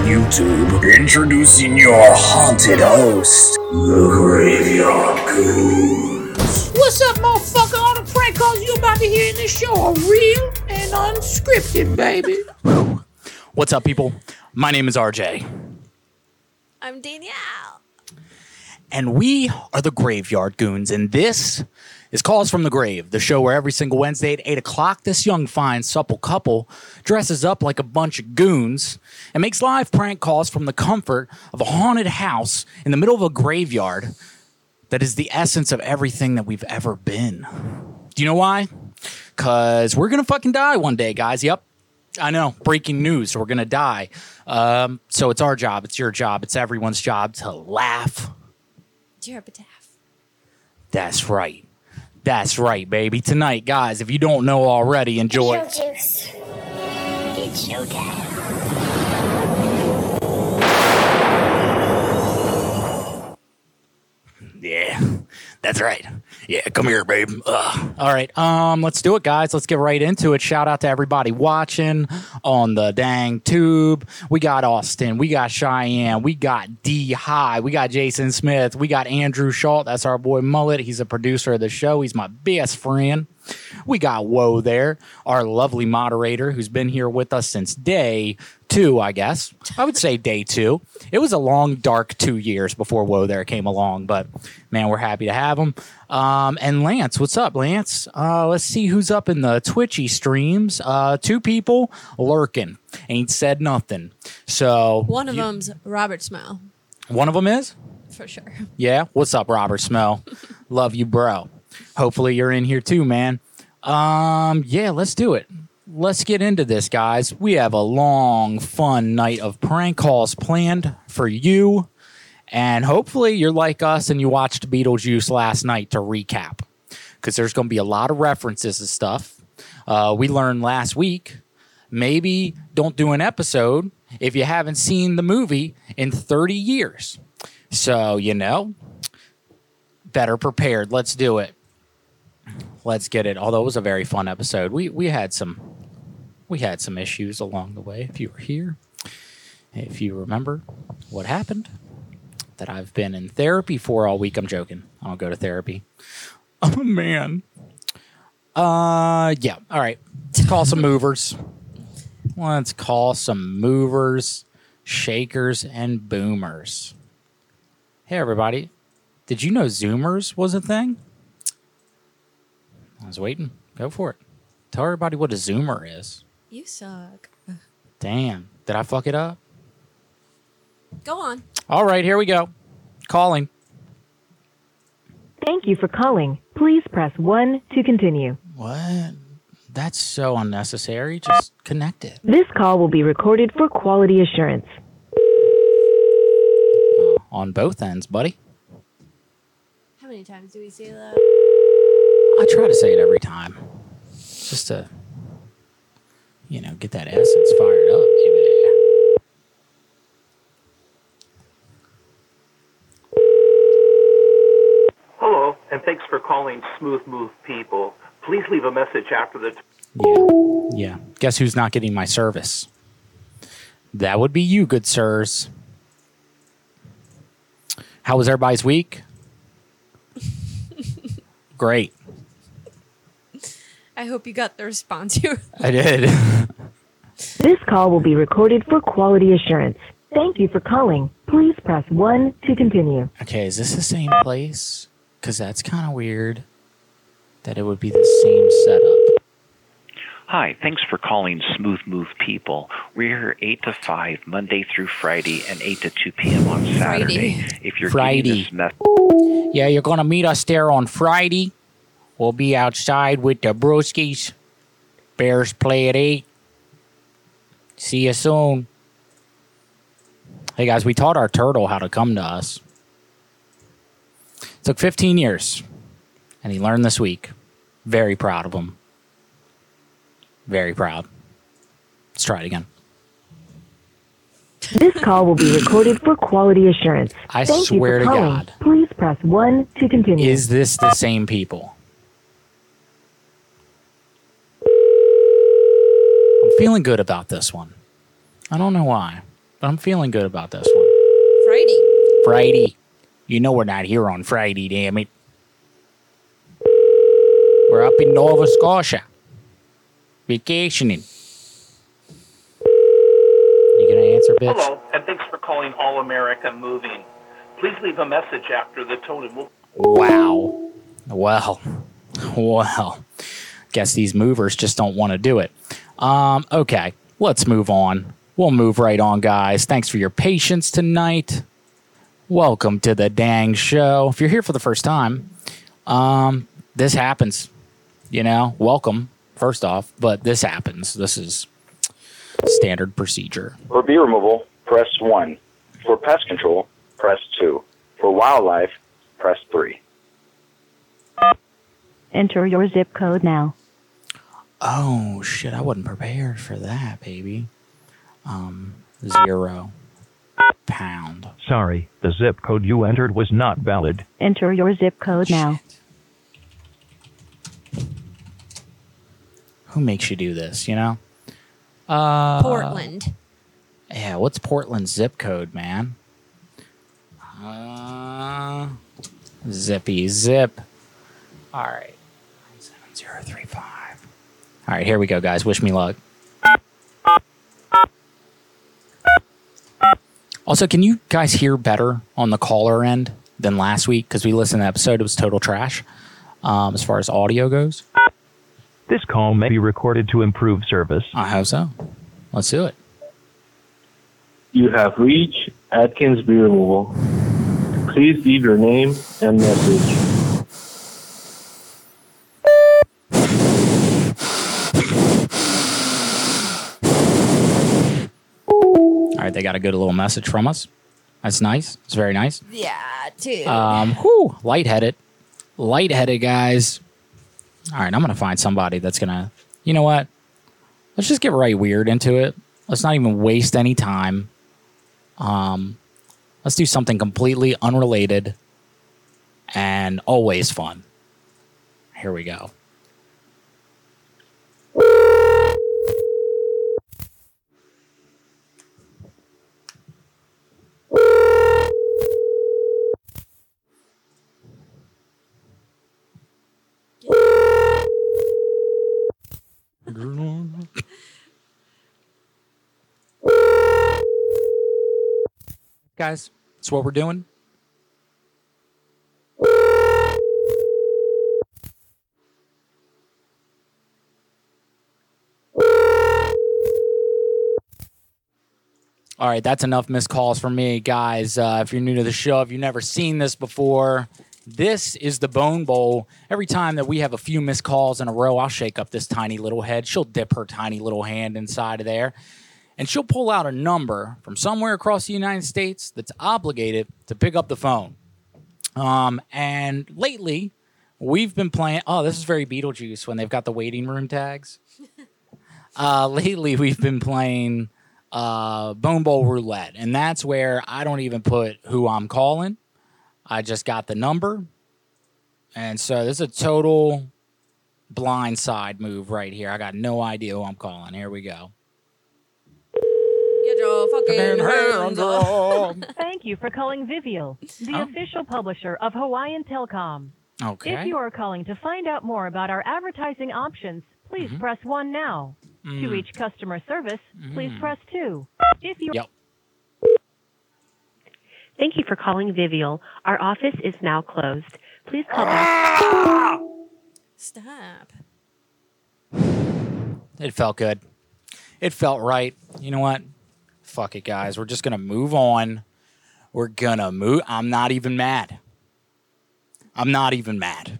YouTube. Introducing your haunted host, the Graveyard Goons. What's up, motherfucker? All the prank calls you about to hear in this show are real and unscripted, baby. What's up, people? My name is RJ, I'm Danielle. and we are the Graveyard Goons, and this is Calls from the Grave, the show where every single Wednesday at 8 o'clock, this young, fine, supple couple dresses up like a bunch of goons and makes live prank calls from the comfort of a haunted house in the middle of a graveyard that is the essence of everything that we've ever been. Do you know why? Because we're going to fucking die one day, guys. Yep. I know. Breaking news. We're going to die. Um, so it's our job. It's your job. It's everyone's job to laugh. Dear epitaph. That's right. That's right, baby. Tonight, guys, if you don't know already, enjoy. Beetlejuice. It's showtime. Yeah, that's right. Yeah, come here, babe. Ugh. All right, um, let's do it, guys. Let's get right into it. Shout out to everybody watching on the dang tube. We got Austin, we got Cheyenne, we got D High, we got Jason Smith, we got Andrew Schalt. That's our boy Mullet. He's a producer of the show. He's my best friend. We got Woe there, our lovely moderator who's been here with us since day two, I guess. I would say day two. It was a long, dark two years before Woe there came along, but man, we're happy to have him. Um, and Lance, what's up, Lance? Uh, let's see who's up in the Twitchy streams. Uh, two people lurking, ain't said nothing. So One of you- them's Robert Smell, one of them is. for sure. Yeah. What's up, Robert Smell? Love you, bro. Hopefully you're in here too, man. Um, yeah, let's do it. Let's get into this, guys. We have a long, fun night of prank calls planned for you. And hopefully you're like us and you watched Beetlejuice last night to recap. Because there's going to be a lot of references and stuff. Uh, we learned last week maybe don't do an episode if you haven't seen the movie in 30 years. So, you know, better prepared. Let's do it. Let's get it. Although it was a very fun episode. We we had some we had some issues along the way if you were here. If you remember what happened that I've been in therapy for all week. I'm joking. I don't go to therapy. Oh man. Uh yeah. All right. Let's call some movers. Let's call some movers, shakers, and boomers. Hey, everybody. Did you know Zoomers was a thing? I was waiting. Go for it. Tell everybody what a Zoomer is. You suck. Damn. Did I fuck it up? Go on. All right, here we go. Calling. Thank you for calling. Please press 1 to continue. What? That's so unnecessary. Just connect it. This call will be recorded for quality assurance. Uh, on both ends, buddy. How many times do we say that? I try to say it every time. Just to, you know, get that essence fired up. baby. Hello, and thanks for calling Smooth Move People. Please leave a message after the. T- Yeah. Yeah. Guess who's not getting my service? That would be you, good sirs. How was everybody's week? Great. I hope you got the response you. I did. This call will be recorded for quality assurance. Thank you for calling. Please press 1 to continue. okay, is this the same place? Because that's kind of weird that it would be the same setup. Hi, thanks for calling Smooth Move People. We're here 8 to 5, Monday through Friday, and 8 to 2 p.m. on Saturday. Friday. If you're Friday. message, Yeah, you're going to meet us there on Friday. We'll be outside with the Brewskis. Bears play at 8. See you soon. Hey guys, we taught our turtle how to come to us. Took 15 years, and he learned this week. Very proud of him. Very proud. Let's try it again. This call will be recorded for quality assurance. I Thank swear you to for calling. God. Please press 1 to continue. Is this the same people? I'm feeling good about this one. I don't know why, but I'm feeling good about this one. Friday. Friday. You know we're not here on Friday, damn it. We're up in Nova Scotia. Vacationing. You gonna answer, bitch? Hello, and thanks for calling All America Moving. Please leave a message after the tone and we'll Wow. Well, well. Guess these movers just don't want to do it. Um, okay, let's move on. We'll move right on, guys. Thanks for your patience tonight. Welcome to the dang show. If you're here for the first time, um, this happens. You know, welcome, first off, but this happens. This is standard procedure. For bee removal, press 1. For pest control, press 2. For wildlife, press 3. Enter your zip code now. Oh shit! I wasn't prepared for that, baby. Um, zero pound. Sorry, the zip code you entered was not valid. Enter your zip code now. Who makes you do this? You know. Uh, Portland. Yeah, what's Portland's zip code, man? Uh, zippy zip. All right, seven zero three five. All right, here we go, guys. Wish me luck. Also, can you guys hear better on the caller end than last week? Because we listened to the episode, it was total trash um, as far as audio goes. This call may be recorded to improve service. I hope so. Let's do it. You have reached Atkins Bee Removal. Please leave your name and message. Right, they got a good little message from us. That's nice. It's very nice. Yeah, dude. Um, whew, lightheaded, lightheaded guys. All right, I'm gonna find somebody that's gonna. You know what? Let's just get right weird into it. Let's not even waste any time. Um, let's do something completely unrelated and always fun. Here we go. Guys, that's what we're doing. All right, that's enough missed calls for me, guys. Uh, if you're new to the show, if you've never seen this before, this is the Bone Bowl. Every time that we have a few missed calls in a row, I'll shake up this tiny little head. She'll dip her tiny little hand inside of there, and she'll pull out a number from somewhere across the United States that's obligated to pick up the phone. Um, and lately, we've been playing. Oh, this is very Beetlejuice when they've got the waiting room tags. uh, lately, we've been playing uh, Bone Bowl Roulette, and that's where I don't even put who I'm calling. I just got the number, and so this is a total blind side move right here. I got no idea who I'm calling. Here we go. Get your fucking hands off. Thank you for calling Vivial, the Oh. official publisher of Hawaiian Telcom. Okay. If you are calling to find out more about our advertising options, please Mm-hmm. press 1 now. To Mm. reach customer service, please Mm. press 2. If you Yep. Thank you for calling Vivial. Our office is now closed. Please call back. Stop. It felt good. It felt right. You know what? Fuck it, guys. We're just gonna move on. We're gonna move. I'm not even mad. I'm not even mad.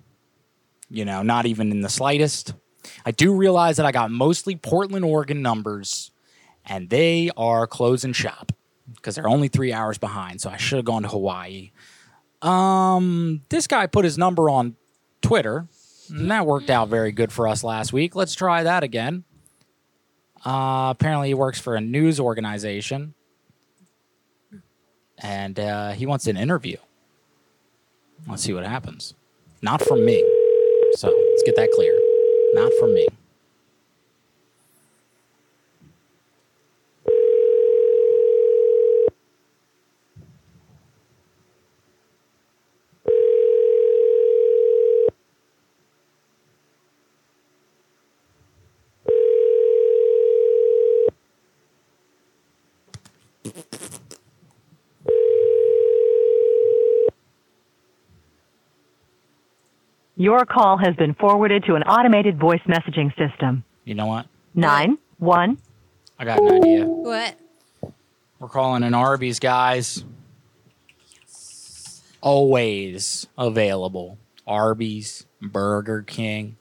You know, not even in the slightest. I do realize that I got mostly Portland, Oregon numbers, and they are closing shop. Because they're only three hours behind. So I should have gone to Hawaii. Um, this guy put his number on Twitter, and that worked out very good for us last week. Let's try that again. Uh, apparently, he works for a news organization, and uh, he wants an interview. Let's see what happens. Not from me. So let's get that clear. Not from me. Your call has been forwarded to an automated voice messaging system. You know what? Nine one. I got an idea. What? We're calling an Arby's, guys. Always available. Arby's, Burger King,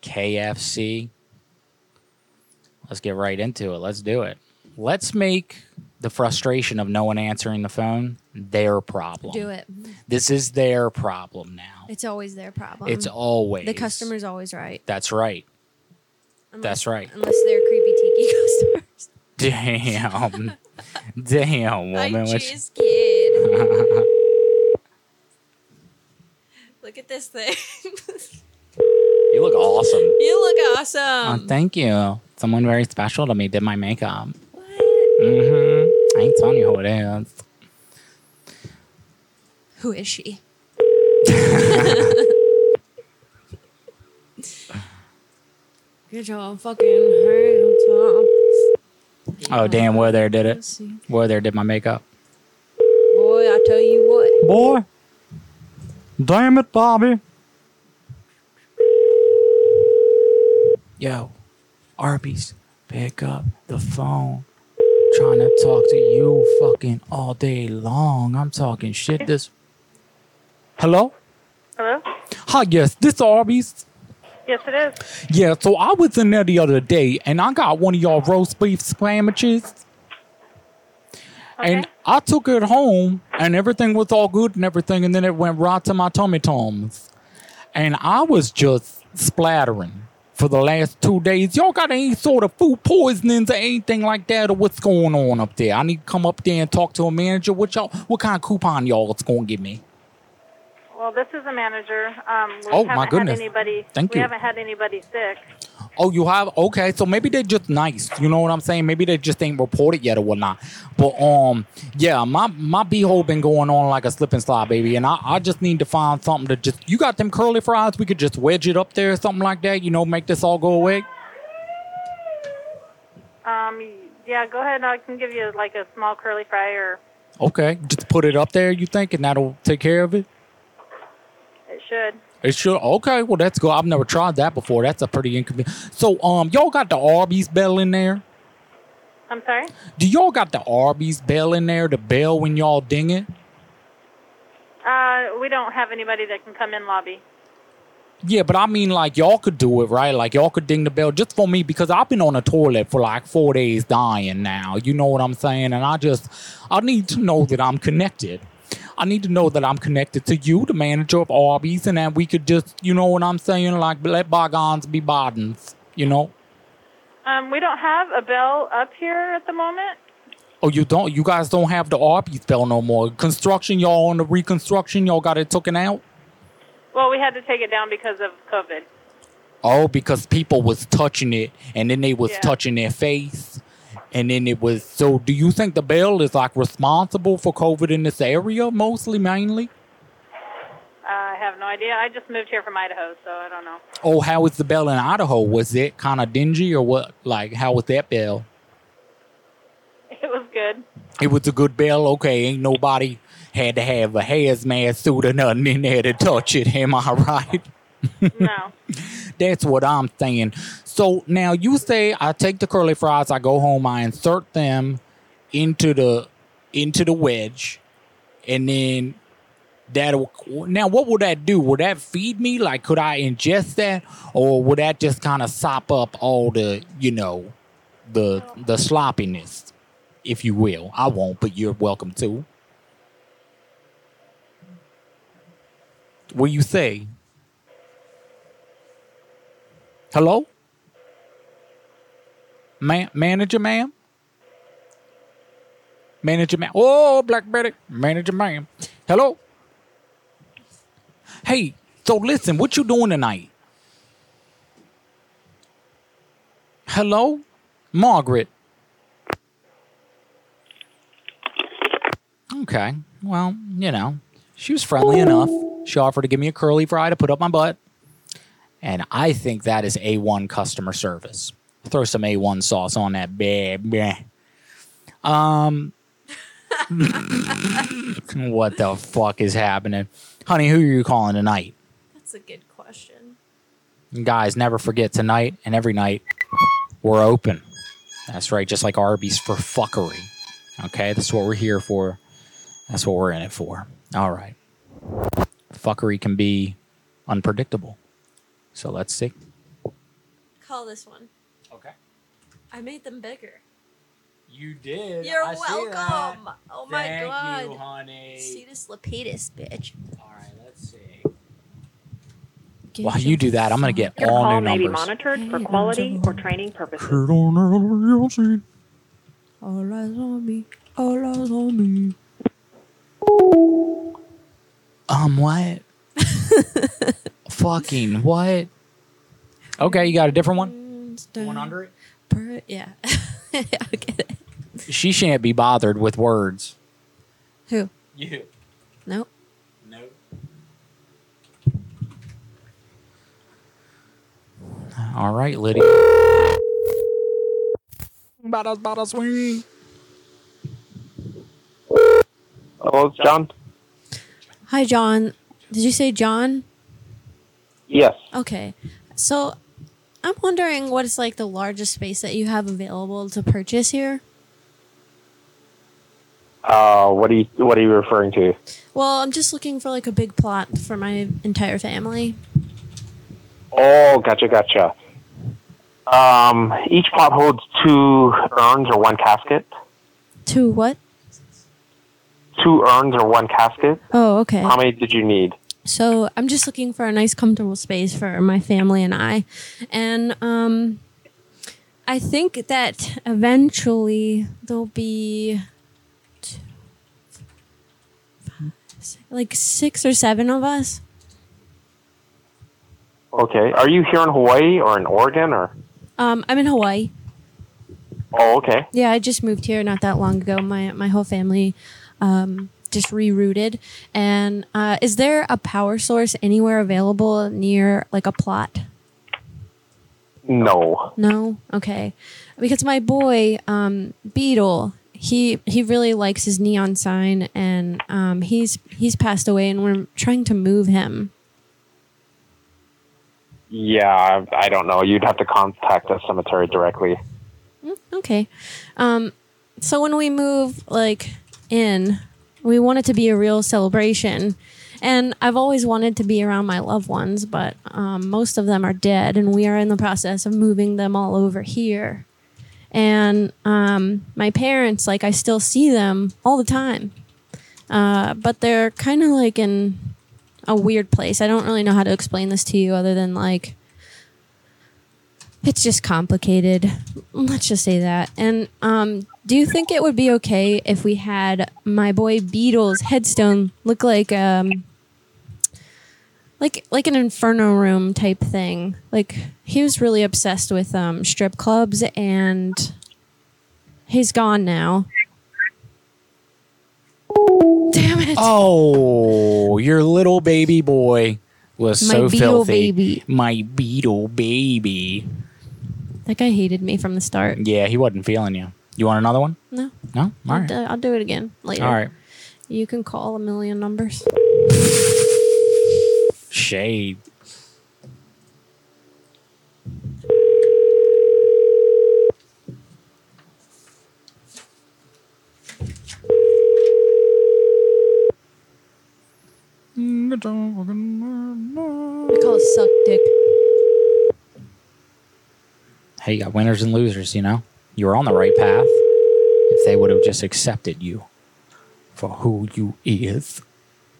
KFC. Let's get right into it. Let's do it. Let's make the frustration of no one answering the phone their problem. Do it. This is their problem now. It's always their problem. It's always. the customer's always right. That's right. That's right. Unless they're creepy tiki customers. Damn. Damn, woman. What cheese kid. Look at this thing. you look awesome. you look Oh, awesome. thank you. Someone very special to me did my makeup. Mm-hmm. I ain't telling you who it is. Who is she? Get your fucking hands up. Oh, damn, where there did it. Where there did my makeup. Boy, I tell you what. Boy. Damn it, Bobby. Yo, Arby's, pick up the phone. Trying to talk to you fucking all day long. I'm talking shit this. Hello? Hello? Hi, yes, this Arby's. Yes, it is. Yeah, so I was in there the other day and I got one of y'all roast beef sandwiches. Okay. And I took it home and everything was all good and everything, and then it went right to my tummy tums. And I was just splattering for the last two days. Y'all got any sort of food poisonings or anything like that, or what's going on up there? I need to come up there and talk to a manager. What y'all what kind of coupon y'all is gonna give me? Well, this is a manager. Um, we Oh, haven't my goodness. Had anybody, Thank we you. haven't had anybody sick. Oh, you have okay. So maybe they're just nice. You know what I'm saying? Maybe they just ain't reported yet or whatnot. But um, yeah, my my beehole been going on like a slip and slide, baby. And I, I just need to find something to just. You got them curly fries? We could just wedge it up there, or something like that. You know, make this all go away. Um, yeah, go ahead. I can give you like a small curly fry, or Okay, just put it up there. You think, and that'll take care of it. it should. It should. Okay, well that's good. I've never tried that before. That's a pretty inconvenient. So um, y'all got the Arby's bell in there? I'm sorry. Do y'all got the Arby's bell in there? The bell when y'all ding it? Uh, we don't have anybody that can come in lobby. Yeah, but I mean, like, y'all could do it, right? Like, y'all could ding the bell just for me because I've been on a toilet for like four days dying now. You know what I'm saying? And I just, I need to know that I'm connected. I need to know that I'm connected to you, the manager of Arby's, and that we could just, you know what I'm saying? Like, let bygones be bygones, you know? Um, we don't have a bell up here at the moment. Oh, you don't? You guys don't have the Arby's bell no more. Construction, y'all on the reconstruction, y'all got it taken out? Well, we had to take it down because of COVID. Oh, because people was touching it and then they was Yeah. touching their face. And then it was so do you think the bell is like responsible for COVID in this area mostly mainly? I have no idea. I just moved here from Idaho, so I don't know. Oh, how was the bell in Idaho? Was it kind of dingy or what? Like how was that bell? It was good. It was a good bell. Okay, ain't nobody had to have a hazmat suit or nothing in there to touch it. Am I right? No. That's what I'm saying. So now you say I take the curly fries, I go home, I insert them into the into the wedge, and then that'll now what would that do? Would that feed me? Like could I ingest that? Or would that just kind of sop up all the, you know, the the sloppiness if you will. I won't, but you're welcome to. What you say? Hello? Ma- manager, ma'am? Manager, ma'am. Oh, Black Betty. Manager, ma'am. Hello? Hey, so listen, what you doing tonight? Hello? Margaret. Okay. Well, you know, she was friendly enough. She offered to give me a curly fry to put up my butt. And I think that is A1 customer service. Throw some A1 sauce on that baby. Um what the fuck is happening? Honey, who are you calling tonight? That's a good question. And guys, never forget tonight and every night we're open. That's right, just like Arby's for fuckery. Okay, that's what we're here for. That's what we're in it for. All right. Fuckery can be unpredictable. So let's see. Call this one. Okay. I made them bigger. You did. You're I see welcome. that. Oh my Thank god. you, honey. See this Lapidus, bitch. All right, let's see. While you do that, I'm going to get Your all call new may be numbers. monitored for quality or training purposes. All eyes on me. All eyes on me. Um, what? Fucking what? Okay, you got a different one? One under it? Per- yeah. I'll get it. She shan't be bothered with words. Who? You. Nope. Nope. All right, Liddy. Bada bada swing. Hello, it's John. Hi, John. Did you say John? Yes. Okay. So I'm wondering what is like the largest space that you have available to purchase here? Uh, what are you What are you referring to? Well, I'm just looking for like a big plot for my entire family. Oh, gotcha, gotcha. Um, each plot holds two urns or one casket. Two what? Two urns or one casket. Oh, okay. How many did you need? So I'm just looking for a nice, comfortable space for my family and I, and um, I think that eventually there'll be two, five, six, like six or seven of us. Okay. Are you here in Hawaii or in Oregon or? Um, I'm in Hawaii. Oh, okay. Yeah, I just moved here not that long ago. My my whole family um, just rerouted. And uh, is there a power source anywhere available near like a plot? No. No. Okay. Because my boy um, Beetle, he he really likes his neon sign, and um, he's he's passed away, and we're trying to move him. Yeah, I, don't know. You'd have to contact the cemetery directly. Mm, Okay. Um, so when we move like in, we want it to be a real celebration. And I've always wanted to be around my loved ones, but um, most of them are dead, and we are in the process of moving them all over here. And um, my parents, like, I still see them all the time, uh, but they're kind of like in a weird place. I don't really know how to explain this to you other than like it's just complicated. Let's just say that. And um, do you think it would be okay if we had my boy Beetle's headstone look like um, like like an inferno room type thing? Like he was really obsessed with um, strip clubs, and he's gone now. Damn it! Oh, your little baby boy was My so beetle filthy. baby. My beetle baby. That guy hated me from the start. Yeah, he wasn't feeling you. You want another one? No. No? All I'll, right. do, I'll do it again later. All right. You can call a million numbers. Shade. We call it suck dick. Hey, you got winners and losers, you know? You were on the right path. if they would have just accepted you for who you is.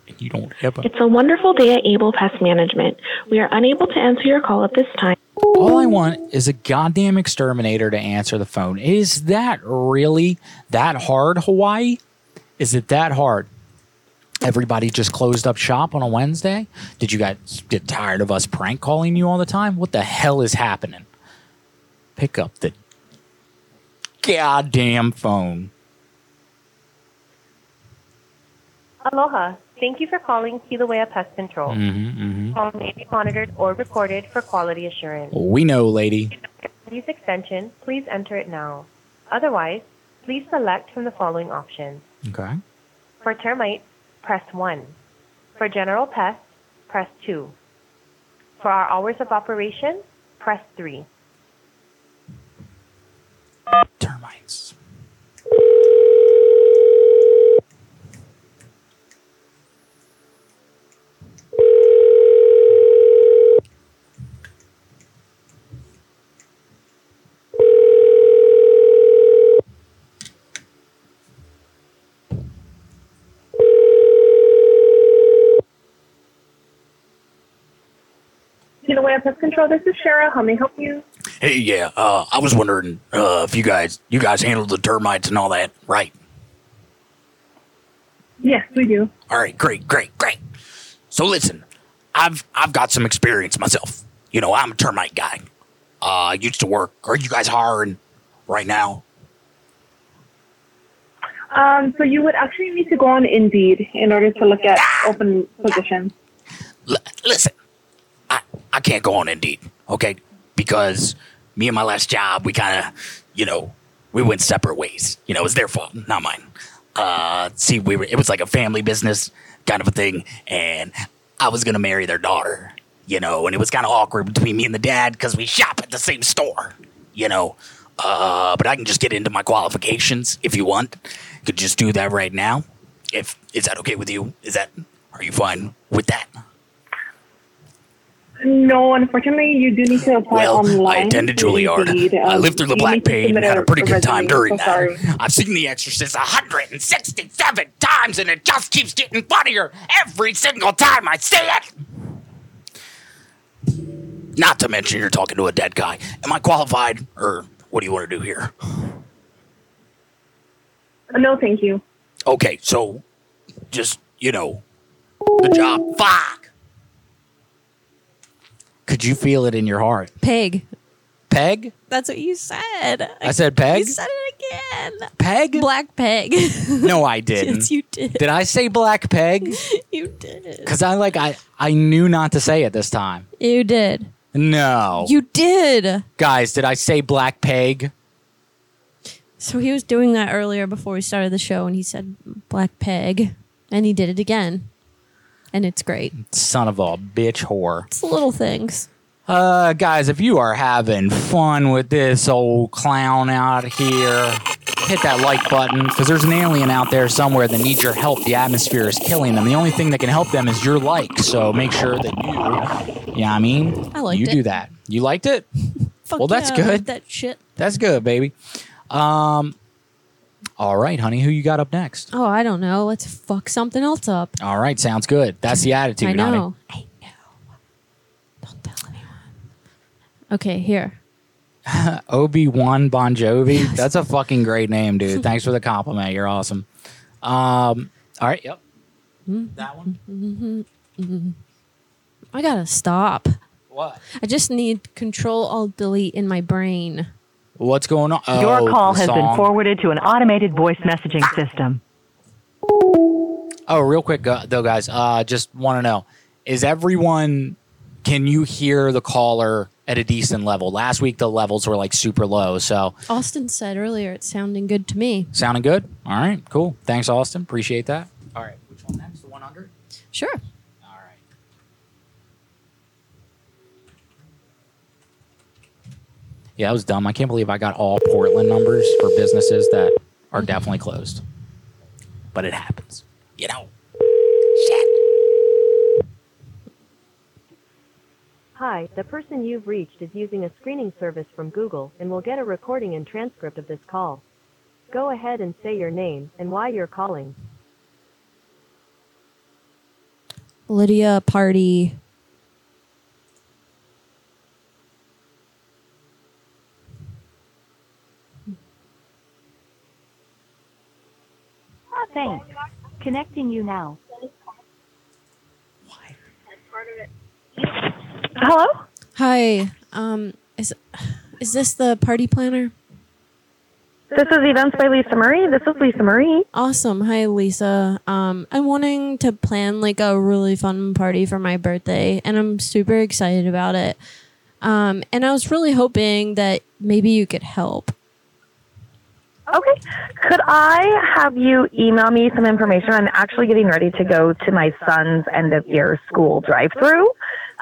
And you don't ever. It's a wonderful day at Able Pest Management. We are unable to answer your call at this time. All I want is a goddamn exterminator to answer the phone. Is that really that hard, Hawaii? Is it that hard? Everybody just closed up shop on a Wednesday? Did you guys get tired of us prank calling you all the time? What the hell is happening? Pick up the goddamn phone. Aloha. Thank you for calling Kilauea Pest Control. Mm-hmm, Call may be monitored or recorded for quality assurance. We know, lady. Use extension, please enter it now. Otherwise, please select from the following options. Okay. For termites, press 1. For general pests, press 2. For our hours of operation, press 3. Termites. Kilauea Pest Control, this is Shara. How may I help you? Hey, yeah. Uh, I was wondering uh, if you guys you guys handle the termites and all that, right? Yes, we do. All right, great, great, great. So listen, I've I've got some experience myself. You know, I'm a termite guy. Uh, I used to work. Are you guys hiring right now? Um, so you would actually need to go on Indeed in order to look at open positions. L- listen, I I can't go on Indeed, okay? Because me and my last job, we kind of, you know, we went separate ways. You know, it was their fault, not mine. Uh, see, we were it was like a family business kind of a thing, and I was gonna marry their daughter, you know, and it was kind of awkward between me and the dad because we shop at the same store, you know. Uh, but I can just get into my qualifications if you want. Could just do that right now. If is that okay with you? Is that are you fine with that? No, unfortunately, you do need to apply Well, online. I attended Juilliard. Indeed. I Um, lived through the Black to and had a pretty good time during So sorry. that. I've seen The Exorcist 167 times and it just keeps getting funnier every single time I see it. Not to mention you're talking to a dead guy. Am I qualified or what do you want to do here? No, thank you. Okay, so just, you know, the job. Fuck. Could you feel it in your heart? Peg. Peg? That's what you said. I said peg? You said it again. Peg? Black peg. No, I didn't. Yes, you did. Did I say black peg? you did. Because I like I I knew not to say it this time. You did. No. You did. guys, did I say black peg? So he was doing that earlier before we started the show, and he said black peg, and he did it again, and it's great. Son of a bitch whore. It's little things. Uh, guys, if you are having fun with this old clown out here, hit that like button because there's an alien out there somewhere that needs your help. The atmosphere is killing them. The only thing that can help them is your like. So make sure that you, yeah, I mean, I liked you it. do that. You liked it? Fuck Well, that's yeah, good. That shit. That's good, baby. Um, all right, honey, who you got up next? Oh, I don't know. Let's fuck something else up. All right, sounds good. That's the attitude, I know. honey. I know. Don't tell anyone. Okay, here. Obi Wan Bon Jovi. That's a fucking great name, dude. Thanks for the compliment. You're awesome. Um, all right, yep. That one. Mhm. I gotta stop. What? I just need Control Alt Delete in my brain. What's going on? Your Oh, call the has been forwarded to an automated voice messaging system. Oh, real quick uh, though, guys. Uh, just want to know: Is everyone? Can you hear the caller at a decent level? Last week the levels were like super low, so Austin said earlier it's sounding good to me. sounding good. All right, cool. Thanks, Austin. Appreciate that. All right, which one next? The one under? Sure. Yeah, that was dumb. I can't believe I got all Portland numbers for businesses that are definitely closed. But it happens. You know. Hi, the person you've reached is using a screening service from Google and will get a recording and transcript of this call. Go ahead and say your name and why you're calling. Lydia party. Thanks. Connecting you now. Hello? Hi. Um is is this the party planner? This is Events by Lisa Murray. This is Lisa Murray. Awesome. Hi Lisa. Um I'm wanting to plan like a really fun party for my birthday and I'm super excited about it. Um and I was really hoping that maybe you could help. Okay. Could I have you email me some information? I'm actually getting ready to go to my son's end of year school drive through.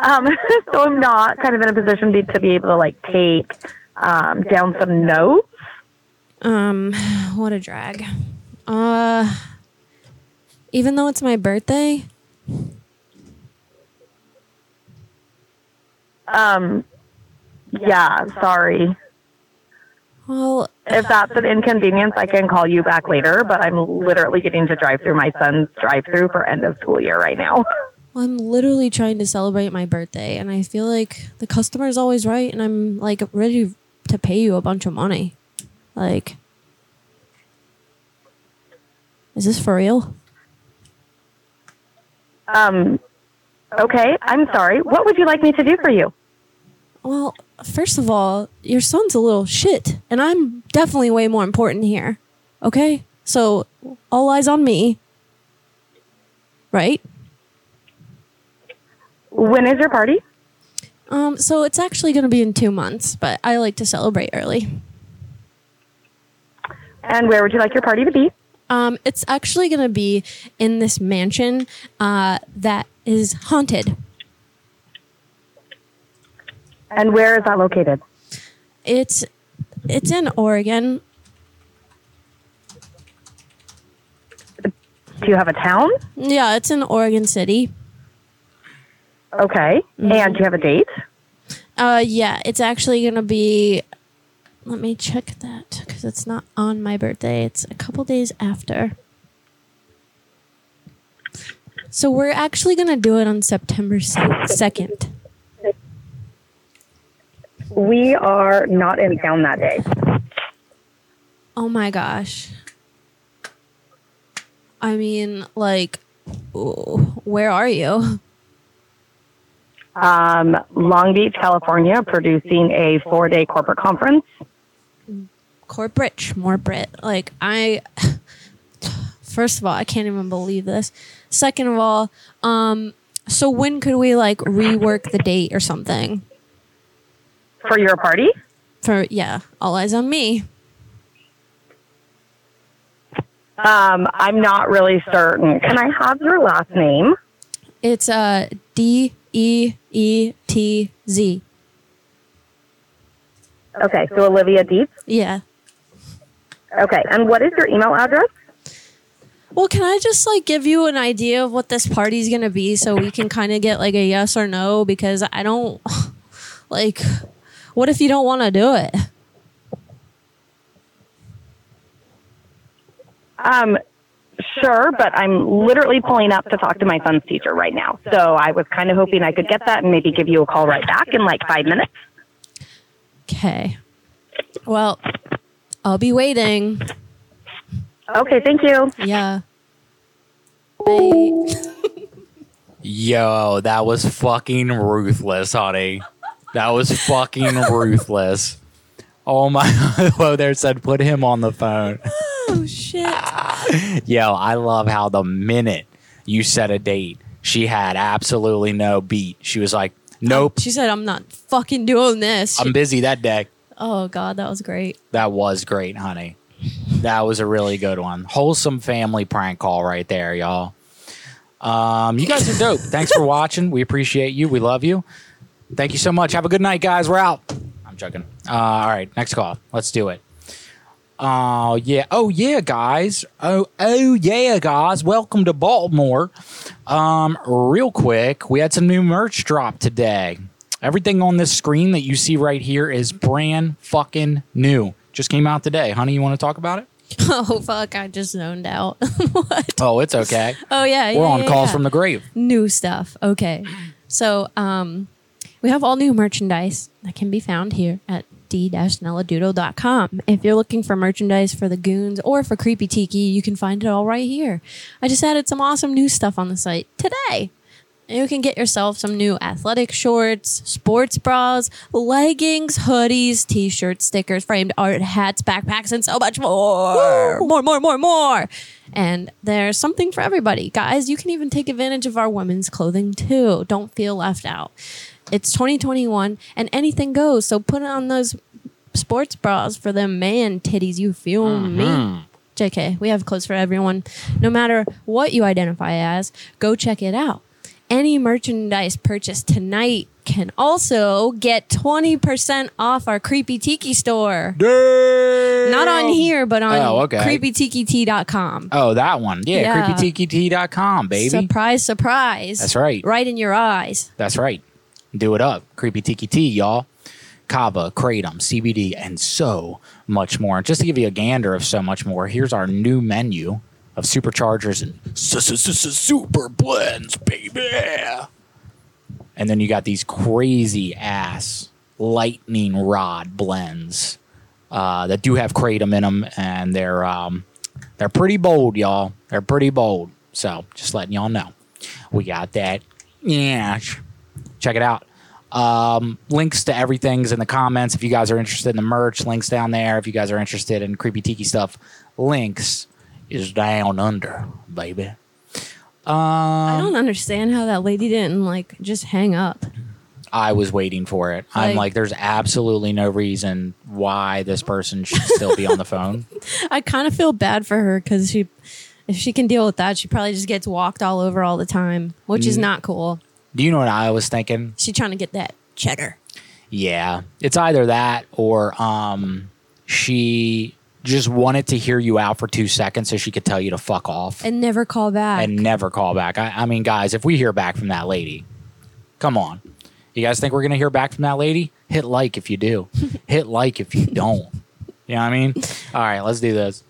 Um, so I'm not kind of in a position to, to be able to like take um, down some notes. Um what a drag. Uh even though it's my birthday, Um, yeah, sorry. Well, if that's an inconvenience, I can call you back later, but I'm literally getting to drive through my son's drive through for end of school year right now. Well, I'm literally trying to celebrate my birthday, and I feel like the customer's always right, and I'm like ready to pay you a bunch of money. Like, is this for real? Um, okay, I'm sorry. What would you like me to do for you? Well, first of all, your son's a little shit, and I'm definitely way more important here. Okay? So, all eyes on me. Right? When is your party? Um, so it's actually going to be in two months, but I like to celebrate early. And where would you like your party to be? Um, it's actually going to be in this mansion uh, that is haunted. And where is that located? It's it's in Oregon. Do you have a town? Yeah, it's in Oregon City. Okay. And do you have a date? Uh, yeah, it's actually going to be. Let me check that because it's not on my birthday. It's a couple days after. So we're actually going to do it on September 2nd. We are not in town that day. Oh my gosh. I mean, like, ooh, where are you? Um, Long Beach, California, producing a four day corporate conference. Corporate, more Brit. Like, I. First of all, I can't even believe this. Second of all, um, so when could we like rework the date or something? For your party? For yeah, all eyes on me. Um, I'm not really certain. Can I have your last name? It's uh D E E T Z. Okay, so Olivia Deep. Yeah. Okay, and what is your email address? Well, can I just like give you an idea of what this party's gonna be so we can kind of get like a yes or no? Because I don't like. What if you don't want to do it? Um, sure, but I'm literally pulling up to talk to my son's teacher right now. So I was kind of hoping I could get that and maybe give you a call right back in like five minutes. Okay. Well, I'll be waiting. Okay, thank you. Yeah. Bye. Yo, that was fucking ruthless, honey. That was fucking ruthless. Oh my Hello there said put him on the phone. Oh shit. Yo, I love how the minute you set a date, she had absolutely no beat. She was like, Nope, She said, "I'm not fucking doing this." I'm busy that day. oh god, that was great. That was great, honey. That was a really good one. Wholesome family prank call right there, y'all. Um, you guys are dope. Thanks for watching. We appreciate you. We love you. Thank you so much. Have a good night, guys. We're out. I'm joking. Uh, all right, next call. Let's do it. Oh yeah. Oh yeah, guys. Oh oh yeah, guys. Welcome to Baltimore. Um, real quick, we had some new merch drop today. Everything on this screen that you see right here is brand fucking new. Just came out today. Honey, you want to talk about it? Oh fuck! I just zoned out. Oh, it's okay. Oh yeah, yeah We're on yeah, calls yeah. from the grave. New stuff. Okay, so um, we have all new merchandise that can be found here at d-nelladoodle.com. If you're looking for merchandise for the goons or for Creepy Tiki, you can find it all right here. I just added some awesome new stuff on the site today. You can get yourself some new athletic shorts, sports bras, leggings, hoodies, t-shirts, stickers, framed art, hats, backpacks, and so much more. More, more, more, more. And there's something for everybody. Guys, you can even take advantage of our women's clothing too. Don't feel left out. It's 2021 and anything goes. So put on those sports bras for them man titties. You feel me? Mhm. JK, we have clothes for everyone. No matter what you identify as, go check it out. Any merchandise purchased tonight can also get 20% off our Creepy Tiki store. Not on here, but on Oh, okay. creepytikit.com. Oh, that one. Yeah, Yeah. creepytkt.com, baby. Surprise, surprise. That's right. Right in your eyes. That's right. Do it up. Creepy Tiki Tea, y'all. Kava, Kratom, CBD, and so much more. Just to give you a gander of so much more, here's our new menu of superchargers and super blends, baby. And then you got these crazy ass lightning rod blends uh, that do have kratom in them, and they're um, they're pretty bold, y'all. They're pretty bold. So just letting y'all know, we got that. Yeah, check it out. Um, links to everything's in the comments. If you guys are interested in the merch, links down there. If you guys are interested in creepy tiki stuff, links is down under, baby. I Um, don't understand how that lady didn't like just hang up. I was waiting for it. I'm Like- like, there's absolutely no reason why this person should still be on the phone. I kind of feel bad for her because she, if she can deal with that, she probably just gets walked all over all the time, which is Mm. not cool. Do you know what I was thinking? She trying to get that cheddar. Yeah, it's either that or um, she just wanted to hear you out for two seconds so she could tell you to fuck off and never call back. and never call back. I, I mean, guys, if we hear back from that lady, come on. You guys think we're gonna hear back from that lady? Hit like if you do. Hit like if you don't. You know what I mean? All right, let's do this.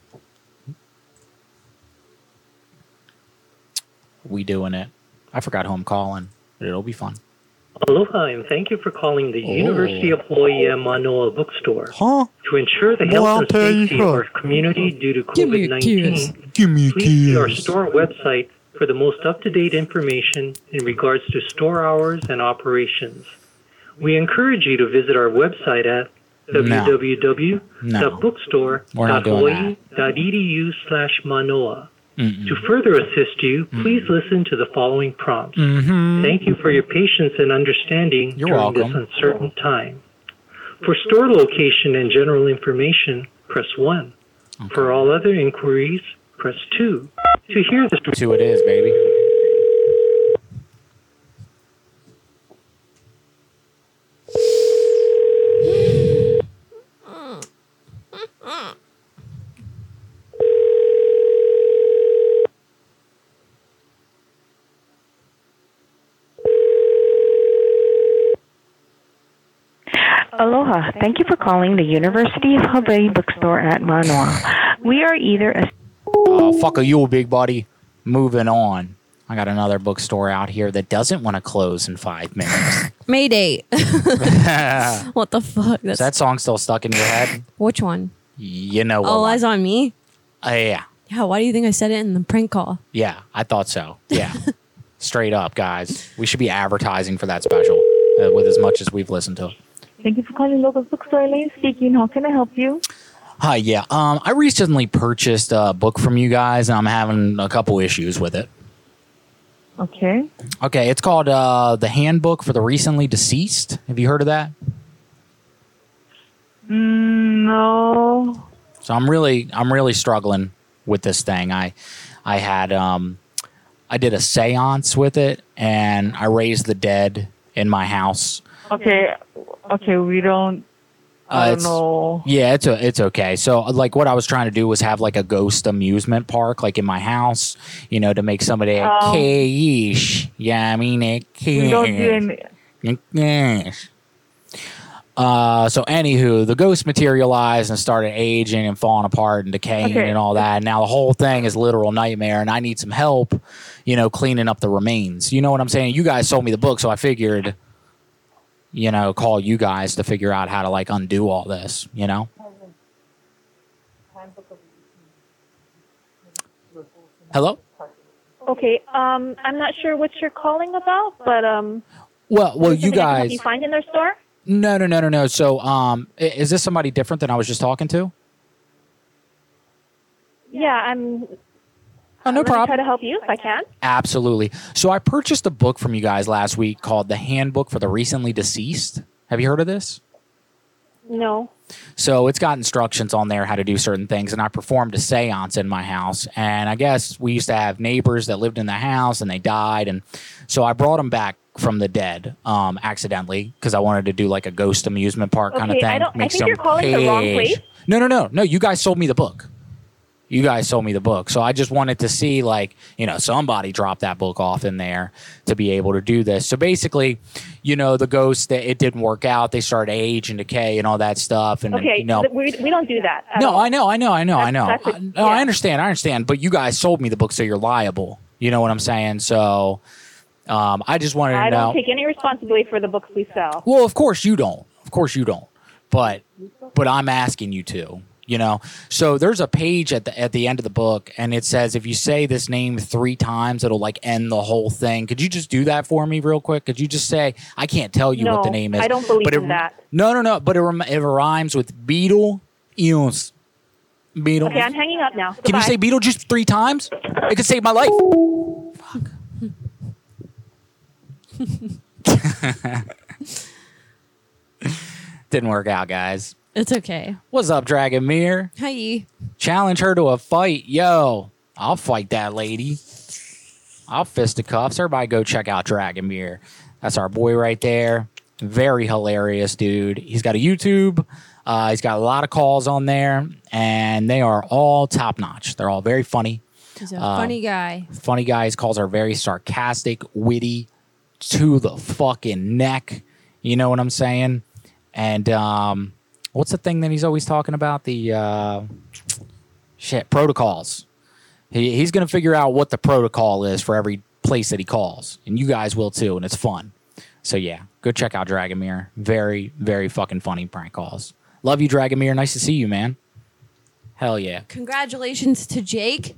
We doing it. I forgot who I'm calling, it'll be fun. Aloha, and thank you for calling the Oh. University of Hawaii oh. Manoa Bookstore. Huh? To ensure the health I'll and safety of our community due to Give me a COVID kiss. 19, Give me please see our store website for the most up to date information in regards to store hours and operations. We encourage you to visit our website at No. We're not www.bookstore.hawaii.edu slash manoa. Mm-mm. To further assist you, please listen to the following prompts. Mhm. Thank you for your patience and understanding You're during this uncertain time. For store location and general information, press 1. For all other inquiries, press 2. To hear this Two it is, baby. Aloha. Thank you for calling the University of Hawaii Bookstore at Manoa. We are either a Oh, fuck a you, big buddy. Moving on. I got another bookstore out here that doesn't want to close in five minutes. Mayday. Is what the fuck? That's, that song still stuck in your head? which one? You know what? All eyes on me. Uh, yeah. Yeah. Why do you think I said it in the prank call? Yeah, I thought so. Yeah. Straight up, guys. We should be advertising for that special uh, with as much as we've listened to. Thank you for calling local bookstore. Elaine speaking. How can I help you? Hi, yeah. Um, I recently purchased a book from you guys, and I'm having a couple issues with it. Okay. Okay, it's called uh, the Handbook for the Recently Deceased. Have you heard of that? Mm, no. So I'm really, I'm really struggling with this thing. I, I had, um, I did a séance with it, and I raised the dead in my house. Okay. Okay. We don't. Uh, I don't it's- know. Yeah, it's a, it's okay. So like what I was trying to do was have like a ghost amusement park like in my house, you know, to make somebody a Um. Yeah, I mean a We don't do any. Yes. Uh, so anywho, the ghost materialized and started aging and falling apart and decaying Okay. and all that. Now the whole thing is literal nightmare, and I need some help, you know, cleaning up the remains. You know what I'm saying? You guys sold me the book, so I figured, you know, call you guys to figure out how to like undo all this. You know? Hello. Okay, um, I'm not sure what you're calling about, but um, Well, well, you guys. you find in their store? No, no, no, no, no. So, um, is this somebody different than I was just talking to? Yeah, I'm. Oh, no let me problem. Try to help you if I can. Absolutely. So I purchased a book from you guys last week called The Handbook for the Recently Deceased. Have you heard of this? No. So it's got instructions on there how to do certain things. And I performed a seance in my house. And I guess we used to have neighbors that lived in the house and they died. And so I brought them back from the dead um, accidentally because I wanted to do like a ghost amusement park kind of thing. I don't- I think you're calling the wrong place. No, no, no, no. You guys sold me the book. You guys sold me the book. So I just wanted to see, like, you know, somebody dropped that book off in there to be able to do this. So basically, you know, the ghosts that it didn't work out. They started age and decay and all that stuff. And Okay, you know, we, we don't do that. no, all. I know, I know, I know, I know. That's- I, a- no, I understand, I understand. But you guys sold me the book, so you're liable. You know what I'm saying? So, um, I just wanted to I don't take any responsibility for the books we sell. well, of course you don't. Of course you don't. But, but I'm asking you to. You know, so there's a page at the at the end of the book, and it says if you say this name three times, it'll like end the whole thing. Could you just do that for me real quick? Could you just say I can't tell you what the name is? I don't believe but it, in that. No, no, no. But it, it rhymes with beetle, eons, beetle. Okay, I'm hanging up now. Can you say Goodbye. Beetlejuice three times? It could save my life. Fuck didn't work out, guys. It's okay. What's up, Dragomir? Hi. Challenge her to a fight. Yo, I'll fight that lady. I'll fisticuffs. Everybody go check out Dragomir. That's our boy right there. Very hilarious, dude. He's got a YouTube. Uh, he's got a lot of calls on there, and they are all top notch. They're all very funny. He's a Um, funny guy. Funny guy. His calls are very sarcastic, witty, to the fucking neck. You know what I'm saying? And um, what's the thing that he's always talking about? The uh, shit protocols. He, he's going to figure out what the protocol is for every place that he calls, and you guys will too, and it's fun. So yeah, go check out Dragomir. Very, very fucking funny prank calls. Love you, Dragomir. Nice to see you, man. Hell yeah. Congratulations to Jake.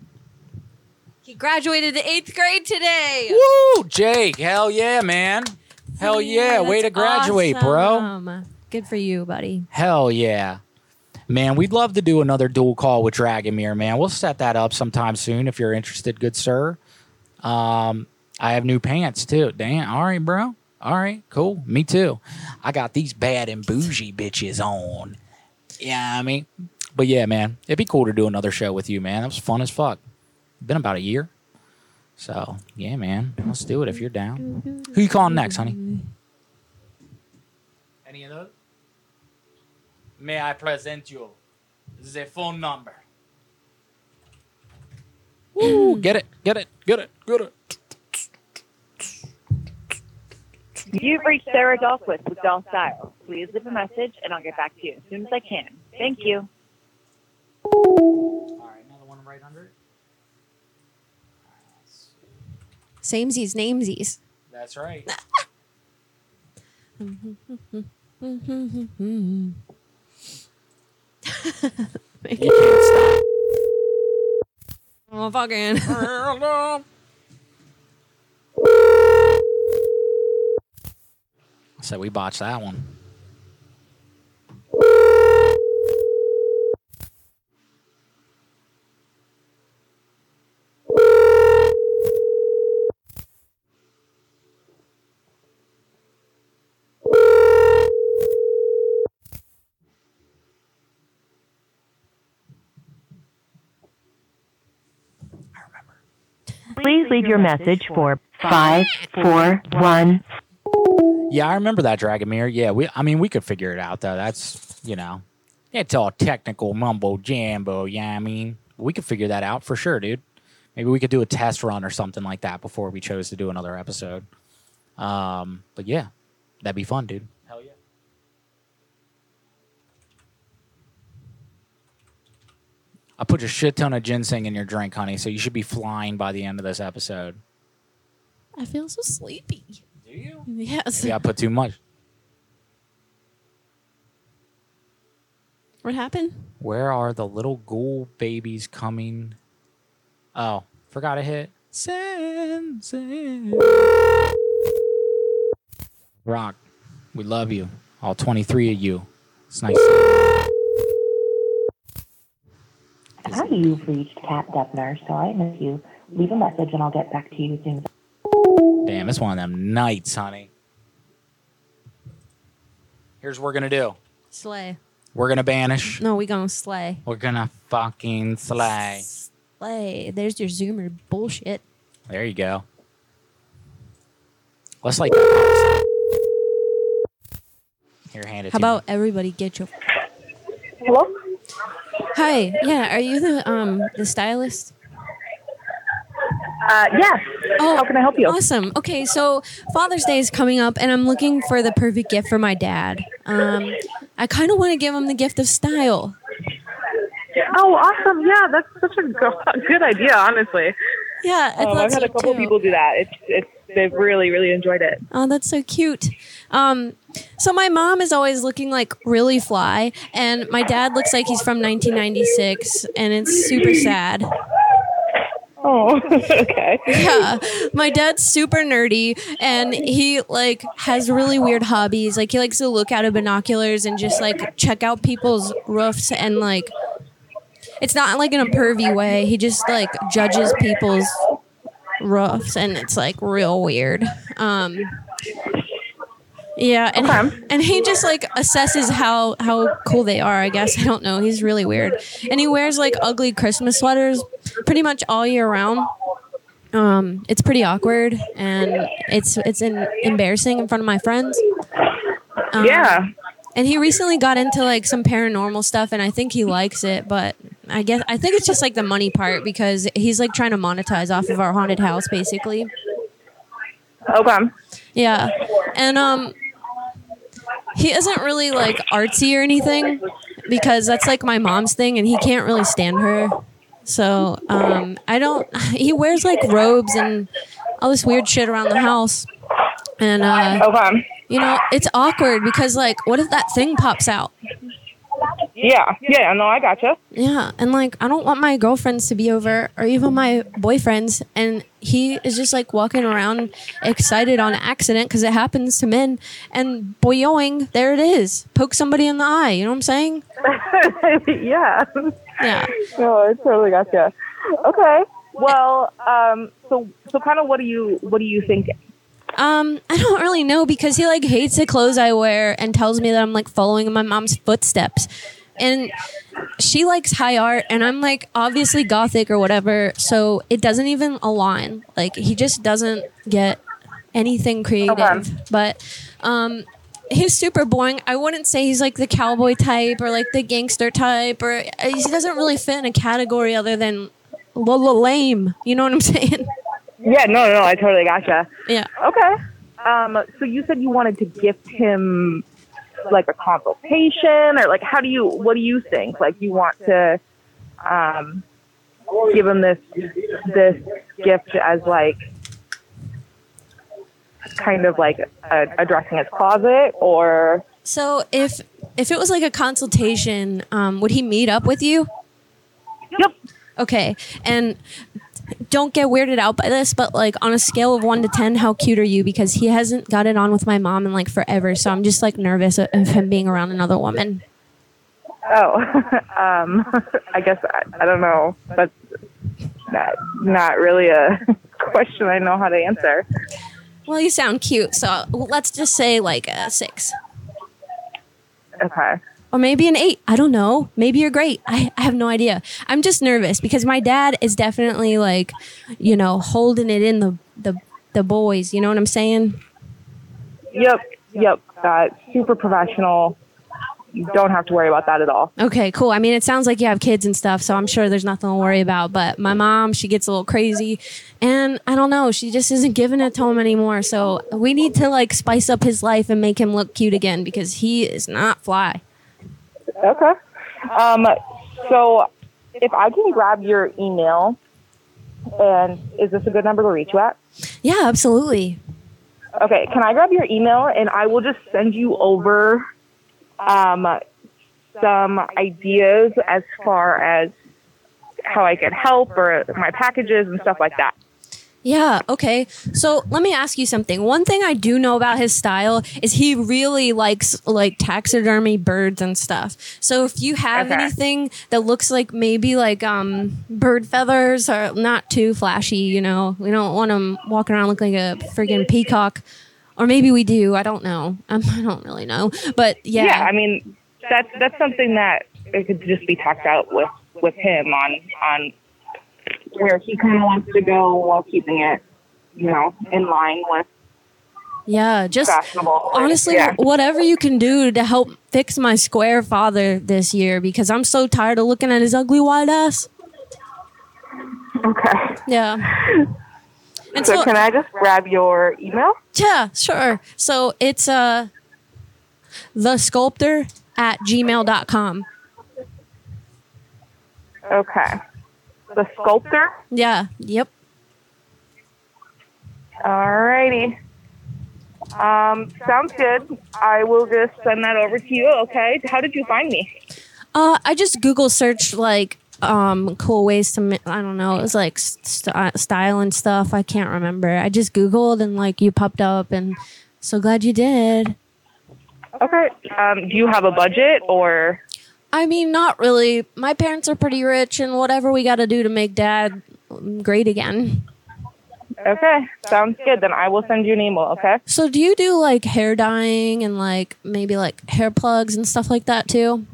He graduated the eighth grade today. Woo, Jake. Hell yeah, man. Hell yeah. Way to graduate, bro. Awesome. Good for you, buddy. Hell yeah. Man, we'd love to do another dual call with Dragomir, man. We'll set that up sometime soon if you're interested, good sir. Um, I have new pants too. Damn. All right, bro. All right, cool. Me too. I got these bad and bougie bitches on. Yeah, I mean, but yeah, man, it'd be cool to do another show with you, man. That was fun as fuck. Been about a year. So yeah, man, let's do it if you're down. Who you calling next, honey? Any of those? May I present you the phone number? Woo, get it, get it, get it, get it. You've reached Sarah Dahlquist with Dahl Style. Please leave a message and I'll get back to you as soon as I can. Thank you. All right, another one right under it. Samesies, namesies. That's right. Make You can't stop. Oh, fucking. So we botched that one. Please leave your message for 541. Yeah, I remember that Dragomir. Yeah, we. I mean, we could figure it out though. That's you know, it's all technical mumbo jambo. Yeah, I mean, we could figure that out for sure, dude. Maybe we could do a test run or something like that before we chose to do another episode. Um, but yeah, that'd be fun, dude. Hell yeah. I put a shit ton of ginseng in your drink, honey, so you should be flying by the end of this episode. I feel so sleepy. Do you? Yes. Maybe I put too much. What happened? Where are the little ghoul babies coming? Oh, forgot to hit send. send. Rock, we love you. All 23 of you. It's nice. Hi, you've reached Cat Dubner. Sorry I missed you. Leave a message and I'll get back to you as soon as Damn, it's one of them nights, honey. Here's what we're gonna do. Slay. We're gonna banish. No, we gonna slay. We're gonna fucking slay. Slay. There's your zoomer bullshit. There you go. Let's like that. Here, hand it How to me. about everybody get your Hello? Hi. Yeah, are you the um the stylist? Uh, yes. Oh, How can I help you? Awesome. Okay, so Father's Day is coming up, and I'm looking for the perfect gift for my dad. Um, I kind of want to give him the gift of style. Oh, awesome. Yeah, that's such a good idea, honestly. Yeah, I um, I've had a couple too. people do that. It's, it's, they've really, really enjoyed it. Oh, that's so cute. Um, so my mom is always looking like really fly, and my dad looks like he's from 1996, and it's super sad. Oh, okay. Yeah, my dad's super nerdy, and he like has really weird hobbies. Like he likes to look out of binoculars and just like check out people's roofs, and like it's not like in a pervy way. He just like judges people's roofs, and it's like real weird. Um, yeah, and and he just like assesses how how cool they are. I guess I don't know. He's really weird, and he wears like ugly Christmas sweaters pretty much all year round. Um, it's pretty awkward, and it's it's in, embarrassing in front of my friends. Um, Yeah. and he recently got into like some paranormal stuff, and I think he likes it. But I guess I think it's just like the money part because he's like trying to monetize off of our haunted house, basically. Okay. Yeah, and um, he isn't really like artsy or anything because that's like my mom's thing, and he can't really stand her. So um, I don't. He wears like robes and all this weird shit around the house, and uh, you know it's awkward because like, what if that thing pops out? Yeah. Yeah, no, I gotcha. Yeah, and like I don't want my girlfriends to be over or even my boyfriends, and he is just like walking around excited on accident because it happens to men, and boyoing, there it is, poke somebody in the eye. You know what I'm saying? yeah. Yeah. No, I totally gotcha. Okay. Well, um, so so kind of what do you what do you think? Um, I don't really know because he like hates the clothes I wear and tells me that I'm like following in my mom's footsteps. And she likes high art and I'm like obviously gothic or whatever, so it doesn't even align. Like he just doesn't get anything creative. But um he's super boring. I wouldn't say he's like the cowboy type or like the gangster type or uh, he doesn't really fit in a category other than lame. You know what I'm saying? Yeah, no, no, I totally gotcha. Yeah. Okay. Um, so you said you wanted to gift him like a consultation, or like how do you? What do you think? Like you want to um, give him this this gift as like kind of like a, addressing his closet, or So if if it was like a consultation, um, would he meet up with you? Yep. Okay. And don't get weirded out by this, but like on a scale of one to ten, how cute are you? Because he hasn't got it on with my mom in like forever, so I'm just like nervous of him being around another woman. oh, um, I guess I, I don't know. That's not not really a question I know how to answer. Well, you sound cute, so let's just say like a six. Okay. Or maybe an eight. I don't know. Maybe you're great. I, I have no idea. I'm just nervous because my dad is definitely like, you know, holding it in the the, the boys. You know what I'm saying? Yep. Yep. Uh, super professional. You don't have to worry about that at all. Okay, cool. I mean, it sounds like you have kids and stuff, so I'm sure there's nothing to worry about. But my mom, she gets a little crazy, and I don't know, she just isn't giving it to him anymore. So we need to like spice up his life and make him look cute again because he is not fly. Okay. Um, so if I can grab your email, and is this a good number to reach you at? Yeah, absolutely. Okay, can I grab your email and I will just send you over um, some ideas as far as how I can help or my packages and stuff like that. Yeah, okay. So let me ask you something. One thing I do know about his style is he really likes like taxidermy birds and stuff. So if you have Okay. anything that looks like maybe like um bird feathers or not too flashy, you know, we don't want him walking around looking like a friggin' peacock. Or maybe we do. I don't know. Um, I don't really know. But yeah. yeah. I mean that's that's something that it could just be talked out with with him on on where he kind of wants to go while keeping it, you know, in line with Yeah, just honestly, yeah. whatever you can do to help fix my square father this year because I'm so tired of looking at his ugly white ass. Okay. Yeah. And so, so- can I just grab your email? Yeah, sure. So it's uh the sculptor at gmail.com. Okay. The sculptor? Yeah, yep. Alrighty. Um, sounds good. I will just send that over to you, okay? How did you find me? Uh I just Google searched like um cool ways to mi- I don't know, it was like st- style and stuff. I can't remember. I just googled and like you popped up and so glad you did. Okay. Um, do you have a budget or I mean, not really. My parents are pretty rich, and whatever we got to do to make dad great again. Okay, sounds good. Then I will send you an email, okay? So, do you do like hair dyeing and like maybe like hair plugs and stuff like that too?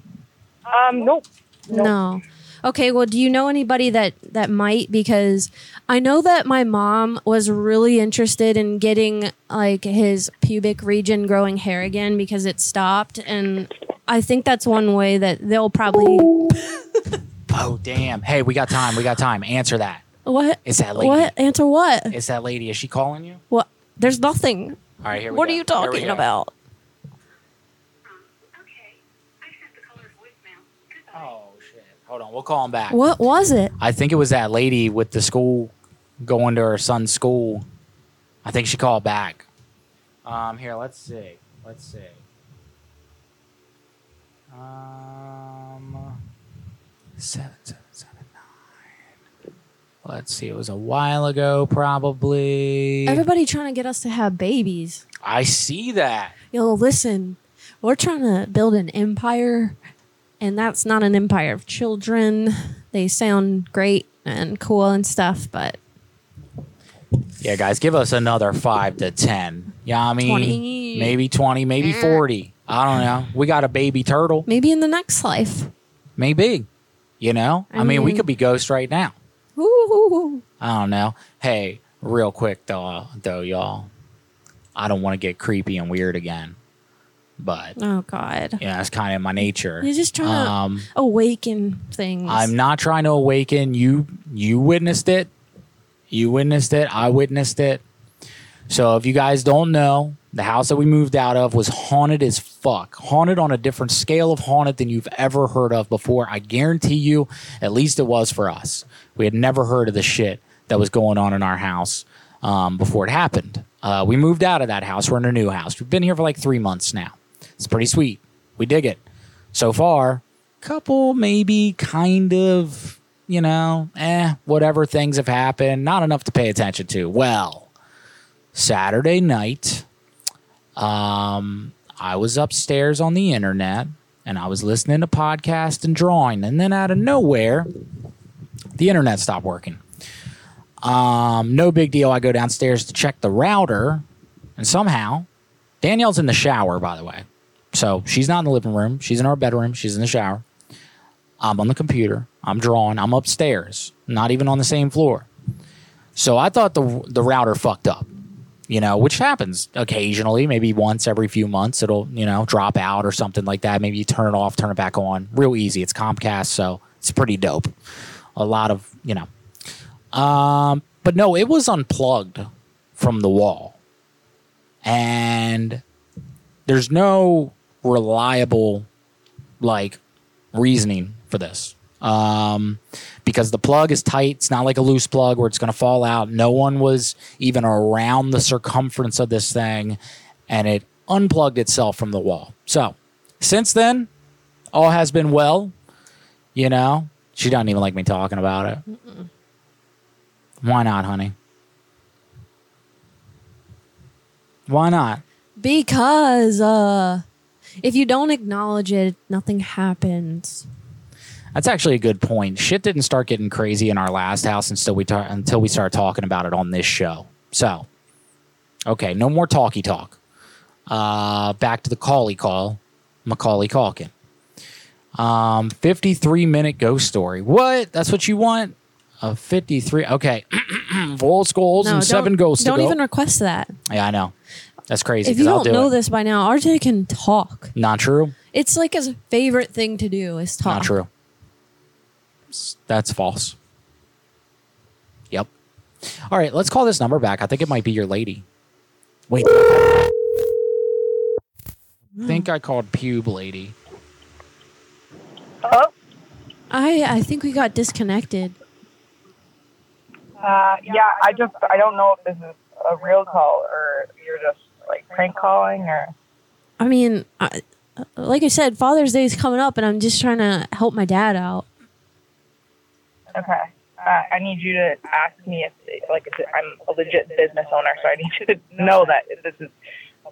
Um, nope. No. Okay, well, do you know anybody that that might? Because I know that my mom was really interested in getting like his pubic region growing hair again because it stopped, and I think that's one way that they'll probably. Oh damn! Hey, we got time. We got time. Answer that. What? Is that lady? What? Answer what? Is that lady? Is she calling you? What? There's nothing. All right, here we What go. are you Here we talking go. about? Oh shit! Hold on, we'll call him back. What was it? I think it was that lady with the school going to her son's school. I think she called back. Um, here, let's see. Let's see. Um, seven, seven, seven, nine. Let's see. It was a while ago, probably. Everybody trying to get us to have babies. I see that. Yo, listen, we're trying to build an empire, and that's not an empire of children. They sound great and cool and stuff, but Yeah, guys, give us another five to ten. Yeah, I mean, 20. maybe twenty, maybe forty. I don't know. We got a baby turtle. maybe in the next life. Maybe. You know? I, I mean, we could be ghosts right now. Ooh. I don't know. Hey, real quick though, though, y'all. I don't want to get creepy and weird again, but Oh God. yeah, it's kind of my nature. You're just trying Um, to awaken things. I'm not trying to awaken you. You witnessed it. You witnessed it. I witnessed it. So if you guys don't know, the house that we moved out of was haunted as fuck. Haunted on a different scale of haunted than you've ever heard of before. I guarantee you, at least it was for us. We had never heard of the shit that was going on in our house um, before it happened. Uh, we moved out of that house. We're in a new house. We've been here for like three months now. It's pretty sweet. We dig it. So far, couple maybe kind of, you know, eh, whatever things have happened. Not enough to pay attention to. Well, Saturday night, um, I was upstairs on the internet and I was listening to podcast and drawing, and then out of nowhere, the internet stopped working. Um, no big deal. I go downstairs to check the router, and somehow Danielle's in the shower, by the way. So she's not in the living room. She's in our bedroom. She's in the shower. I'm on the computer. I'm drawing. I'm upstairs, not even on the same floor. So I thought the the router fucked up, you know, which happens occasionally, maybe once every few months. It'll you know drop out or something like that. Maybe you turn it off, turn it back on, real easy. It's Comcast, so it's pretty dope. A lot of you know, um, but no, it was unplugged from the wall, and there's no reliable like reasoning for this. Um, because the plug is tight. It's not like a loose plug where it's going to fall out. No one was even around the circumference of this thing, and it unplugged itself from the wall. So, since then, all has been well. You know, she doesn't even like me talking about it. Why not, honey? Why not? Because uh, if you don't acknowledge it, nothing happens. That's actually a good point. Shit didn't start getting crazy in our last house until we ta- until we started talking about it on this show. So, okay, no more talky talk. Uh, back to the Cauley call, Macaulay Culkin. Um, 53 minute ghost story. What? That's what you want? A 53. Okay. Four skulls No, and seven don't- ghosts. to Don't go. even request that. Yeah, I know. That's crazy. If you don't do know it. this by now, RJ can talk. Not true. It's like his favorite thing to do is talk. Not true. S- That's false. Yep. All right, let's call this number back. I think it might be your lady. Wait. I think I called pube lady. Hello? I I think we got disconnected. Uh, yeah, I just, I don't know if this is a real call or you're just like prank calling or. I mean, I, like I said, Father's Day is coming up, and I'm just trying to help my dad out. Okay. Uh, I need you to ask me if, like, if I'm a legit business owner, so I need you to know that this is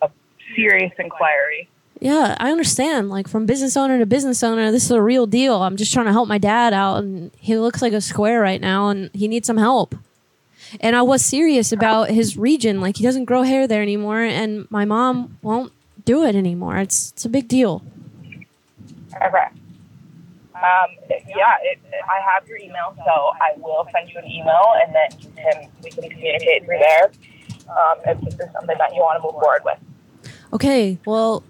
a serious inquiry. Yeah, I understand. Like from business owner to business owner, this is a real deal. I'm just trying to help my dad out, and he looks like a square right now, and he needs some help. And I was serious about his region. Like he doesn't grow hair there anymore, and my mom won't do it anymore. It's it's a big deal. Okay. Um, yeah, it, I have your email, so I will send you an email, and then you can we can communicate through there. Um, if this is something that you want to move forward with. Okay, well,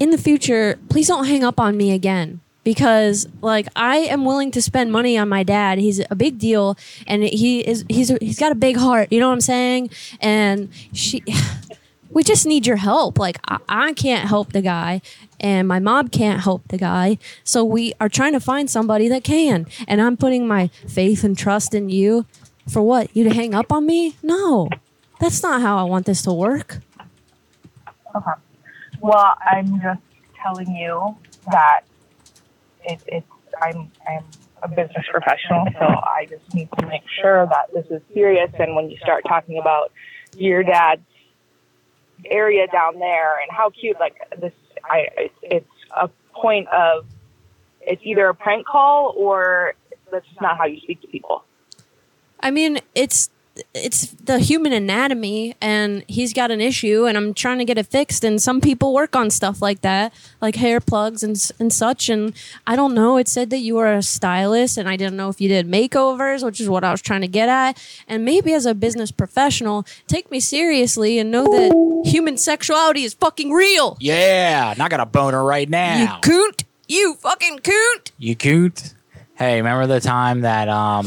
in the future, please don't hang up on me again because like I am willing to spend money on my dad. He's a big deal and he is he's he's got a big heart, you know what I'm saying? And she we just need your help. Like I, I can't help the guy and my mom can't help the guy. So we are trying to find somebody that can. And I'm putting my faith and trust in you for what? You to hang up on me? No. That's not how I want this to work. Okay. Well, I'm just telling you that it, it's I'm I'm a business professional, so I just need to make sure that this is serious. And when you start talking about your dad's area down there and how cute, like this, I it's, a point of it's either a prank call or that's just not how you speak to people. I mean, it's it's the human anatomy and he's got an issue and I'm trying to get it fixed. And some people work on stuff like that like hair plugs and and such. And I don't know. It said that you were a stylist and I didn't know if you did makeovers which is what I was trying to get at. And maybe as a business professional take me seriously and know that human sexuality is fucking real. Yeah, and I got a boner right now. you coot. You fucking coot. You coot. Hey, remember the time that um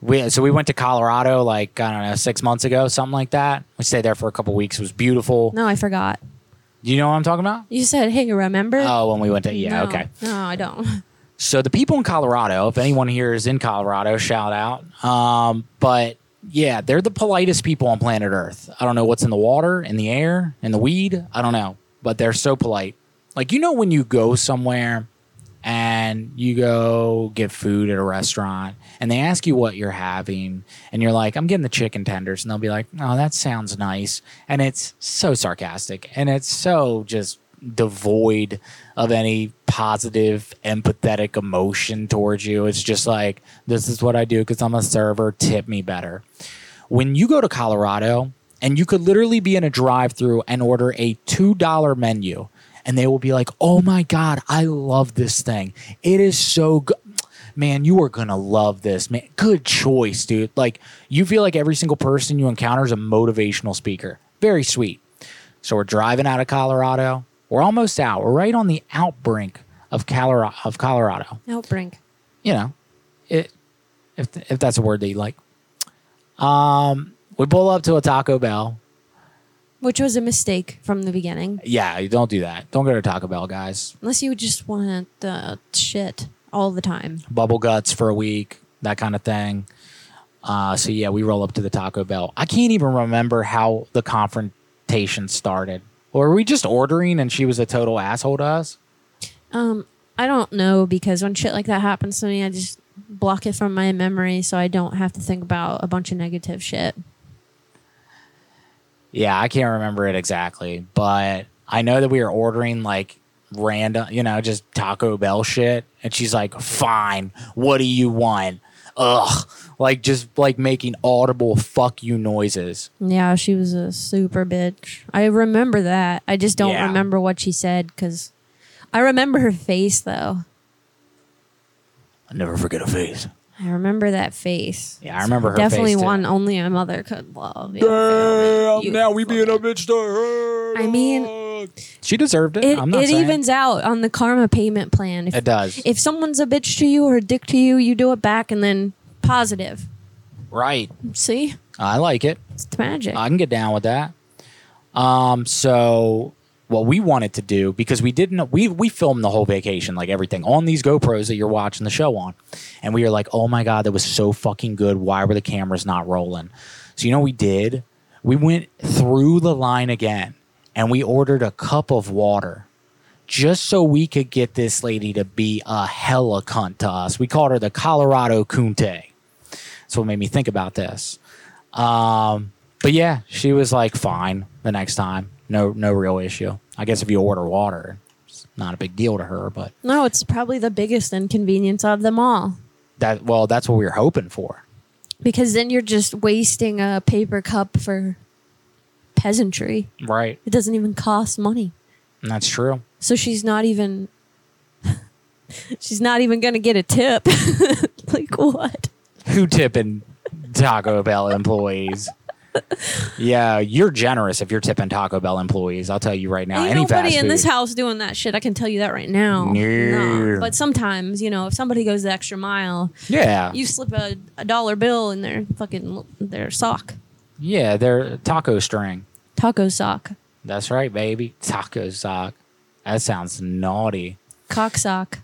we so we went to Colorado like I don't know six months ago, something like that. We stayed there for a couple weeks. It was beautiful. no I forgot Do you know what I'm talking about? you said hey you remember Oh, when we went to yeah, No. okay. no I don't So the people in Colorado, if anyone here is in Colorado, shout out. Um, but yeah, they're the politest people on planet Earth. I don't know what's in the water, in the air, in the weed. I don't know, but they're so polite. Like you know when you go somewhere and you go get food at a restaurant and they ask you what you're having and you're like, I'm getting the chicken tenders, and they'll be like, Oh, that sounds nice. And it's so sarcastic and it's so just devoid of any positive empathetic emotion towards you. It's just like, this is what I do because I'm a server, tip me better. When you go to Colorado and you could literally be in a drive through and order a $2 menu and they will be like, oh my God, I love this thing. It is so good. Man, you are gonna love this, man. Good choice, dude. Like, you feel like every single person you encounter is a motivational speaker. Very sweet. So we're driving out of Colorado. We're almost out. We're right on the outbrink of Colorado. Of Colorado. outbrink You know, it if if that's a word that you like. Um, we pull up to a Taco Bell. which was a mistake from the beginning Yeah, you don't do that. Don't go to Taco Bell, guys. Unless you just want uh, shit. All the time. bubble guts for a week, that kind of thing. Uh, so yeah, we roll up to the Taco Bell. I can't even remember how the confrontation started. Or were we just ordering and she was a total asshole to us? Um, I don't know because when shit like that happens to me, I just block it from my memory so I don't have to think about a bunch of negative shit. Yeah, I can't remember it exactly, but I know that we were ordering like random, you know, just Taco Bell shit. And she's like, fine, what do you want? Ugh. Like just like making audible fuck you noises. Yeah, she was a super bitch. I remember that. I just don't Yeah. remember what she said because I remember her face though. I never forget a face. I remember that face. Yeah, I remember her Definitely face, too. one only a mother could love. You feel me? You- now we being a bitch to her. I mean, She deserved it. it, I'm not it saying. evens out on the karma payment plan. If, It does. If someone's a bitch to you or a dick to you, you do it back and then positive. Right. See? I like it. It's magic. I can get down with that. Um, so what we wanted to do because we didn't we we filmed the whole vacation like everything on these GoPros that you're watching the show on, and we were like, oh my god, that was so fucking good. Why were the cameras not rolling? So you know what we did? We went through the line again, and we ordered a cup of water. Just so we could get this lady to be a hella cunt to us. We called her the Colorado Kunte. That's what made me think about this. Um, but yeah, she was like fine the next time. No, no real issue. I guess if you order water, it's not a big deal to her. But No, it's probably the biggest inconvenience of them all. that, well, that's what we were hoping for. Because then you're just wasting a paper cup for peasantry. Right. It doesn't even cost money. That's true. So she's not even she's not even gonna get a tip. like what? Who tipping Taco Bell employees? yeah, you're generous if you're tipping Taco Bell employees. I'll tell you right now. Ain't Any nobody fast in this house doing that shit. I can tell you that right now. No. But sometimes, you know, if somebody goes the extra mile, Yeah. you slip a, a dollar bill in their fucking their sock, Yeah, they're taco string. Taco sock, That's right, baby. Taco sock. That sounds naughty. cock sock.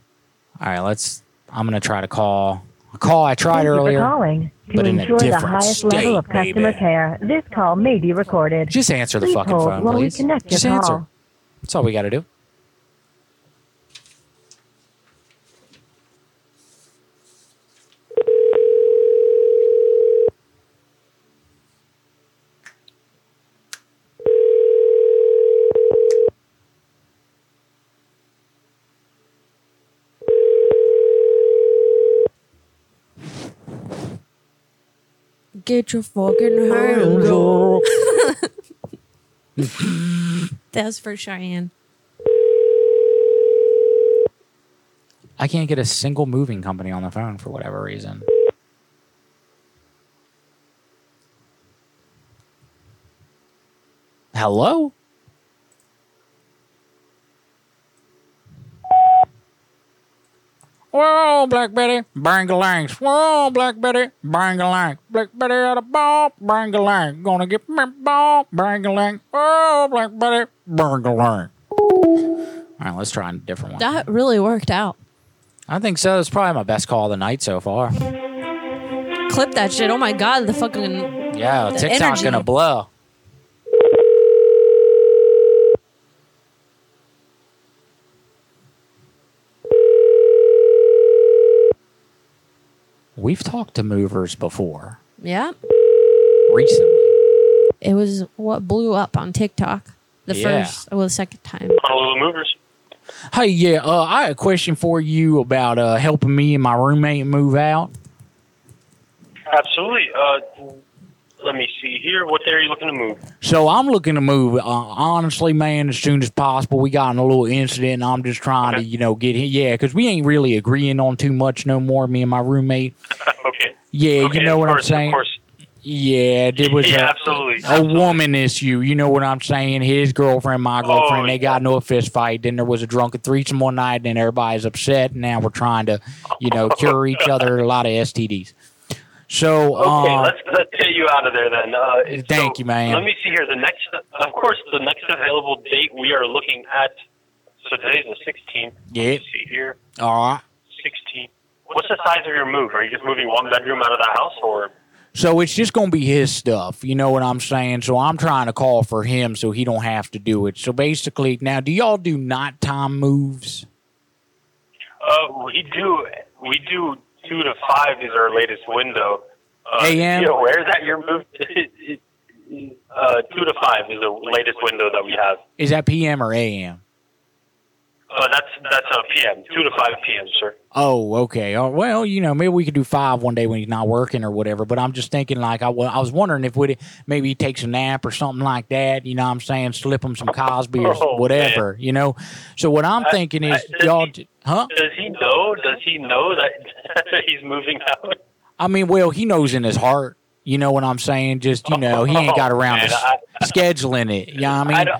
All right, let's. I'm gonna try to call a call I tried Thank earlier. you for calling. To but in a ensure the different highest state, level of customer baby. care, this call may be recorded. Just answer the Please fucking hold phone, while please. we connect Just your answer. That's all we got to do. Get your fucking hands up. That's for Cheyenne. I can't get a single moving company on the phone for whatever reason. Hello? Whoa, Black Betty, bang a lang. Whoa, Black Betty, bang a lang. Black Betty at a ball, bang a lang. Gonna get me ball, bang a lang. Whoa, Black Betty, bang a lang. All right, let's try a different one. That really worked out. I think so. It's probably my best call of the night so far. Clip that shit. Oh my god, the fucking Yeah, The TikTok's energy. gonna blow. We've talked to movers before yeah. recently. It was what blew up on TikTok the Yeah. first, well, the second time. Honolulu Movers. Hey, yeah, uh, I had a question for you about uh, helping me and my roommate move out. Absolutely. Uh, let me see here. What day are you looking to move? So I'm looking to move. Uh, honestly, man, as soon as possible. We got in a little incident, and I'm just trying to, you know, get hit. Yeah, because we ain't really agreeing on too much no more. Me and my roommate. okay. Yeah, Okay, you know what course, I'm saying. Of course. Yeah, it was Yeah, a, absolutely, a woman issue. You know what I'm saying? His girlfriend, my girlfriend, Oh, they got into a fist fight. Then there was a drunken threesome one night, and everybody's upset. And now we're trying to, you know, cure each other a lot of STDs. So, Okay, uh, let's let's get you out of there then. Uh, thank so, you, man. Let me see here. The next, of course, the next available date we are looking at. So today's the 16th. Yeah. See here. all right. 16. What's the size of your move? Are you just moving one bedroom out of the house, or So it's just gonna be his stuff. You know what I'm saying? So I'm trying to call for him so he don't have to do it. So basically, now do y'all do nighttime moves? uh, we do we do two to five is our latest window. Uh, AM? You know, where is that your move? uh, two to five is the latest window that we have. Is that PM or AM? Uh, that's that's uh, PM, two to five PM, sir. Oh, okay. Oh, well, you know, maybe we could do five one day when he's not working or whatever. But I'm just thinking, like, I I was wondering if we maybe he takes a nap or something like that. You know, what I'm saying, slip him some Cosby or Oh, whatever. You know. So what I'm I- thinking is, I- y'all, he- huh? Does he know? Does he know that he's moving out? I mean, well, he knows in his heart. You know what I'm saying? Just you know, he ain't got around man, to scheduling it. You know what I mean?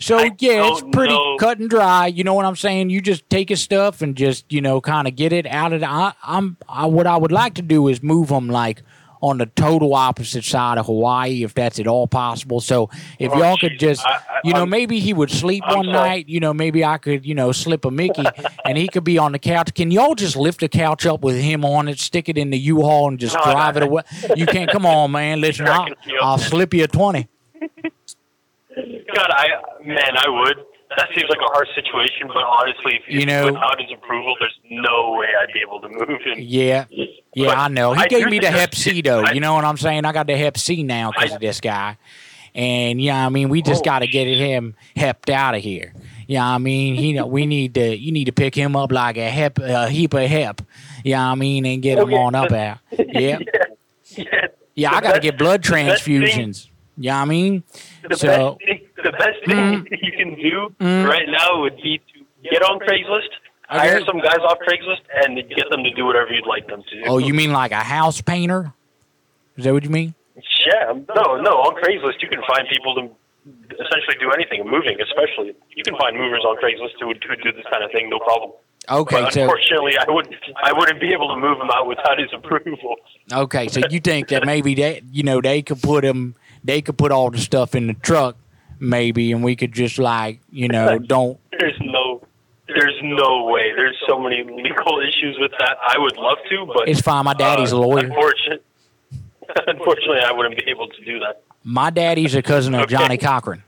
So yeah, it's pretty know. cut and dry. You know what I'm saying? You just take his stuff and just you know kind of get it out of the. I, I'm I, what I would like to do is move him like on the total opposite side of Hawaii, if that's at all possible. So if Oh, y'all could just, I- I- you know, I'm- maybe he would sleep I'm one sorry. night. You know, maybe I could, you know, slip a Mickey and he could be on the couch. Can y'all just lift the couch up with him on it, stick it in the U-Haul, and just No, drive no. it away? You can't. Come on, man. Listen, I'll, Cracking me up, I'll slip you a twenty. God, I man, I would. That seems like a harsh situation, but honestly, if You know- without his approval, there's no way I'd be able to move. And Yeah. Yeah, But I know. He I gave me the Hep C though. I- You know what I'm saying? I got the Hep C now because of this guy. And yeah, I mean, we just oh. got to get him hepped out of here. Yeah, I mean, he know we need to. You need to pick him up like a hep, a heap of hep. Yeah, I mean, and get him on up out. Yeah, yeah, yeah. I got to get blood the best thing- transfusions. Yeah, I mean, the so best thing, the best thing you can do Mm. right now would be to get on Craigslist, hire some guys off Craigslist, and get them to do whatever you'd like them to do. oh, you mean like a house painter? Is that what you mean? Yeah, no, no. On Craigslist, you can find people to essentially do anything, moving especially. You can find movers on Craigslist who would do this kind of thing, no problem. Okay, But so unfortunately, I wouldn't I wouldn't be able to move him out without his approval. Okay, so you think that maybe that you know, they could put him, they could put all the stuff in the truck, maybe, and we could just like, you know, don't. There's no. There's no way. There's so many legal issues with that. I would love to, but It's fine. My daddy's a uh, lawyer. Unfortunately, unfortunately, I wouldn't be able to do that. My daddy's a cousin of Johnnie Cochran,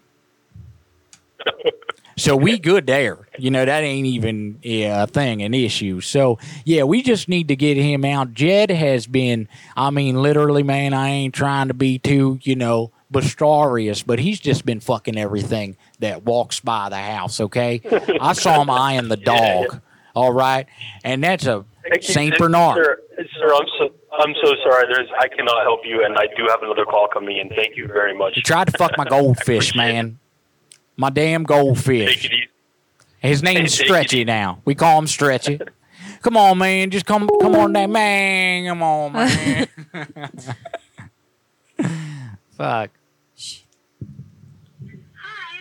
so we good there. You know, that ain't even yeah, a thing, an issue. So yeah, we just need to get him out. Jed has been, I mean, literally, man. I ain't trying to be too, you know. Bostarius, but he's just been fucking everything that walks by the house. Okay, I saw him eyeing the dog. All right, and that's a Saint Bernard. Sir, sir, I'm so I'm so sorry. There's I cannot help you, and I do have another call coming in. Thank you very much. He tried to fuck my goldfish, man. My damn goldfish. Take it easy. His name's Stretchy now. We call him Stretchy. Come on, man. Just come come on that man. Come on, man. Fuck. Hi,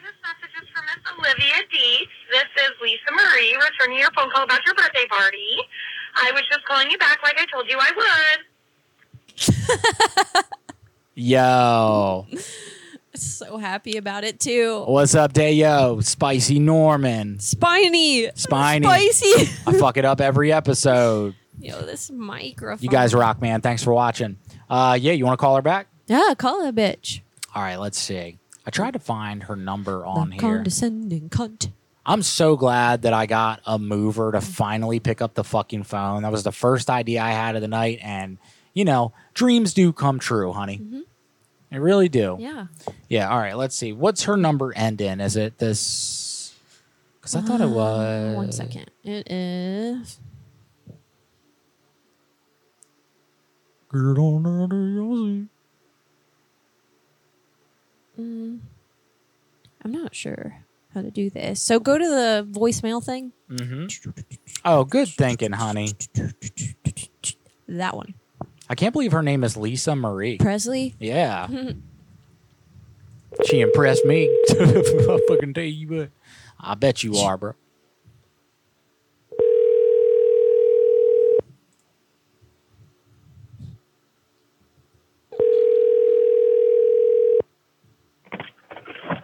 this message is for Miss Olivia Deets. This is Lisa Marie returning your phone call about your birthday party. I was just calling you back like I told you I would. Yo. So happy about it too. What's up, Dayo? Spicy Norman. Spiny. Spiny. Spicy. I fuck it up every episode. Yo, this microphone. You guys rock, man. Thanks for watching. Uh yeah, you want to call her back? Yeah, call that bitch. All right, let's see. I tried to find her number on the here. condescending cunt. I'm so glad that I got a mover to finally pick up the fucking phone. That was the first idea I had of the night. And, you know, dreams do come true, honey. They really do. Yeah. Yeah. All right. Let's see. What's her number end in? Is it this? Because I thought it Uh, was. One second. It is. Get on out of your Mm, I'm not sure how to do this. So go to the voicemail thing. hmm Oh, good thinking, honey. That one. I can't believe her name is Lisa Marie. Presley. Yeah. She impressed me. I fucking tell you what. I bet you are, bro.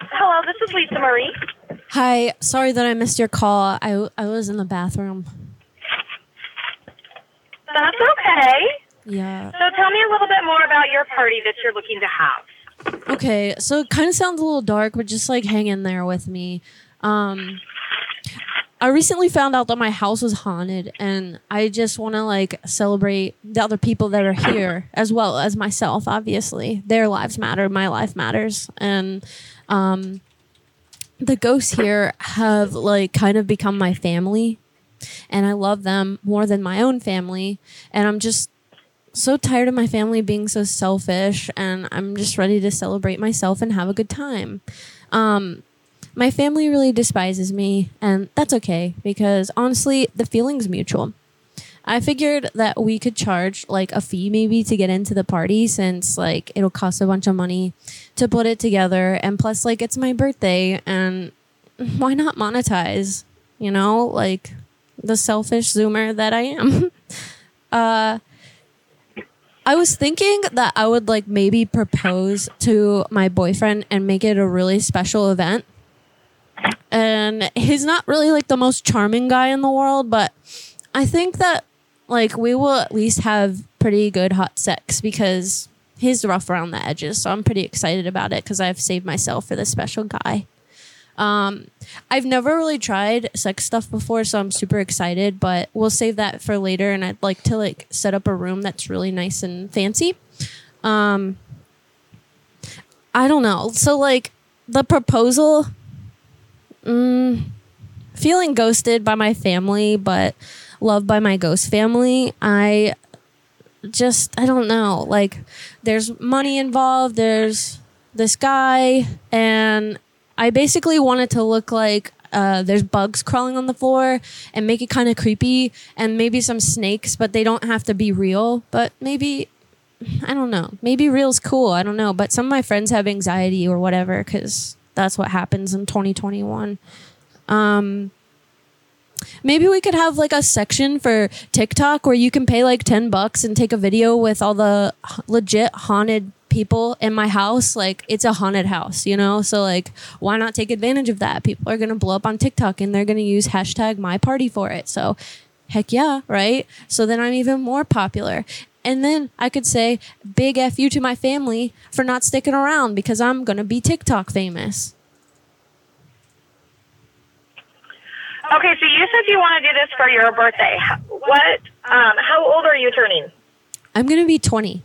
Hello, this is Lisa Marie. Hi. Sorry that I missed your call. I I was in the bathroom. That's okay. Yeah. So tell me a little bit more about your party that you're looking to have. Okay, so it kind of sounds a little dark, but just like hang in there with me. Um, I recently found out that my house was haunted, and I just want to like celebrate the other people that are here as well as myself. Obviously, their lives matter, my life matters, and um, the ghosts here have like kind of become my family, and I love them more than my own family, and I'm just so tired of my family being so selfish and I'm just ready to celebrate myself and have a good time. Um, my family really despises me, and that's okay because honestly, the feeling's mutual. I figured that we could charge like a fee maybe to get into the party since like it'll cost a bunch of money to put it together and plus like it's my birthday and why not monetize, you know, like the selfish zoomer that I am. uh I was thinking that I would like maybe propose to my boyfriend and make it a really special event. And he's not really like the most charming guy in the world, but I think that like we will at least have pretty good hot sex because he's rough around the edges. So I'm pretty excited about it because I've saved myself for this special guy. Um, I've never really tried sex stuff before, so I'm super excited. But we'll save that for later. And I'd like to like set up a room that's really nice and fancy. Um, I don't know. So like the proposal, mm, feeling ghosted by my family, but loved by my ghost family. I just I don't know. Like there's money involved. There's this guy and I basically wanted to look like uh, there's bugs crawling on the floor and make it kind of creepy and maybe some snakes, but they don't have to be real. But maybe, I don't know. Maybe real's cool. I don't know. But some of my friends have anxiety or whatever because that's what happens in 2021. Um, maybe we could have like a section for TikTok where you can pay like 10 bucks and take a video with all the legit haunted people in my house. Like it's a haunted house, you know? So like why not take advantage of that? People are going to blow up on TikTok and they're going to use hashtag my party for it. So heck yeah, right? So then I'm even more popular. And then I could say big F you to my family for not sticking around because I'm going to be TikTok famous. Okay, so you said you want to do this for your birthday. What? Um, how old are you turning? I'm going to be 20.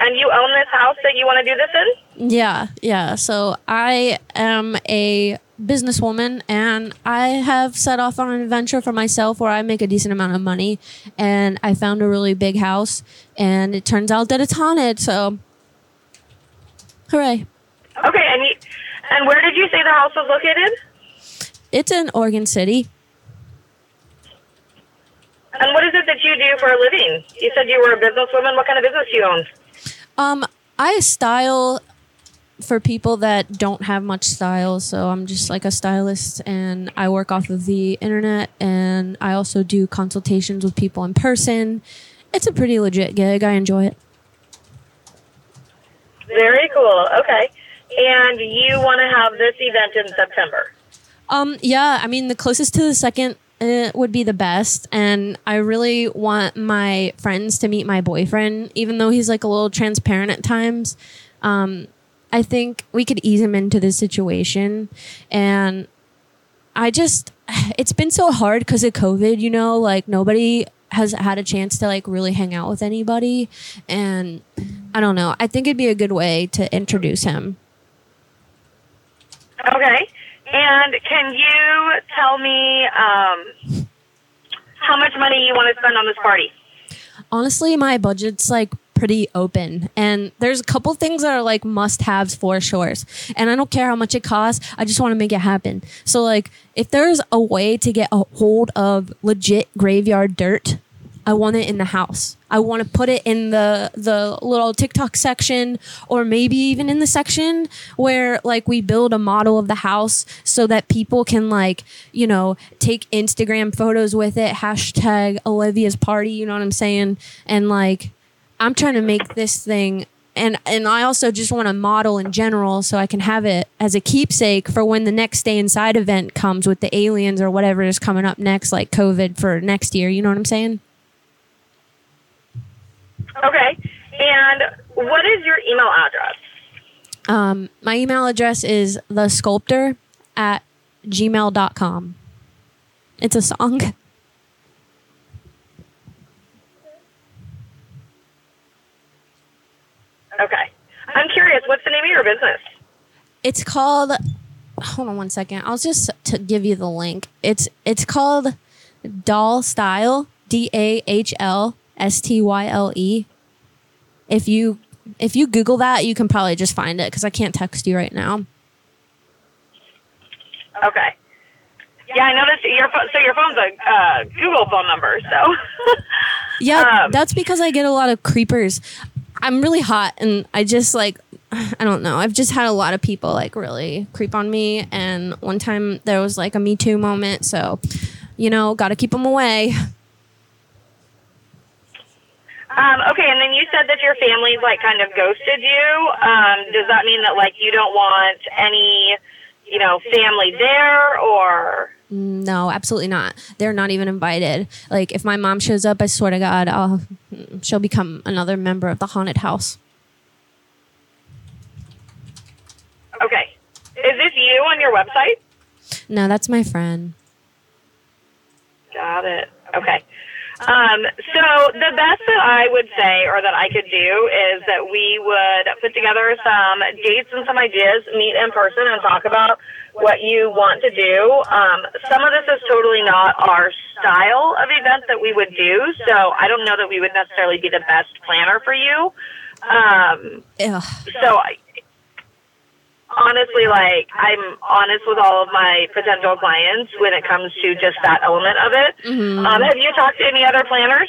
And you own this house that you want to do this in? Yeah, yeah. So I am a businesswoman and I have set off on an adventure for myself where I make a decent amount of money and I found a really big house and it turns out that it's haunted. So hooray. Okay, and you, and where did you say the house was located? It's in Oregon City. And what is it that you do for a living? You said you were a businesswoman. What kind of business do you own? Um, I style for people that don't have much style, so I'm just like a stylist, and I work off of the internet, and I also do consultations with people in person. It's a pretty legit gig. I enjoy it. Very cool. Okay. And you want to have this event in September? Um, yeah, I mean the closest to the second would be the best, and I really want my friends to meet my boyfriend, even though he's like a little transparent at times. Um, I think we could ease him into this situation, and I just it's been so hard because of COVID. You know, like nobody has had a chance to like really hang out with anybody, and I don't know. I think it'd be a good way to introduce him. Okay. And can you tell me um, how much money you want to spend on this party? honestly my budget's like pretty open. And there's a couple things that are like must haves for shores and i don't care how much it costs i just want to make it happen. So like if there's a way to get a hold of legit graveyard dirt i want it in the house i want to put it in the the little tiktok section or maybe even in the section where like we build a model of the house so that people can like you know take instagram photos with it hashtag olivia's party you know what i'm saying and like i'm trying to make this thing and and I also just want to model in general so I can have it as a keepsake for when the next Stay Inside event comes with the aliens or whatever is coming up next, like COVID for next year. You know what I'm saying? Okay. And what is your email address? Um, my email address is the sculptor at gmail.com. It's a song. Okay. I'm curious, what's the name of your business? It's called. Hold on one second. I'll just to give you the link. It's it's called Doll Style. D A H L S T Y L E. If you if you Google that, you can probably just find it because I can't text you right now. Okay. Yeah, I noticed your phone. So your phone's a uh, Google phone number. So Yeah, that's because I get a lot of creepers. I'm really hot and I just like I don't know. I've just had a lot of people like really creep on me and one time there was like a me too moment, so you know, got to keep them away. Um, okay, and then you said that your family's like kind of ghosted you. Um, does that mean that like you don't want any, you know, family there or? No, absolutely not. They're not even invited. Like if my mom shows up, I swear to God, I'll she'll become another member of the haunted house. Okay, is this you on your website? No, that's my friend. Got it. Okay. Um, so the best that I would say, or that I could do, is that we would put together some dates and some ideas, meet in person, and talk about what you want to do. Um, some of this is totally not our style of event that we would do, so I don't know that we would necessarily be the best planner for you. Um, so I, honestly, like I'm honest with all of my potential clients when it comes to just that element of it. Mhm. Um, have you talked to any other planners?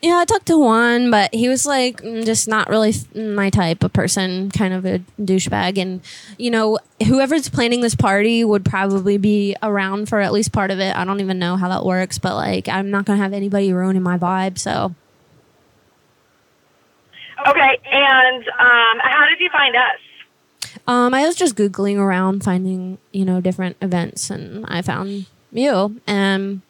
Yeah, I talked to one, but he was like mm, just not really my type of person, kind of a douchebag. And you know, whoever's planning this party would probably be around for at least part of it. I don't even know how that works, but like I'm not gonna have anybody ruining my vibe. So Okay, and um, how did you find us? Um, I was just googling around, finding you know different events, and I found you. And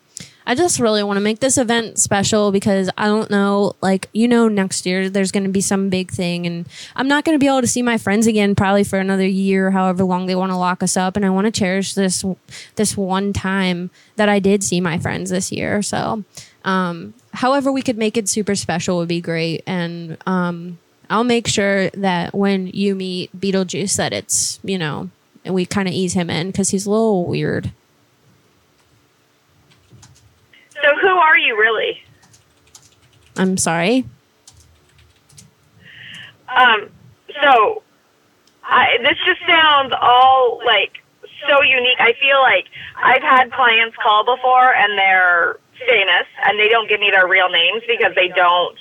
I just really want to make this event special because I don't know, like you know, next year there's going to be some big thing, and I'm not going to be able to see my friends again probably for another year, however long they want to lock us up. And I want to cherish this this one time that I did see my friends this year. So, um, however we could make it super special would be great, and um, I'll make sure that when you meet Beetlejuice, that it's you know, and we kind of ease him in because he's a little weird. So who are you really? I'm sorry. Um, so I, this just sounds all like so unique. I feel like I've had clients call before and they're famous and they don't give me their real names because they don't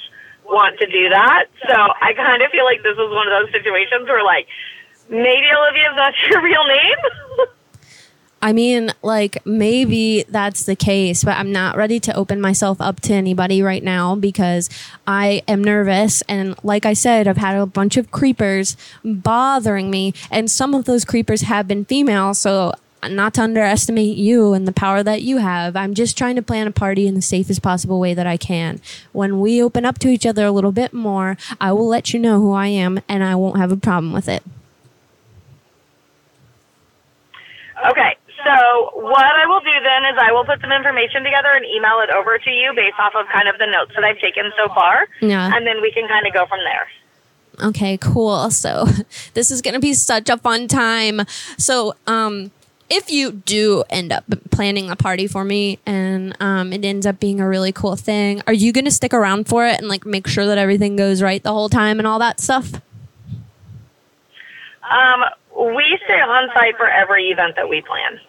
want to do that. So I kind of feel like this is one of those situations where like maybe Olivia, that's your real name. I mean, like maybe that's the case, but I'm not ready to open myself up to anybody right now because I am nervous. And like I said, I've had a bunch of creepers bothering me, and some of those creepers have been female. So, not to underestimate you and the power that you have, I'm just trying to plan a party in the safest possible way that I can. When we open up to each other a little bit more, I will let you know who I am, and I won't have a problem with it. Okay, so what I will do then is I will put some information together and email it over to you based off of kind of the notes that I've taken so far. Yeah. And then we can kind of go from there. Okay, cool. So this is gonna be such a fun time. So, um, if you do end up planning a party for me and um, it ends up being a really cool thing, are you gonna stick around for it and like make sure that everything goes right the whole time and all that stuff? Um, we stay on site for every event that we plan.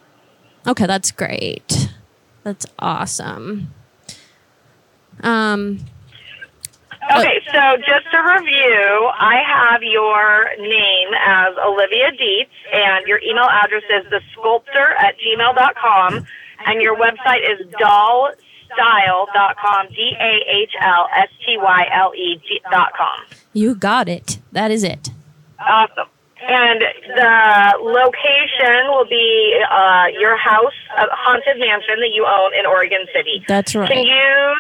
Okay, that's great. That's awesome. Um, Okay, so just to review, I have your name as Olivia Dietz, and your email address is thesculptor at gmail.com, and your website is dollstyle.com, D A H L S T Y L E dot com. You got it. That is it. Awesome. And the location will be uh, your house, a haunted mansion that you own in Oregon City. That's right. Can you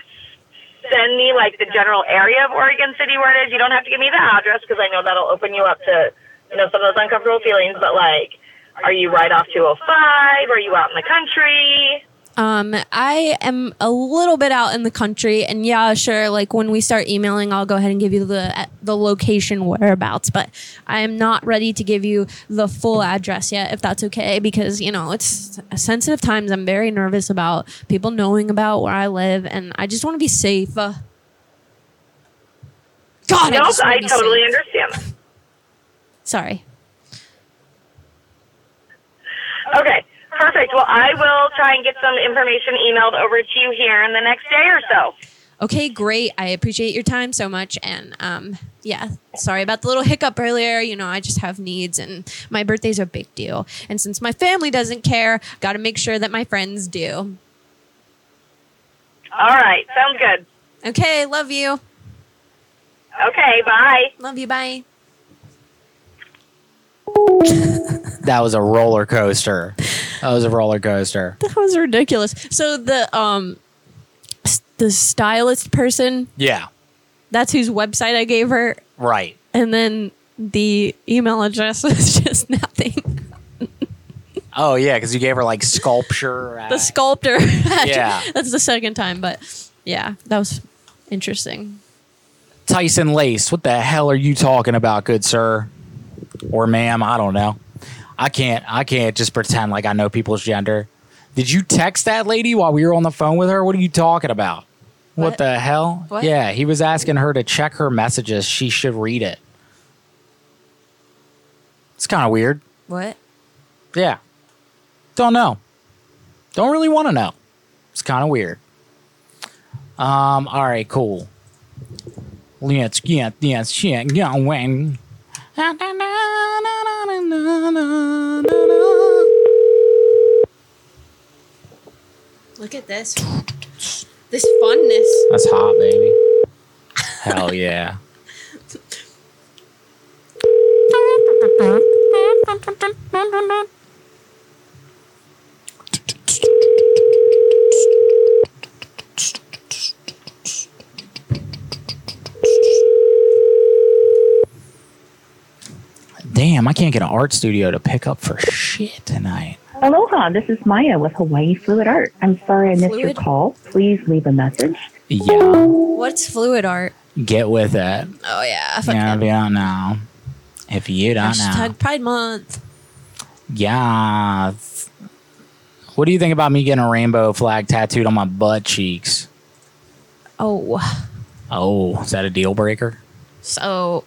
send me like the general area of Oregon City where it is? You don't have to give me the address because I know that'll open you up to you know some of those uncomfortable feelings. But like, are you right off 205? Are you out in the country? Um, I am a little bit out in the country, and yeah, sure. Like when we start emailing, I'll go ahead and give you the the location whereabouts. But I am not ready to give you the full address yet, if that's okay, because you know it's sensitive times. I'm very nervous about people knowing about where I live, and I just want to be safe. Uh, God, I just I be totally safe. understand. Sorry. Okay, perfect. Well, I will try and get some information emailed over to you here in the next day or so. Okay, great. I appreciate your time so much. And um, yeah, sorry about the little hiccup earlier. You know, I just have needs, and my birthday's a big deal. And since my family doesn't care, got to make sure that my friends do. All right, sounds good. Okay, love you. Okay, bye. Love you. Bye. That was a roller coaster. That was a roller coaster. That was ridiculous. So the um, the stylist person, Yeah, that's whose website I gave her, right. and then the email address was just nothing. Oh yeah, because you gave her like sculpture. the sculptor. Yeah. that's the second time, but yeah, that was interesting. Tyson Lace. What the hell are you talking about, good sir? Or ma'am, I don't know. I can't I can't just pretend like I know people's gender. Did you text that lady while we were on the phone with her? What are you talking about? What, What? the hell? What? Yeah, he was asking her to check her messages. She should read it. It's kind of weird. What? Yeah. Don't know. Don't really want to know. It's kind of weird. Um, all right, cool. Let's get this shit going. Look at this. This funness. That's hot, baby. Hell yeah. Damn, I can't get an art studio to pick up for shit tonight. Aloha, this is Maya with Hawaii Fluid Art. I'm sorry I missed your call. Please leave a message. Yeah, What's fluid art? get with it. Oh yeah, fuck Yeah, that. if you don't know. If you don't know. Hashtag Pride Month. Yeah. What do you think about me getting a rainbow flag tattooed on my butt cheeks? Oh, Oh, is that a deal breaker? so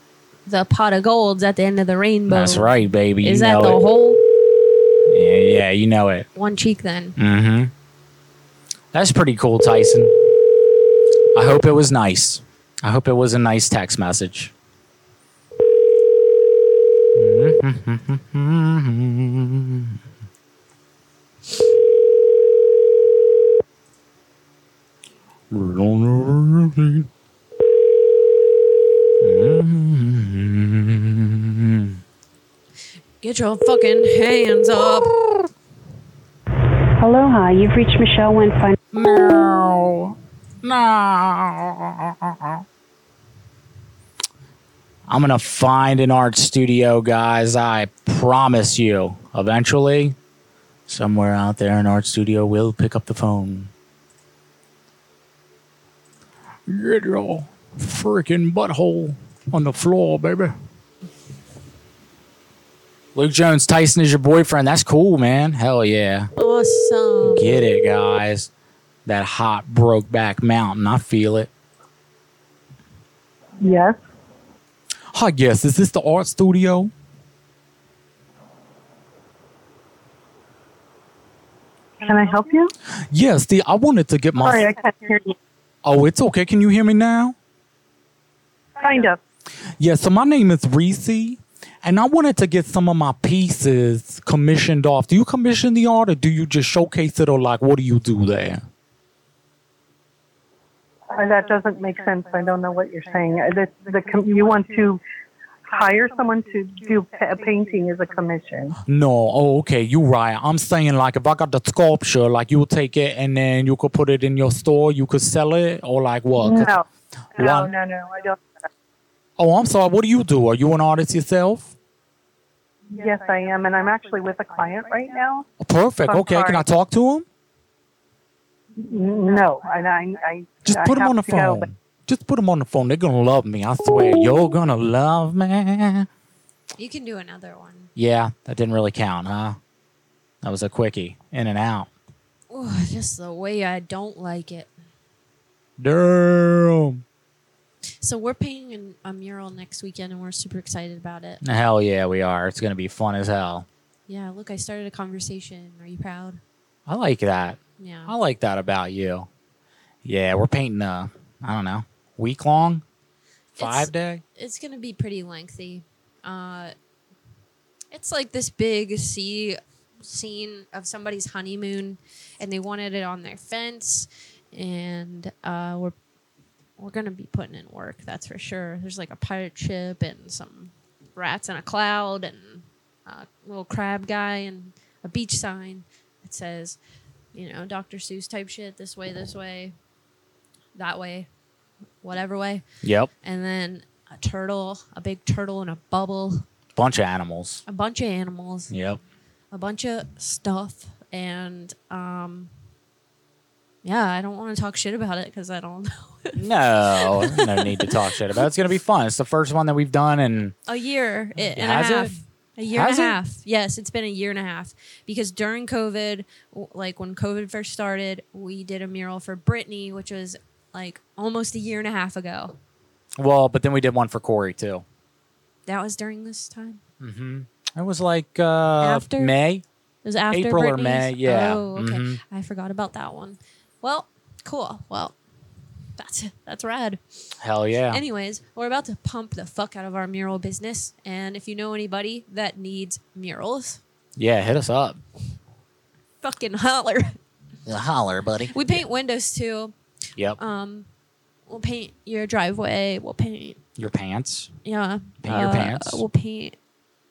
the pot of gold's at the end of the rainbow. That's right, baby. Is you that know the it. whole Yeah, yeah, you know it. one cheek then? Mm-hmm. That's pretty cool, Tyson. I hope it was nice. I hope it was a nice text message. Get your fucking hands up. Aloha, you've reached Michelle Winfine. No. No. I'm gonna find an art studio, guys. I promise you. Eventually, somewhere out there, an art studio will pick up the phone. Get your freaking butthole on the floor, baby. Luke Jones, Tyson is your boyfriend. That's cool, man. Hell yeah. Awesome. Get it, guys. That hot Brokeback Mountain. I feel it. Yes. Hi, yes. Is this the art studio? Can I help you? Yes, the I wanted to get my Sorry, I can't hear you. Oh, it's okay. Can you hear me now? Kind of. Yeah, so my name is Reese, and I wanted to get some of my pieces commissioned off. Do you commission the art or do you just showcase it or like what do you do there? Uh, That doesn't make sense. I don't know what you're saying. Uh, The, the, com- you want to hire someone to do a painting as a commission. No, oh, okay, you're right. I'm saying like if I got the sculpture, like you'll take it and then you could put it in your store, you could sell it, or like what? No, no, no, no. I don't. Oh, I'm sorry. What do you do? Are you an artist yourself? Yes, I am, and I'm actually with a client right now. Oh, perfect. I'm Okay, can I talk to him? No, and I, I Just I put him on the to go, but phone. Just put him on the phone. They're gonna love me. I swear. You're gonna love me. You can do another one. Yeah, that didn't really count, huh? That was a quickie, in and out. Ooh, just the way I don't like it. Damn. So we're painting an- a mural next weekend, and we're super excited about it. Hell yeah, we are. It's gonna be fun as hell. Yeah, look, I started a conversation. Are you proud? I like that. Yeah. I like that about you. Yeah, we're painting a, I don't know, week long, five day. It's gonna be pretty lengthy. Uh, it's like this big sea scene of somebody's honeymoon, and they wanted it on their fence, and uh, we're we're gonna be putting in work. That's for sure. There's like a pirate ship and some rats in a cloud and a little crab guy and a beach sign that says, you know, Dr. Seuss type shit. This way, this way, that way, whatever way. Yep. And then a turtle, a big turtle in a bubble, Bunch of animals. a bunch of animals, Yep. a bunch of stuff, and um, yeah, I don't want to talk shit about it because I don't know. No, no need to talk shit about it. It's gonna be fun. It's the first one that we've done, in a year and Has a it? half. A year Has and it? a half. Yes, it's been a year and a half because during COVID, like when COVID first started, we did a mural for Brittany, which was like almost a year and a half ago. well, but then we did one for Corey too. That was during this time. Mm-hmm. It was like uh, After? May. It was after April or May, yeah. Oh, okay. Mhm. I forgot about that one. Well, cool. Well, that's that's rad. Hell yeah. Anyways, we're about to pump the fuck out of our mural business, and if you know anybody that needs murals, yeah, hit us up. fucking holler. holler, buddy. We paint windows too. Yep. Um, we'll paint your driveway. We'll paint, Your pants. yeah. Paint your uh, pants. We'll paint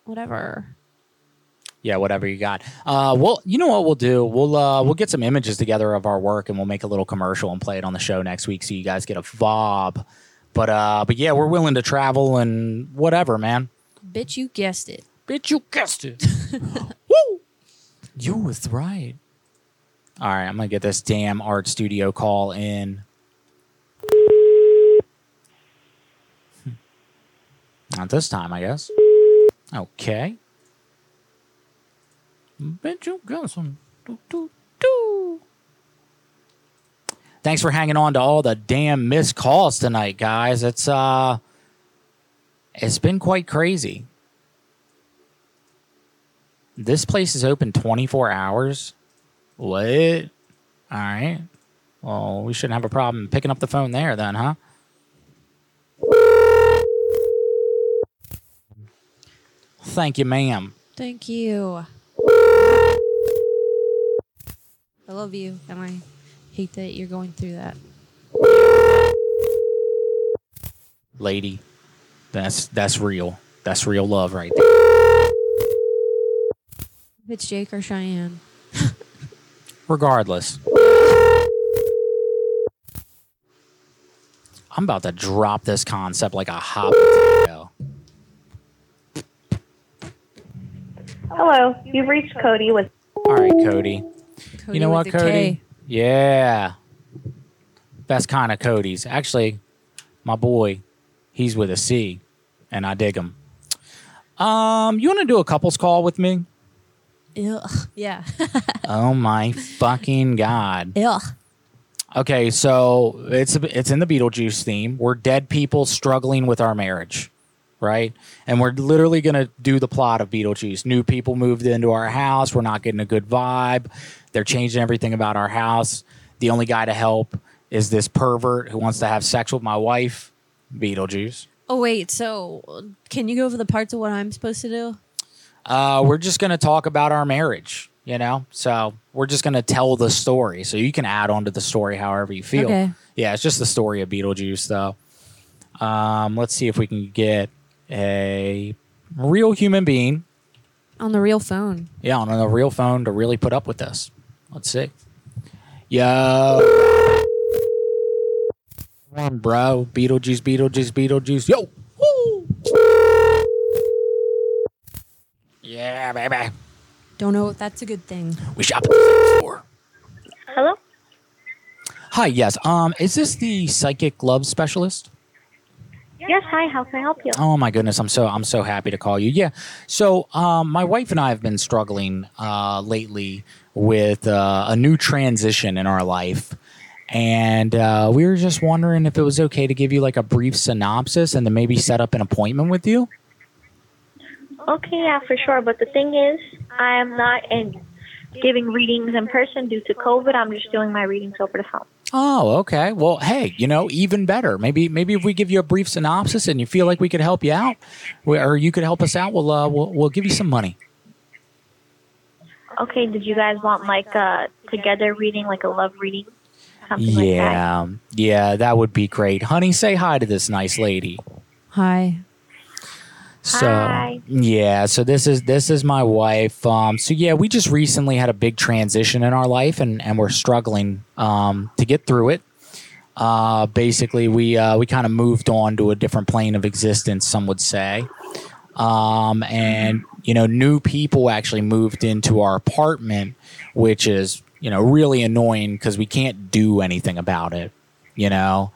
whatever. Yeah, whatever you got. Uh, well, you know what we'll do? We'll uh, we'll get some images together of our work, and we'll make a little commercial and play it on the show next week, so you guys get a vibe. But uh, but yeah, we're willing to travel and whatever, man. Bitch, you guessed it. Bitch, you guessed it. Woo! You was right. All right, I'm gonna get this damn art studio call in. Hmm. Not this time, I guess. Okay. Bet you got some. Do, do, do. Thanks for hanging on to all the damn missed calls tonight, guys. It's uh it's been quite crazy. This place is open 24 hours. What? All right. Well, we shouldn't have a problem picking up the phone there then, huh? Thank you, ma'am. Thank you. I love you, and I hate that you're going through that. Lady. That's that's real. That's real love right there. If it's Jake or Cheyenne. Regardless. I'm about to drop this concept like a hot potato. Hello, you've reached Cody with. All right, Cody. Cody you know what, with a Cody? K. Yeah. Best kind of Cody's. Actually, my boy, he's with a C, and I dig him. Um, you want to do a couples call with me? Ugh. Yeah. oh my fucking god. Ugh. Okay, so it's it's in the Beetlejuice theme. We're dead people struggling with our marriage, right? And we're literally gonna do the plot of Beetlejuice. New people moved into our house. We're not getting a good vibe. They're changing everything about our house. The only guy to help is this pervert who wants to have sex with my wife, Beetlejuice. Oh wait, so can you go over the parts of what I'm supposed to do? Uh, we're just gonna talk about our marriage, you know. So we're just gonna tell the story. So you can add on to the story however you feel. Okay. Yeah, it's just the story of Beetlejuice, though. Um, let's see if we can get a real human being, On the real phone. yeah, on a real phone to really put up with this. Let's see. Yo, Come on, bro, Beetlejuice, Beetlejuice, Beetlejuice. Yo, Woo. yeah, baby. Don't know if that's a good thing. We shop at the store. Hello? Hi, yes. Um, is this the psychic love specialist? Yes, hi, how can I help you? Oh my goodness, I'm so I'm so happy to call you. Yeah. So, um, my wife and I have been struggling uh, lately with uh, a new transition in our life, and uh, we were just wondering if it was okay to give you like a brief synopsis and then maybe set up an appointment with you. Okay, yeah, for sure. But the thing is, I am not in giving readings in person due to COVID. I'm just doing my readings over the phone. Oh, okay. Well, hey, you know, even better. Maybe maybe if we give you a brief synopsis and you feel like we could help you out, we- or you could help us out, we'll uh, we'll, we'll give you some money. Okay, did you guys want like a together reading, like a love reading? Something like that? Yeah, yeah, that would be great. Honey, say hi to this nice lady. Hi. So Hi. yeah, so this is this is my wife. Um, so yeah, we just recently had a big transition in our life, and and we're struggling um, to get through it. Uh, basically, we uh, we kind of moved on to a different plane of existence. Some would say, um, and you know, new people actually moved into our apartment, which is you know really annoying because we can't do anything about it. You know,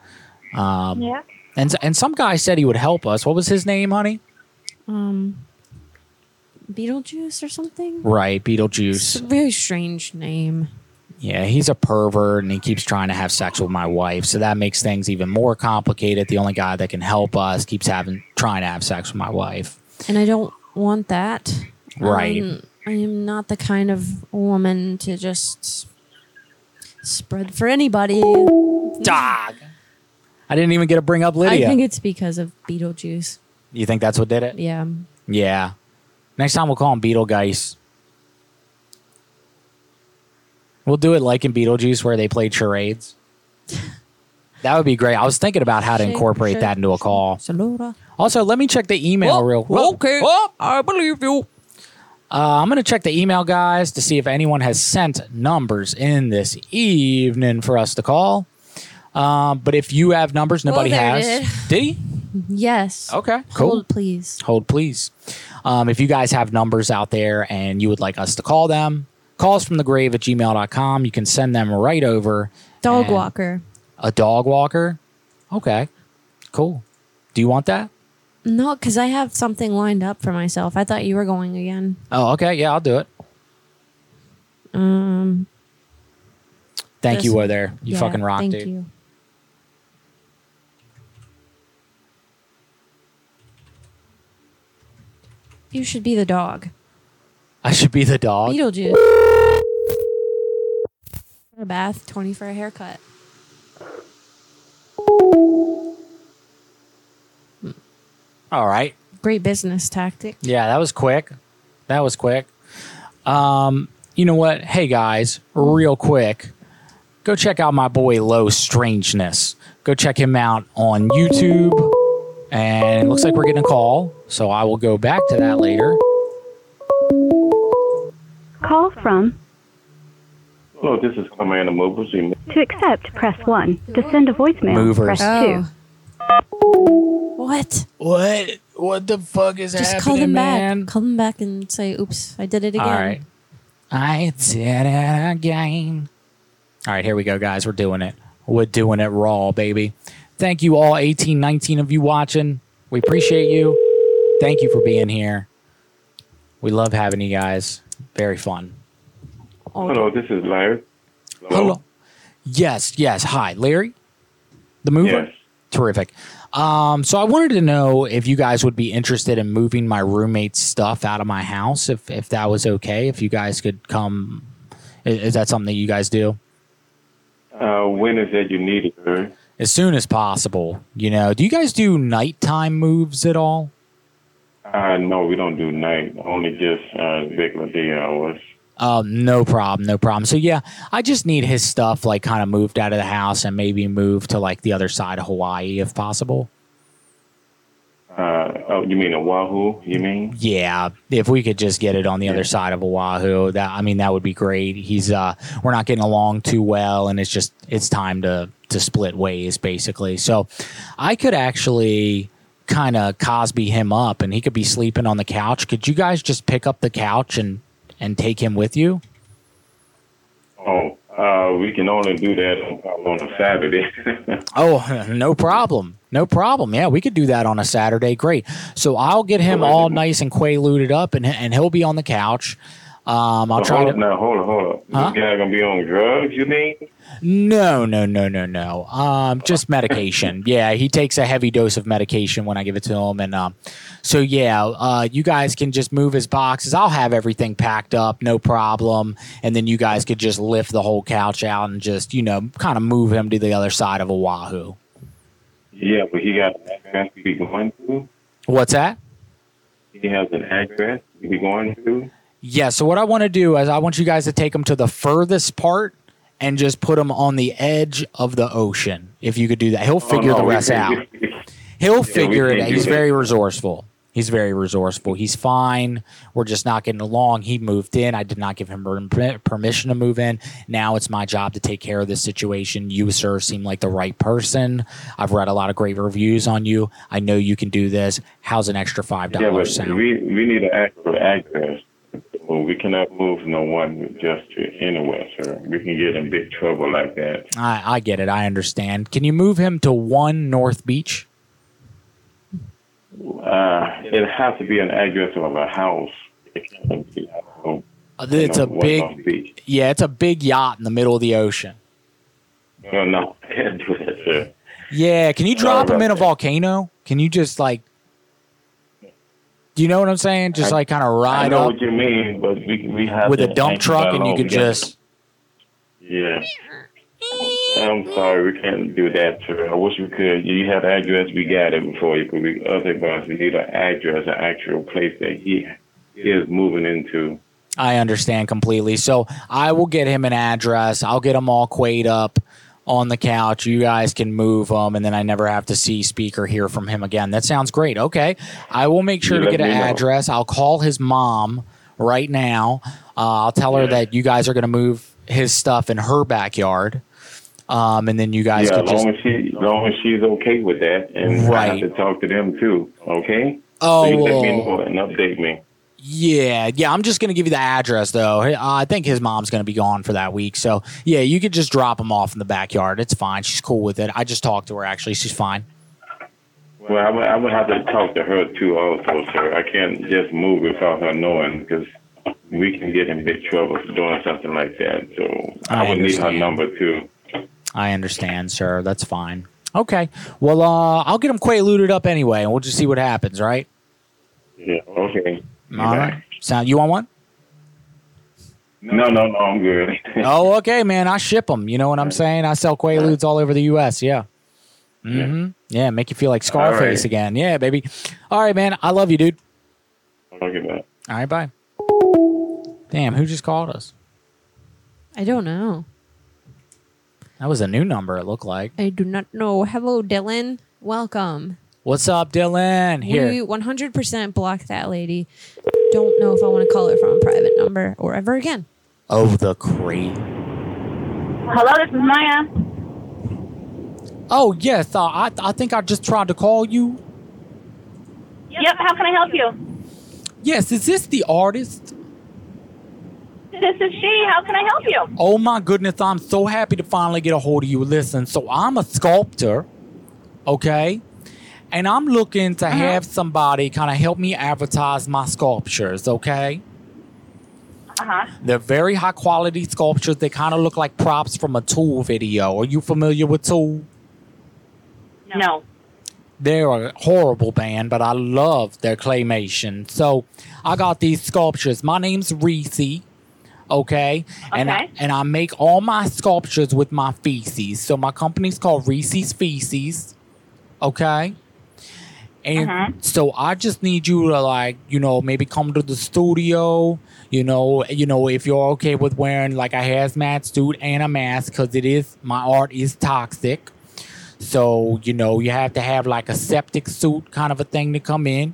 um, Yeah. and and some guy said he would help us. What was his name, honey? Um, Beetlejuice or something? Right, Beetlejuice. It's a very strange name. Yeah, he's a pervert and he keeps trying to have sex with my wife. So that makes things even more complicated. The only guy that can help us keeps having trying to have sex with my wife. And I don't want that. Right. Um, I am not the kind of woman to just spread for anybody. Dog. I didn't even get to bring up Lydia. I think it's because of Beetlejuice. You think that's what did it? Yeah. Yeah. Next time we'll call him Beetlegeist. We'll do it like in Beetlejuice where they played charades. That would be great. I was thinking about how to incorporate that into a call. Also, let me check the email real quick. Okay. I believe you. Uh, I'm going to check the email, guys, to see if anyone has sent numbers in this evening for us to call. Um, but if you have numbers, nobody there has. Did he? Yes. Okay, cool. Hold, please. Hold, please. Um, if you guys have numbers out there and you would like us to call them, call us from the grave at gmail.com. You can send them right over. Dog And- walker. A dog walker? Okay, cool. Do you want that? No, because I have something lined up for myself. I thought you were going again. Oh, okay. Yeah, I'll do it. Um. Thank you this- over there. You yeah, fucking rock, thank dude. you. You should be the dog. I should be the dog. Beetlejuice. For a bath, 20 for a haircut. All right. Great business tactic. Yeah, that was quick. That was quick. Um, you know what? Hey guys, real quick, go check out my boy Low Strangeness. Go check him out on YouTube. And it looks like we're getting a call, so I will go back to that later. Call from. Hello, this is Commander Movers. To accept, press 1. To send a voicemail, Movers. press 2. What? What? What the fuck is that? Just call them back. Call them back and say, oops, I did it again. All right. I did it again. All right, here we go, guys. We're doing it. We're doing it raw, baby. Thank you all, 18, 19 of you watching. We appreciate you. Thank you for being here. We love having you guys. Very fun. Hello, this is Larry. Hello. Yes, yes. Hi, Larry, the mover. Yes. Terrific. Um, so I wanted to know if you guys would be interested in moving my roommate's stuff out of my house, if if that was okay. If you guys could come, i- is, that something that you guys do? Uh, when is that you need it, sir? As soon as possible. You know, do you guys do nighttime moves at all? Uh, no, we don't do night. Only just uh, regular day hours. Oh, no problem, no problem. So yeah, I just need his stuff like kind of moved out of the house and maybe moved to like the other side of Hawaii if possible. Uh, oh, you mean Oahu? You mean? Yeah, if we could just get it on the other side of Oahu, that I mean that would be great. He's uh we're not getting along too well and it's just it's time to to split ways basically. So I could actually kind of Cosby him up and he could be sleeping on the couch. Could you guys just pick up the couch and and take him with you? Oh, uh, we can only do that on, on a Saturday. Oh, no problem. No problem. Yeah, we could do that on a Saturday. Great. So I'll get him all nice and quaaluted up, and and he'll be on the couch. Um, I'll try hold to. up now, hold on, hold on. Huh? This guy gonna be on drugs? You mean? No, no, no, no, no. Um, just medication. yeah, he takes a heavy dose of medication when I give it to him, and um, so yeah, uh, you guys can just move his boxes. I'll have everything packed up, no problem, and then you guys could just lift the whole couch out and just you know kind of move him to the other side of Oahu. Yeah, but he got an address to be going to. What's that? He has an address to be going to. Yeah, so what I want to do is I want you guys to take him to the furthest part and just put him on the edge of the ocean. If you could do that, he'll oh, figure Oh, no, the rest out. He'll we figure it out. He's that. very resourceful. He's very resourceful. He's fine. We're just not getting along. He moved in. I did not give him permission to move in. Now it's my job to take care of this situation. You, sir, seem like the right person. I've read a lot of great reviews on you. I know you can do this. How's an extra five Yeah, dollars sound? we we need an actual address. Well, we cannot move no one just to anywhere, sir. We can get in big trouble like that. I, I get it. I understand. Can you move him to one North Beach? Uh, it has to be an address of a house. It can't be, I don't know, Uh, It's a big, yeah, it's a big yacht in the middle of the ocean. No, no, I can't do that, sir. Yeah, can you drop him in a volcano? Can you just like, do you know what I'm saying? Just I- like kind of I ride know up what you mean, but we we have with a dump truck and you could together. just. Yeah. I'm sorry, we can't do that, sir. I wish we could. You have the address, we got it before you, but we otherwise we need an address, an actual place that he is moving into. I understand completely. So I will get him an address. I'll get him all quayed up on the couch. You guys can move him, and then I never have to see, speak, or hear from him again. That sounds great. Okay, I will make sure You to get an know. address. I'll call his mom right now. Uh, I'll tell her that you guys are going to move his stuff in her backyard, um, and then you guys yeah, can as just. long as she, as long as she's okay with that, and I have to talk to them too. Okay. Oh, Please let me know and update me. Yeah, yeah. I'm just gonna give you the address though. Uh, I think his mom's gonna be gone for that week, so yeah, you could just drop him off in the backyard. It's fine. She's cool with it. I just talked to her. Actually, she's fine. Well, I would, I would have to talk to her too, also, sir. I can't just move without her knowing because we can get in big trouble for doing something like that. So I, I would need her number too. I understand, sir. That's fine. Okay. Well, uh, I'll get him quaaluted up anyway, and we'll just see what happens. Right? Yeah. Okay. All right. Sound. You want one? No, no, no. I'm good. oh, okay, man. I ship them. You know what I'm saying? I sell quaaludes all over the U.S. Yeah. Mm-hmm. Yeah, make you feel like Scarface right. again. Yeah, baby. All right, man. I love you, dude. Okay, man. All right, bye. Damn, who just called us? I don't know. That was a new number. It looked like. I do not know. Hello, Dylan. Welcome. What's up, Dylan? Here. We 100% blocked that lady. Don't know if I want to call her from a private number or ever again. Oh, the crate. Hello, this is Maya. Oh yes, uh, I I think I just tried to call you. Yep, how can I help you? Yes, is this the artist? This is she. How can I help you? Oh my goodness, I'm so happy to finally get a hold of you. Listen, so I'm a sculptor, okay? And I'm looking to have somebody kind of help me advertise my sculptures, okay? Uh huh. They're very high quality sculptures. They kind of look like props from a Tool video. Are you familiar with Tool? No. They're a horrible band, but I love their claymation. So I got these sculptures. My name's Reese. Okay. And I, Okay. and I make all my sculptures with my feces. So my company's called Reese's Feces. Okay. And Uh-huh. so I just need you to like, you know, maybe come to the studio. You know, you know, if you're okay with wearing like a hazmat suit and a mask, because it is my art is toxic. So you know, you have to have like a septic suit kind of a thing to come in.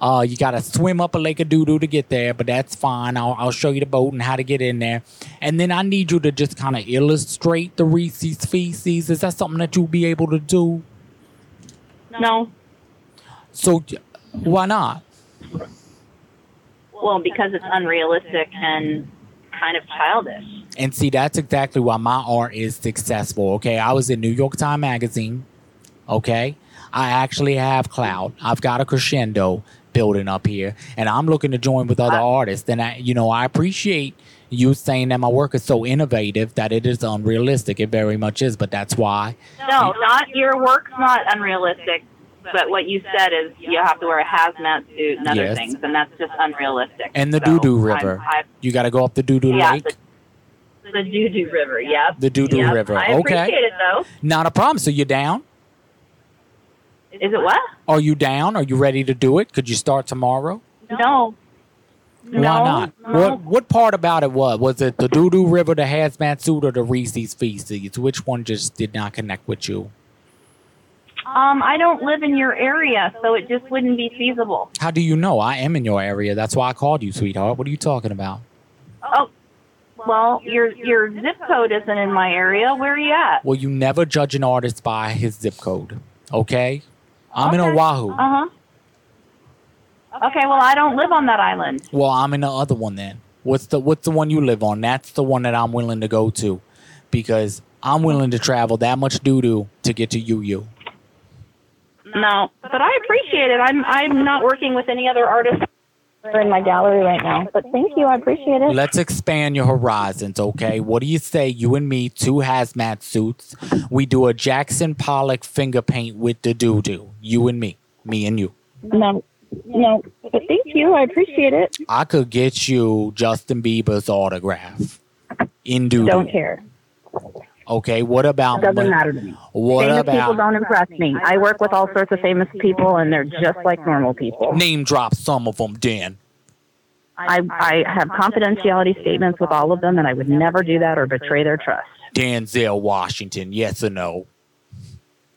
Uh, you gotta swim up a lake of doo doo to get there, but that's fine. I'll, I'll show you the boat and how to get in there. And then I need you to just kind of illustrate the Reese's feces. Is that something that you'll be able to do? No. So why not? Well, because it's unrealistic and kind of childish. And see, that's exactly why my art is successful. Okay, I was in New York Times Magazine. Okay, I actually have clout. I've got a crescendo building up here, and I'm looking to join with other artists. And I, you know, I appreciate you saying that my work is so innovative that it is unrealistic. It very much is, but that's why. No, not your work's not unrealistic. But what you said is you have to wear a hazmat suit and other Yes. things, and that's just unrealistic. And the So Doo Doo I'm- River. I'm- You got to go up the Doo Doo Yeah, Lake. the, the Doo Doo River. Yep. The Doo Doo Yep. River. I Okay. appreciate it though. Not a problem. So you down? Is it what? Are you down? Are you ready to do it? Could you start tomorrow? No. Why No, not? no. What what part about it was? Was it the Doo Doo River, the hazmat suit, or the Reese's feces? Which one just did not connect with you? Um, I don't live in your area, so it just wouldn't be feasible. How do you know? I am in your area. That's why I called you, sweetheart. What are you talking about? Oh, well, your your zip code isn't in my area. Where are you at? Well, you never judge an artist by his zip code. Okay? I'm in Oahu. Uh huh. Okay, well, I don't live on that island. Well, I'm in the other one then. What's the what's the one you live on? That's the one that I'm willing to go to. Because I'm willing to travel that much doo doo to get to UU. No, but I appreciate it. I'm I'm not working with any other artists in my gallery right now. But thank you. I appreciate it. Let's expand your horizons, okay? What do you say, you and me, two hazmat suits? We do a Jackson Pollock finger paint with the doo doo. You and me. Me and you. No, no, but thank you. I appreciate it. I could get you Justin Bieber's autograph in doo doo. Don't care. Okay, what about Doesn't matter to me. What famous people don't impress me. I work with all sorts of famous people, and they're just like normal people. name drop some of them, Dan? I I have confidentiality statements with all of them, and I would never do that or betray their trust. Denzel Washington, yes or no?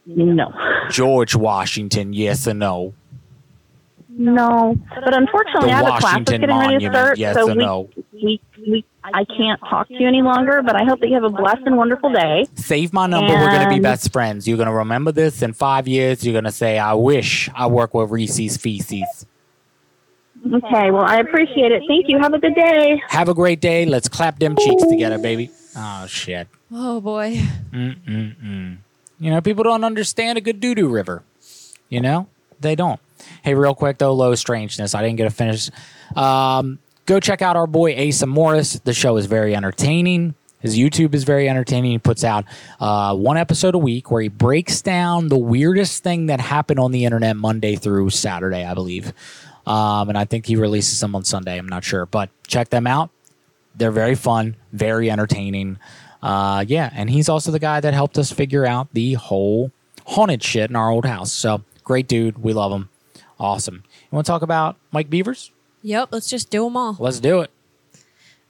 No. George Washington, yes or no? No, but unfortunately, The I have a class that's Washington getting ready to start, yes so or we, no? we we I can't talk to you any longer. But I hope that you have a blessed and wonderful day. Save my number. We're gonna be best friends. You're gonna remember this in five years. You're gonna say, "I wish I work with Reese's Feces." Okay, well, I appreciate it. Thank you. Have a good day. Have a great day. Let's clap them cheeks together, baby. Oh shit. Oh boy. Mm-mm-mm. You know, people don't understand a good doo doo river. You know, they don't. Hey, real quick though, low strangeness. I didn't get to finish. Um, go check out our boy Asa Morris. The show is very entertaining. His YouTube is very entertaining. He puts out uh, one episode a week where he breaks down the weirdest thing that happened on the internet Monday through Saturday, I believe. Um, and I think he releases them on Sunday. I'm not sure, but check them out. They're very fun, very entertaining. Uh, yeah, and he's also the guy that helped us figure out the whole haunted shit in our old house. So great dude. We love him. Awesome. You want to talk about Mike Beavers? Yep, let's just do them all. Let's do it.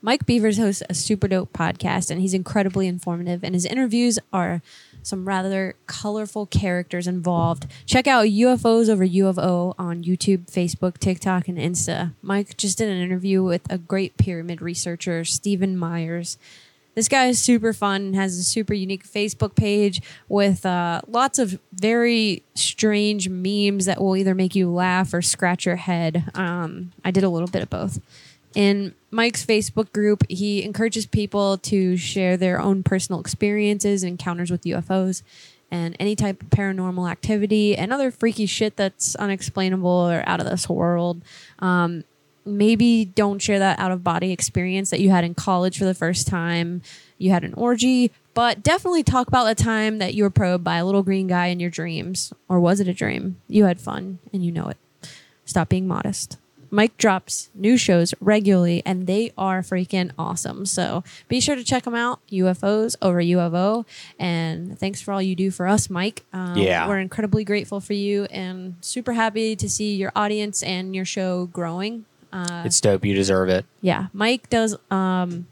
Mike Beavers hosts a super dope podcast, and he's incredibly informative. And his interviews are some rather colorful characters involved. Check out UFOs over UFO on YouTube, Facebook, TikTok, and Insta. Mike just did an interview with a great pyramid researcher, Stephen Myers. This guy is super fun and has a super unique Facebook page with uh, lots of very strange memes that will either make you laugh or scratch your head. Um, I did a little bit of both. In Mike's Facebook group, he encourages people to share their own personal experiences and encounters with UFOs and any type of paranormal activity and other freaky shit that's unexplainable or out of this world. Um, maybe don't share that out of body experience that you had in college for the first time. You had an orgy, but definitely talk about the time that you were probed by a little green guy in your dreams. Or was it a dream? You had fun and you know it. Stop being modest. Mike drops new shows regularly, and they are freaking awesome. So be sure to check them out. UFOs over UFO, and thanks for all you do for us, Mike. Um, Yeah. we're incredibly grateful for you, and super happy to see your audience and your show growing. Uh, It's dope. You deserve it. yeah, Mike does um,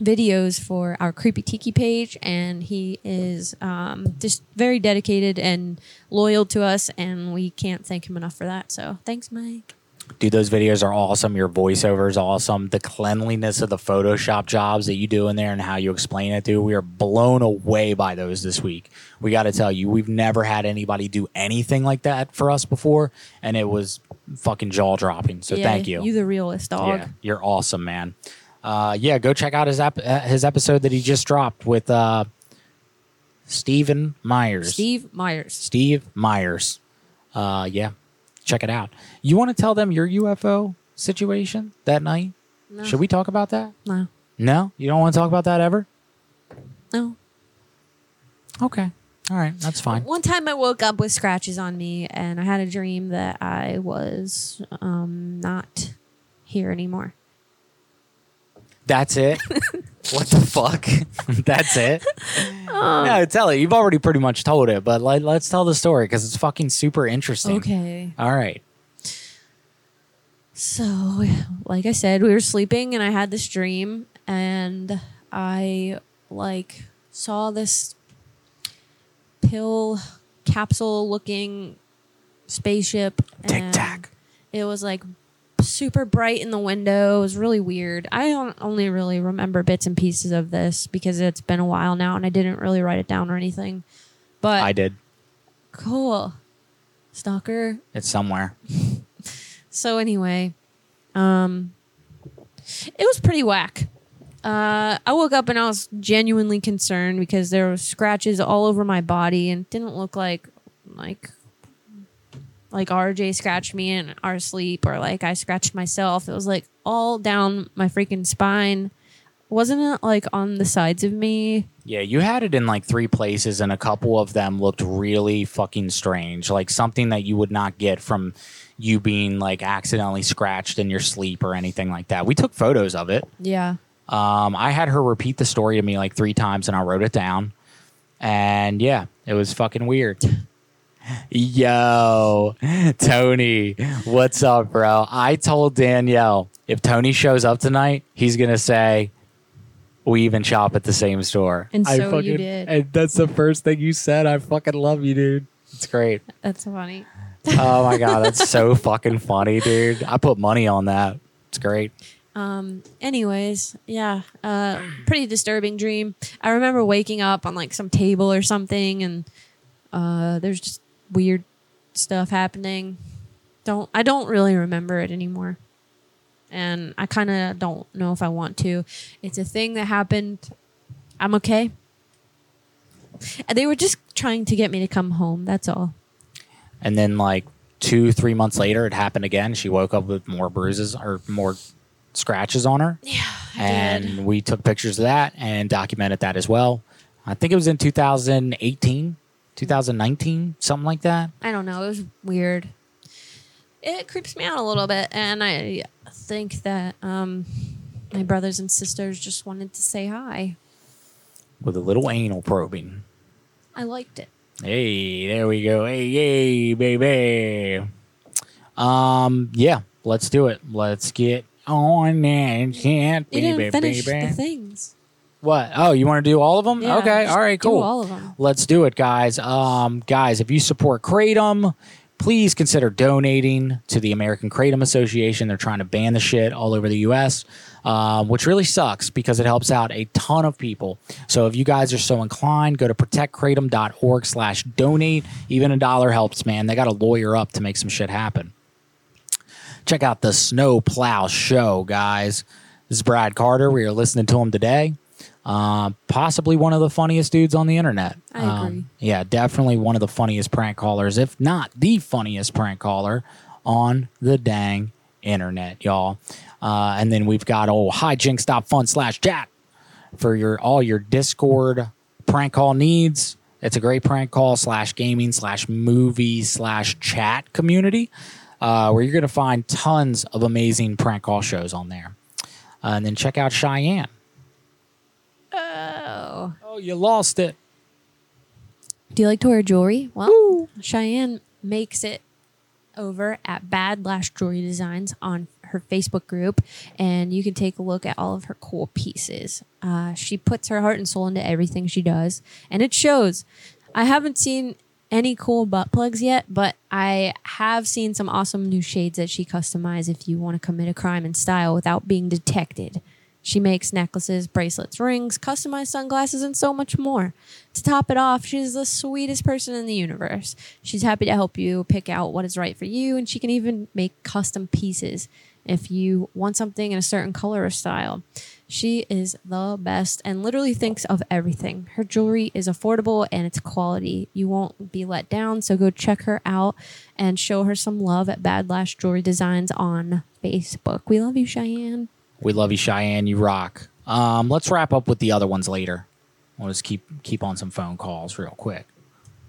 videos for our Creepy Tiki page, and he is um, just very dedicated and loyal to us, and we can't thank him enough for that. So thanks, Mike. Dude, those videos are awesome. Your voiceover is awesome. The cleanliness of the Photoshop jobs that you do in there and how you explain it, dude. We are blown away by those this week. We got to tell you, we've never had anybody do anything like that for us before, and it was fucking jaw dropping. So Yeah, thank you. You the realest dog. Yeah, you're awesome, man. Uh, yeah, go check out his ep- his episode that he just dropped with uh, Stephen Myers. Steve Myers. Steve Myers. Uh, yeah, check it out. You want to tell them your UFO situation that night? No. Should we talk about that? No. No, you don't want to talk about that ever. No. Okay. All right, that's fine. One time I woke up with scratches on me, and I had a dream that I was um, not here anymore. That's it. what the fuck? that's it. Um, no, tell it. You've already pretty much told it, but like, let's tell the story because it's fucking super interesting. Okay. All right. So, like I said, we were sleeping and I had this dream and I like saw this pill capsule looking spaceship. Tic tac. It was like super bright in the window. It was really weird. I only really remember bits and pieces of this because it's been a while now and I didn't really write it down or anything. But I did. cool. Stalker. It's somewhere. So anyway, um, it was pretty whack. Uh, I woke up and I was genuinely concerned because there were scratches all over my body and didn't look like like like RJ scratched me in our sleep or like I scratched myself. It was like all down my freaking spine. Wasn't it like on the sides of me? Yeah, you had it in like three places, and a couple of them looked really fucking strange. Like something that you would not get from you being like accidentally scratched in your sleep or anything like that. We took photos of it. Yeah. Um, I had her repeat the story to me like three times, and I wrote it down. And yeah, it was fucking weird. Yo, Tony, what's up, bro? I told Danielle if Tony shows up tonight, he's gonna say we even shop at the same store. And I so you did. And that's the first thing you said. I fucking love you, dude. It's great. That's funny. Oh my god, that's so fucking funny, dude. I put money on that. It's great. Um, anyways, yeah, uh, pretty disturbing dream. I remember waking up on like some table or something, and uh, there's just weird stuff happening. Don't I don't really remember it anymore, and I kind of don't know if I want to. It's a thing that happened. I'm okay. And they were just trying to get me to come home. That's all. And then like two, three months later, it happened again. She woke up with more bruises or more scratches on her. Yeah. And we took pictures of that and documented that as well. I think it was in 2018, 2019, something like that. I don't know. It was weird. It creeps me out a little bit, and I think that um, my brothers and sisters just wanted to say hi. With a little anal probing. I liked it. Hey, there we go. Hey, yay, baby. Um, yeah, let's do it. Let's get on and can't You baby, didn't finish baby. the things. What? Oh, you want to do all of them? Yeah, okay. All right. do Cool. all of 'em. Let's do it, guys. Um, guys, if you support Kratom, please consider donating to the American Kratom Association. They're trying to ban the shit all over the U.S., um, which really sucks because it helps out a ton of people. So if you guys are so inclined, go to protectkratom.org slash donate. Even a dollar helps, man. They got a lawyer up to make some shit happen check out the Snow Plow Show, guys. This is Brad Carter. We are listening to him today. Uh, possibly one of the funniest dudes on the internet. I Um, agree. yeah, definitely one of the funniest prank callers, if not the funniest prank caller on the dang internet, y'all. Uh, and then we've got old hijinks.fun slash chat for your all your Discord prank call needs. It's a great prank call slash gaming slash movie slash chat community. uh, where you're going to find tons of amazing prank call shows on there. Uh, and then check out Cheyenne. Oh. Oh, you lost it. Do you like to wear jewelry? Well, Cheyenne makes it over at Bad Lash Jewelry Designs on her Facebook group, and you can take a look at all of her cool pieces. Uh, she puts her heart and soul into everything she does, and it shows. I haven't seen any cool butt plugs yet, but I have seen some awesome new shades that she customized if you want to commit a crime in style without being detected. She makes necklaces, bracelets, rings, customized sunglasses, and so much more. To top it off, she's the sweetest person in the universe. She's happy to help you pick out what is right for you, and she can even make custom pieces if you want something in a certain color or style. She is the best and literally thinks of everything. Her jewelry is affordable and it's quality. You won't be let down, so go check her out and show her some love at Bad Lash Jewelry Designs on Facebook. We love you, Cheyenne. We love you, Cheyenne. You rock. Um, let's wrap up with the other ones later. We'll just keep keep on some phone calls real quick.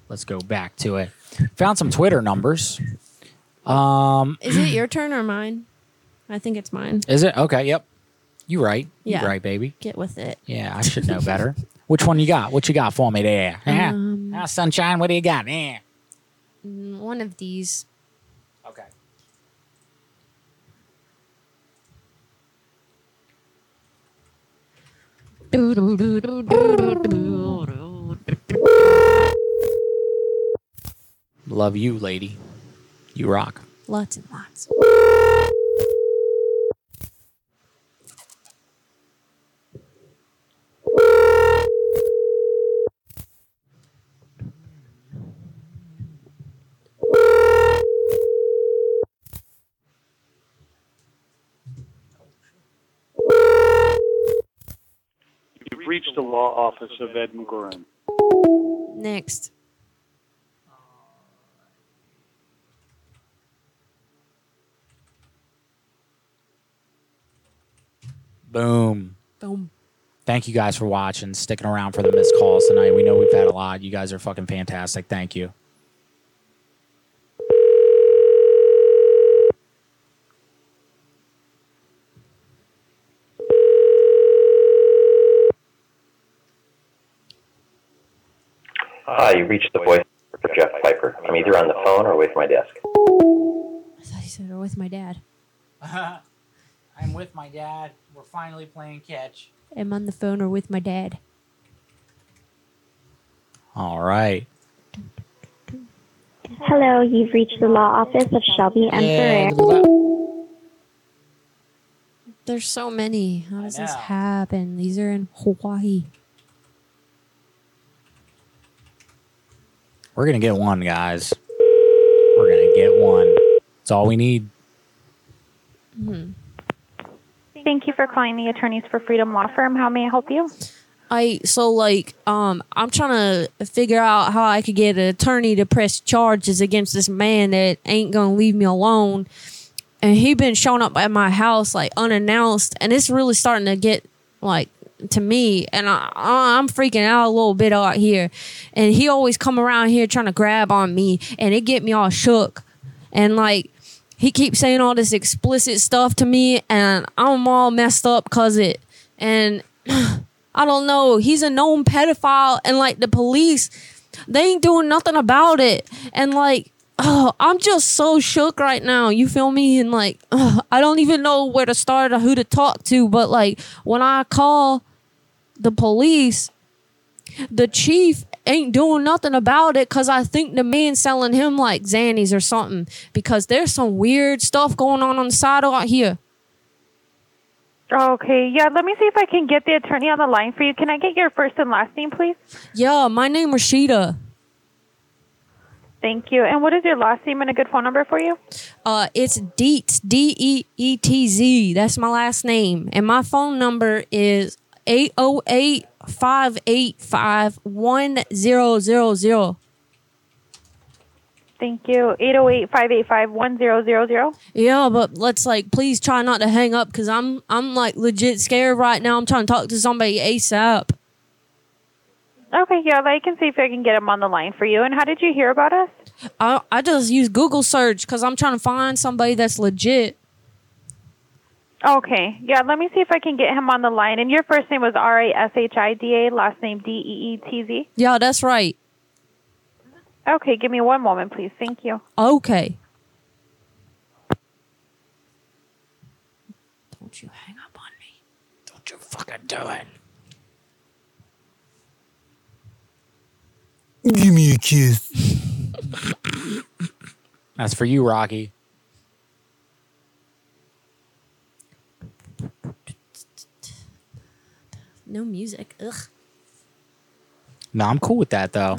Let's go back to it. Found some Twitter numbers. Um, Is it your turn or mine? I think it's mine. is it okay? Yep. You right. Yeah. You right, baby. Get with it. Yeah, I should know better. Which one you got? What you got for me there? Yeah. Um, Ah, sunshine. What do you got? Yeah. Mm, One of these. Love you, lady. You rock. Lots and lots. You've reached the law office of Ed McGurin. Next. Boom. Boom. Thank you guys for watching, sticking around for the missed calls tonight. We know we've had a lot. You guys are fucking fantastic. Thank you. Hi, you reached the voice for Jeff Piper. I'm either on the phone or away from my desk. I thought you said, or with my dad. I'm with my dad. We're finally playing catch. I'm on the phone or with my dad. All right. Hello, you've reached the law office of Shelby M. Yeah, Ferrer. There's so many. How does this happen? These are in Hawaii. We're gonna get one, guys. We're gonna get one. That's all we need. Hmm. Thank you for calling the Attorneys for Freedom Law Firm. How may I help you? I so like um I'm trying to figure out how I could get an attorney to press charges against this man that ain't gonna leave me alone. And he been showing up at my house like unannounced, and it's really starting to get like to me, and I, I'm freaking out a little bit out here. And he always come around here trying to grab on me, and it get me all shook. And like he keeps saying all this explicit stuff to me, and I'm all messed up cause it. And I don't know. He's a known pedophile, and like the police, they ain't doing nothing about it. And like, oh, I'm just so shook right now. You feel me? And like, ugh, I don't even know where to start or who to talk to. But like, when I call the police, the chief ain't doing nothing about it because I think the man selling him like Xannies or something because there's some weird stuff going on on the side out here. Okay, yeah, let me see if I can get the attorney on the line for you. Can I get your first and last name, please? Yeah, my name is Rashida. Thank you. And what is your last name and a good phone number for you? Uh, it's Deetz, D E E T Z. That's my last name. And my phone number is 808 585 1000. Thank you. 808 585 1000. Yeah, but let's like please try not to hang up because I'm I'm like legit scared right now. I'm trying to talk to somebody ASAP. Okay, yeah, I can see if I can get him on the line for you. And how did you hear about us? I I just use Google search because I'm trying to find somebody that's legit. Okay. Yeah, let me see if I can get him on the line. And your first name was R A S H I D A, last name D E E T Z. Yeah, that's right. Okay, give me one moment, please. Thank you. Okay. Don't you hang up on me. Don't you fucking do it. Give me a kiss. That's for you, Rocky. No music. Ugh. No, I'm cool with that though.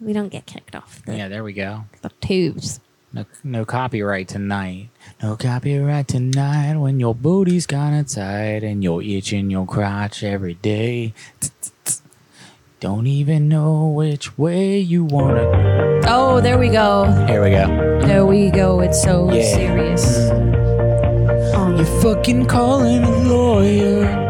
We don't get kicked off the, Yeah, there we go. the tubes. No, no copyright tonight. No copyright tonight when your booty's kinda tight and you're itching your crotch every day. Don't even know which way you wanna. Oh, there we go. Here we go. There we go. It's so Yeah. serious. You're fucking calling a lawyer.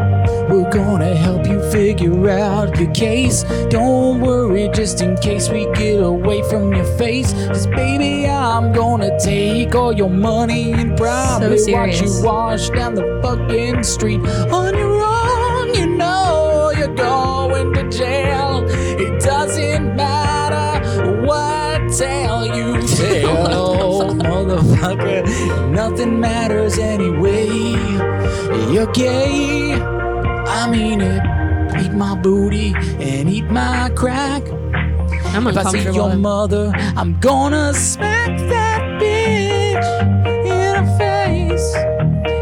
We're gonna help you figure out your case. Don't worry, just in case we get away from your face. Cause baby, I'm gonna take all your money and probably watch you wash down the fucking street on your own. You know you're going to jail. Motherfucker. Nothing matters anyway. You're gay. I mean it. Eat my booty and eat my crack. I'm if I see your mother, I'm gonna smack that bitch in her face.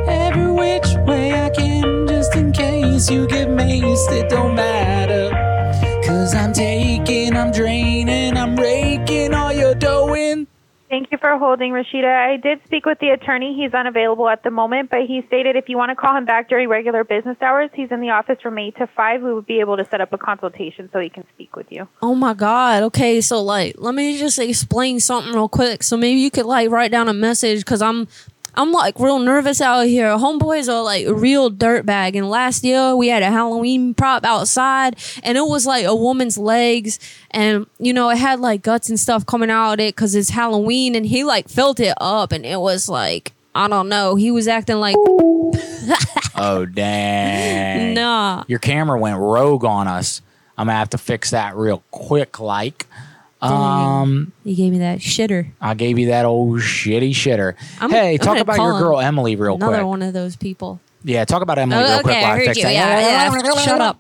Every which way I can, just in case you get maced, it don't matter. Cause I'm taking, I'm draining, I'm raking Thank you for holding, Rashida. I did speak with the attorney. He's unavailable at the moment, but he stated if you want to call him back during regular business hours, he's in the office from 8 to 5. We would be able to set up a consultation so he can speak with you. Oh my god. Okay, so like let me just explain something real quick. So maybe you could like write down a message cuz I'm I'm like real nervous out here. Homeboys are like a real dirtbag. And last year we had a Halloween prop outside and it was like a woman's legs and you know it had like guts and stuff coming out of it cuz it's Halloween and he like felt it up and it was like I don't know. He was acting like Oh, dang. Nah. Your camera went rogue on us. I'm gonna have to fix that real quick, like. Um, you gave me that shitter. I gave you that old shitty shitter. I'm- hey, I'm talk about your girl Emily real Another quick. Another one of those people. Yeah, talk about Emily Oh, real quick okay, while I heard you. that. Yeah, yeah. Shut up.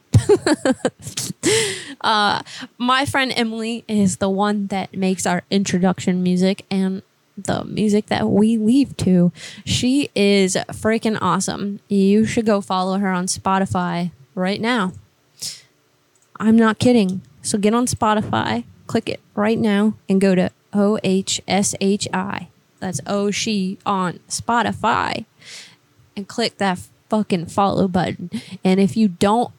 uh, my friend Emily is the one that makes our introduction music and the music that we leave to. She is freaking awesome. You should go follow her on Spotify right now. I'm not kidding. So get on Spotify, click it right now, and go to O H S H I. That's O She on Spotify and click that fucking follow button. And if you don't,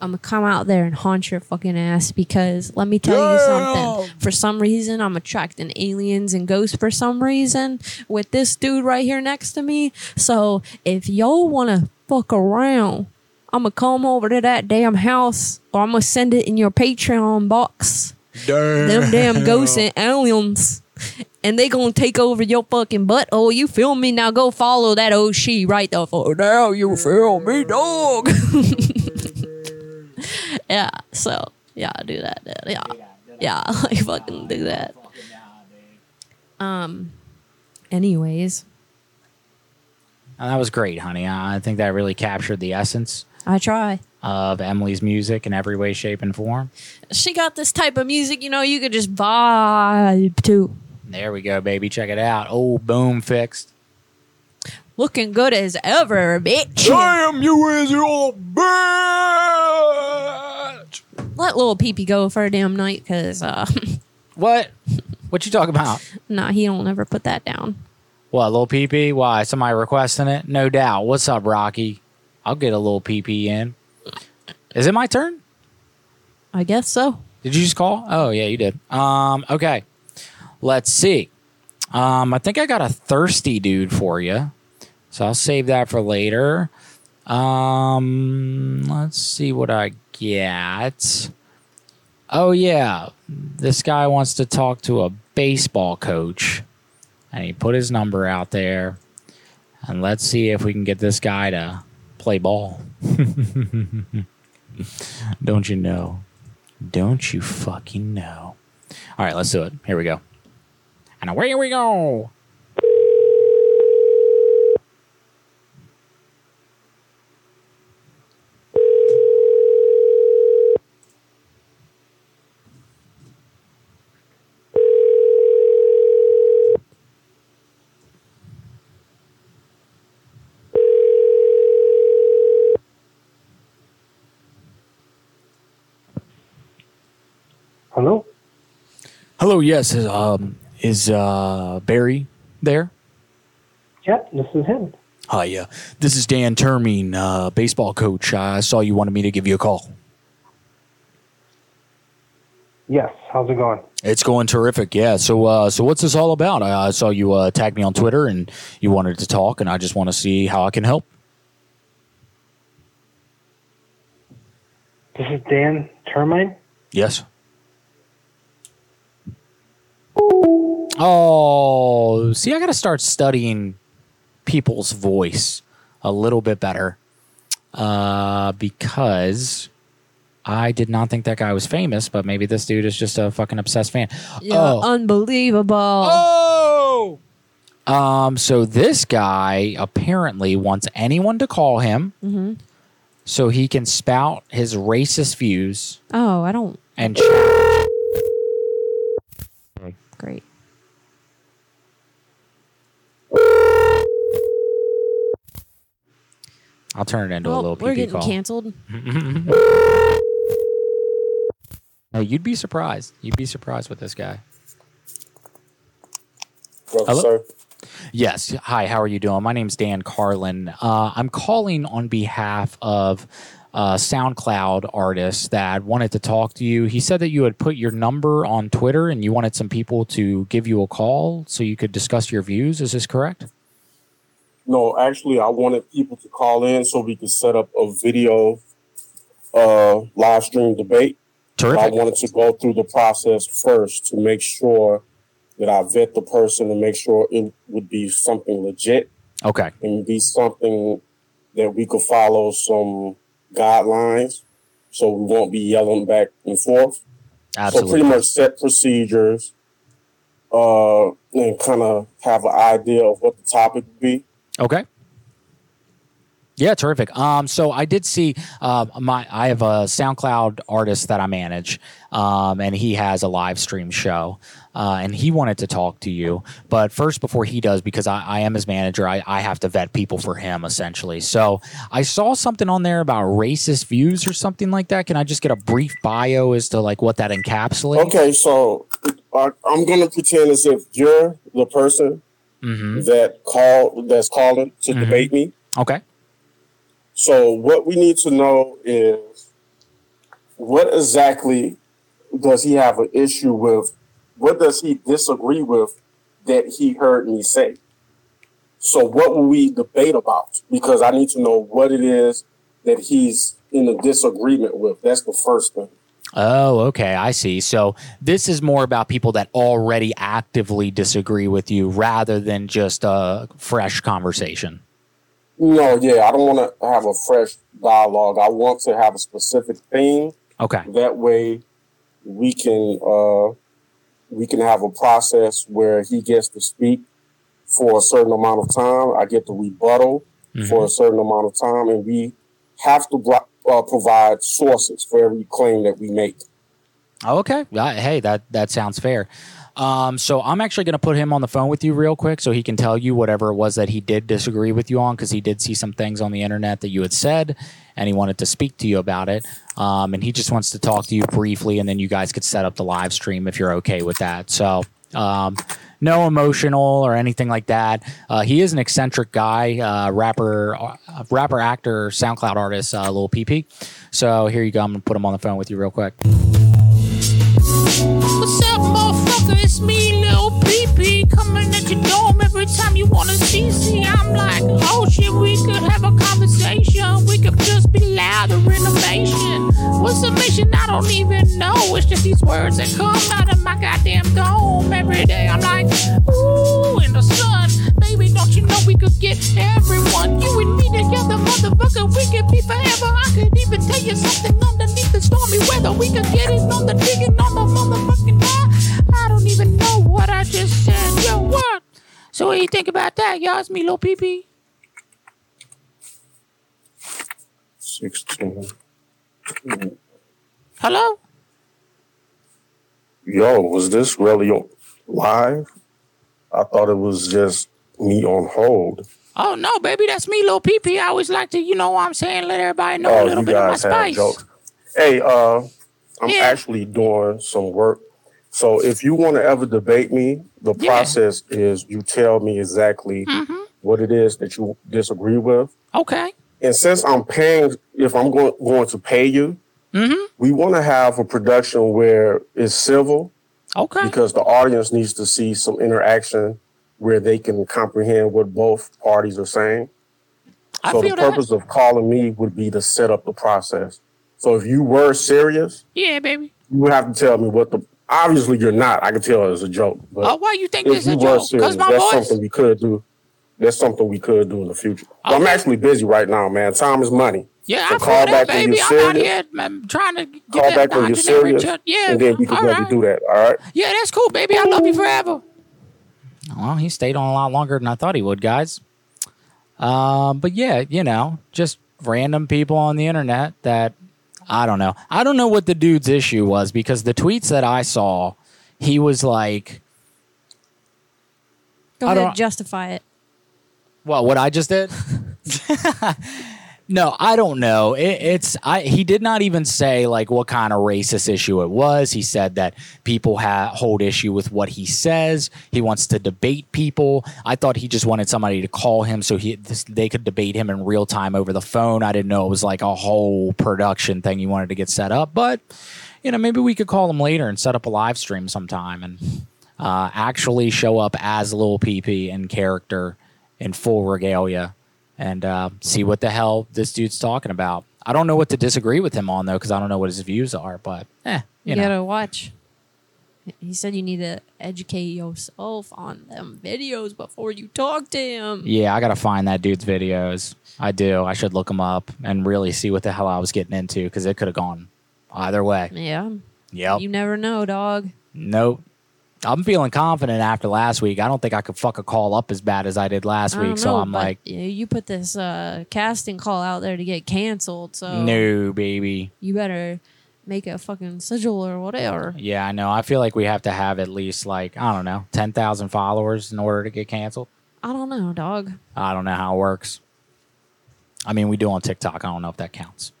I'm gonna come out there and haunt your fucking ass because let me tell you something. For some reason, I'm attracting aliens and ghosts for some reason with this dude right here next to me. So if y'all wanna fuck around, I'm gonna come over to that damn house or I'm gonna send it in your Patreon box. Them damn ghosts and aliens. And they gonna take over your fucking butt. Oh, you feel me? Now go follow that old she right there. For now you feel me, dog. yeah. So yeah, do that. dude. Yeah. Yeah. Like fucking do that. Um. Anyways, And that was great, honey. I I think that really captured the essence I try. Of Emily's music in every way, shape, and form. She got this type of music, you know, you could just vibe to. There we go, baby. Check it out. Oh, boom, fixed. Looking good as ever, bitch. Damn, you is your bitch. Let little peepee go for a damn night, cause uh, What? What you talking about? nah, he don't ever put that down. What, little PP? Why? Somebody requesting it? No doubt. What's up, Rocky? I'll get a little PP in. Is it my turn? I guess so. Did you just call? Oh, yeah, you did. Um, okay. Let's see. Um, I think I got a thirsty dude for you. So I'll save that for later. Um, let's see what I get. Oh yeah, this guy wants to talk to a baseball coach, and he put his number out there. And let's see if we can get this guy to play ball. Don't you know? Don't you fucking know? All right, let's do it. Here we go. And away we go. Hello? Hello, yes. is, Um, is uh, Barry there? Yep, this is him. Hi, uh, this is Dan Termine, uh, baseball coach. I saw you wanted me to give you a call. Yes, how's it going? It's going terrific, yeah. So, uh, so what's this all about? I, I saw you uh, tag me on Twitter, and you wanted to talk, and I just want to see how I can help. This is Dan Termine. Yes. Oh, see, I got to start studying people's voice a little bit better uh, because I did not think that guy was famous, but maybe this dude is just a fucking obsessed fan. Yeah, Oh, unbelievable. Oh. um, so this guy apparently wants anyone to call him hmm so he can spout his racist views Oh, I don't. and challenge. Great. I'll turn it into a Well, little we're getting call. canceled. Hey, you'd be surprised. You'd be surprised with this guy. Brother, Hello? sir. Yes. Hi, how are you doing? My name's Dan Carlin. Uh, I'm calling on behalf of a SoundCloud artist that wanted to talk to you. He said that you had put your number on Twitter and you wanted some people to give you a call so you could discuss your views. Is this correct? No, actually, I wanted people to call in so we could set up a video uh, live stream debate. Terrific. I wanted to go through the process first to make sure that I vet the person and make sure it would be something legit Okay. and be something that we could follow some guidelines so we won't be yelling back and forth. Absolutely. So pretty much set procedures uh, and kind of have an idea of what the topic would be. Okay. Yeah, terrific. Um, so I did see uh, my I have a SoundCloud artist that I manage, um, and he has a live stream show, uh, and he wanted to talk to you. But first, before he does, because I, I am his manager, I, I have to vet people for him essentially. So I saw something on there about racist views or something like that. Can I just get a brief bio as to like what that encapsulates? Okay, so uh, I'm gonna pretend as if you're the person Mm-hmm. that call that's calling to debate me. Okay. So what we need to know is what exactly does he have an issue with? What does he disagree with that he heard me say? So what will we debate about? Because I need to know what it is that he's in a disagreement with. That's the first thing. Oh, okay. I see. So this is more about people that already actively disagree with you rather than just a fresh conversation. No, yeah, I don't want to have a fresh dialogue. I want to have a specific theme. Okay. That way, we can uh, we can have a process where he gets to speak for a certain amount of time. I get to rebuttal for a certain amount of time, and we have to bro- uh, provide sources for every claim that we make. Okay. Uh, Hey, that that sounds fair. Um, so I'm actually going to put him on the phone with you real quick so he can tell you whatever it was that he did disagree with you on because he did see some things on the internet that you had said and he wanted to speak to you about it. Um, and he just wants to talk to you briefly and then you guys could set up the live stream if you're okay with that. So, um, no emotional or anything like that. Uh, he is an eccentric guy, uh, rapper, uh, rapper, actor, SoundCloud artist, uh, Lil PP. So here you go. I'm gonna put him on the phone with you real quick. What's up, motherfucker? It's me, Lil PP, coming at your dome every time you wanna see. See, I'm like, oh shit, we could have a conversation. We could just be louder innovation. What's the mission? I don't even know. It's just these words that come out of my goddamn dome every day. I'm like, ooh, in the sun. Baby, don't you know we could get everyone? You and me together, motherfucker, we could be forever. I could even tell you something underneath the stormy weather. We could get it on the digging on the motherfucking eye. I don't even know what I just said. Yo? So what do you think about that, y'all? It's me, Lil PP. 16. Hello? Yo, was this really live? I thought it was just me on hold. Oh no, baby, that's me, Lil PP. I always like to, you know what I'm saying, let everybody know a Oh, little you bit of my spice. jokes. Hey, uh, I'm Yeah. actually doing some work. So if you want to ever debate me, the process is you tell me exactly Mm-hmm. what it is that you disagree with. Okay. And since I'm paying, if I'm going, going to pay you, Mm-hmm. we want to have a production where it's civil. Okay. Because the audience needs to see some interaction where they can comprehend what both parties are saying. I so the feel that. purpose of calling me would be to set up the process. So if you were serious, Yeah, baby. you would have to tell me what the. Obviously, you're not. I can tell it's a joke. But Oh, why you think is a joke? Because my that's voice. something we could do. That's something we could do in the future. But I'm actually busy right now, man. Time is money. Yeah, so I call that, back when baby. you're I'm out serious. here man, trying to get Call back when you're serious. Yeah, and then we can right. do that. All right. Yeah, that's cool, baby. I love you forever. Well, he stayed on a lot longer than I thought he would, guys. Um, but yeah, you know, just random people on the internet that I don't know. I don't know what the dude's issue was because the tweets that I saw, he was like, Go I ahead, don't- justify it. "Well, what I just did." no, I don't know. It, it's I. He did not even say like what kind of racist issue it was. He said that people ha- hold issue with what he says. He wants to debate people. I thought he just wanted somebody to call him so he this, they could debate him in real time over the phone. I didn't know it was like a whole production thing he wanted to get set up, but you know maybe we could call him later and set up a live stream sometime and uh, actually show up as Lil PP in character in full regalia and uh, see what the hell this dude's talking about. I don't know what to disagree with him on though, because I don't know what his views are. But eh, You, you know, gotta watch. He said you need to educate yourself on them videos before you talk to him. yeah, I gotta find that dude's videos. I do. I should look him up and really see what the hell I was getting into because it could have gone either way. Yeah. Yep. You never know, dog. Nope. I'm feeling confident after last week. I don't think I could fuck a call up as bad as I did last I week. So I'm like, you you put this uh, casting call out there to get canceled, so no, baby. you better make a fucking sigil or whatever. Yeah, I know. I feel like we have to have at least like I don't know, ten thousand followers in order to get canceled. I don't know, dog. I don't know how it works. I mean, we do on TikTok. I don't know if that counts.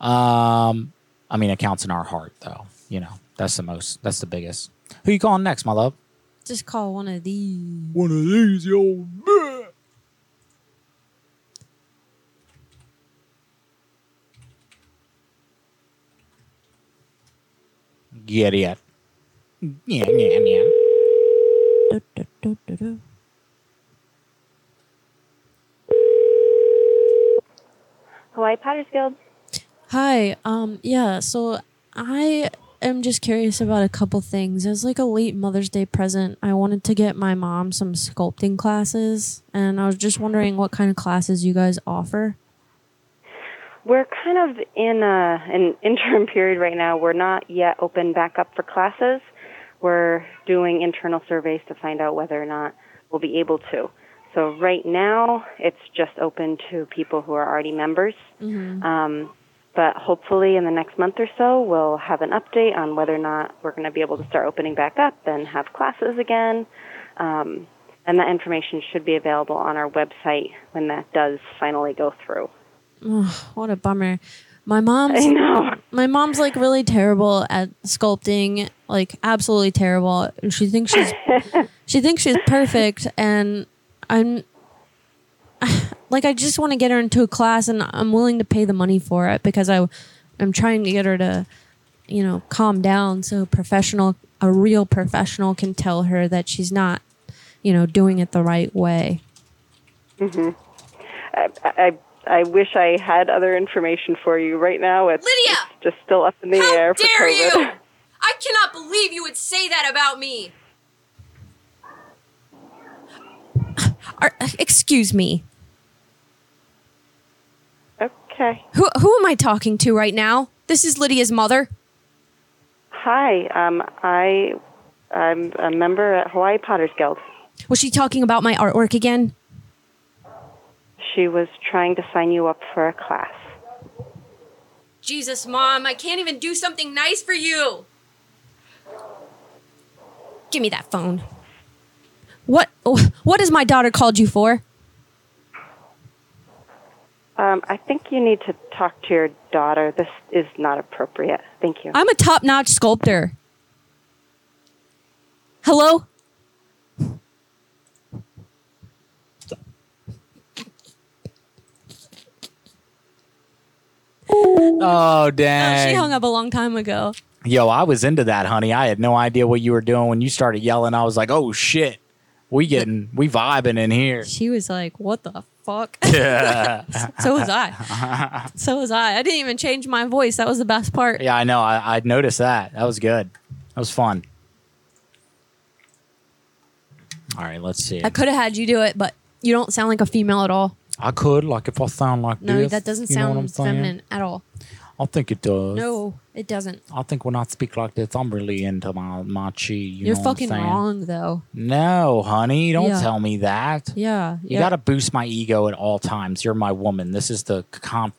Um, I mean, it counts in our heart, though. You know, that's the most. That's the biggest. Who you calling next, my love? Just call one of these. One of these, yo. Get it. Yeah, yeah, yeah. Do, do, do, Hawaii Potters Guild. Hi. Um. Yeah. So I am just curious about a couple things. As like a late Mother's Day present, I wanted to get my mom some sculpting classes, and I was just wondering what kind of classes you guys offer. We're kind of in a, an interim period right now. We're not yet open back up for classes. We're doing internal surveys to find out whether or not we'll be able to. So right now, it's just open to people who are already members. Mm-hmm. Um, but hopefully, in the next month or so, we'll have an update on whether or not we're going to be able to start opening back up and have classes again. Um, and that information should be available on our website when that does finally go through. Oh, what a bummer. My mom's I know. my mom's like really terrible at sculpting, like absolutely terrible. And she thinks she's she thinks she's perfect and I'm like I just want to get her into a class and I'm willing to pay the money for it because I I'm trying to get her to you know calm down so a professional a real professional can tell her that she's not you know doing it the right way. hmm I, I I wish I had other information for you right now. It's, Lydia. It's just still up in the air for Dare COVID. you? I cannot believe you would say that about me. Are, excuse me. Okay. Who who am I talking to right now? This is Lydia's mother. Hi, um, I, I'm a member at Hawaii Potters Guild. Was she talking about my artwork again? She was trying to sign you up for a class. Jesus, mom, I can't even do something nice for you. Give me that phone. What what has my daughter called you for? Um, I think you need to talk to your daughter. This is not appropriate. Thank you. I'm a top-notch sculptor. Hello? Oh Oh, dang! she hung up a long time ago. Yo, I was into that, honey. I had no idea what you were doing when you started yelling. I was like, "Oh shit, we getting we vibing in here." She was like, "What the fuck?" Yeah. so was I. So was I. I didn't even change my voice. That was the best part. yeah, I know. I, I noticed that. That was good. That was fun. All right, let's see. I could have had you do it, but you don't sound like a female at all. I could, like, if I sound like No, this. that doesn't you know what I'm sound feminine at all. I think it does. No, it doesn't. I think when I speak like this, I'm really into my my chi. You You're know what I'm fucking wrong, though. No, honey, don't Yeah. tell me that. Yeah, You yeah. got to boost my ego at all times. You're my woman. This is the con-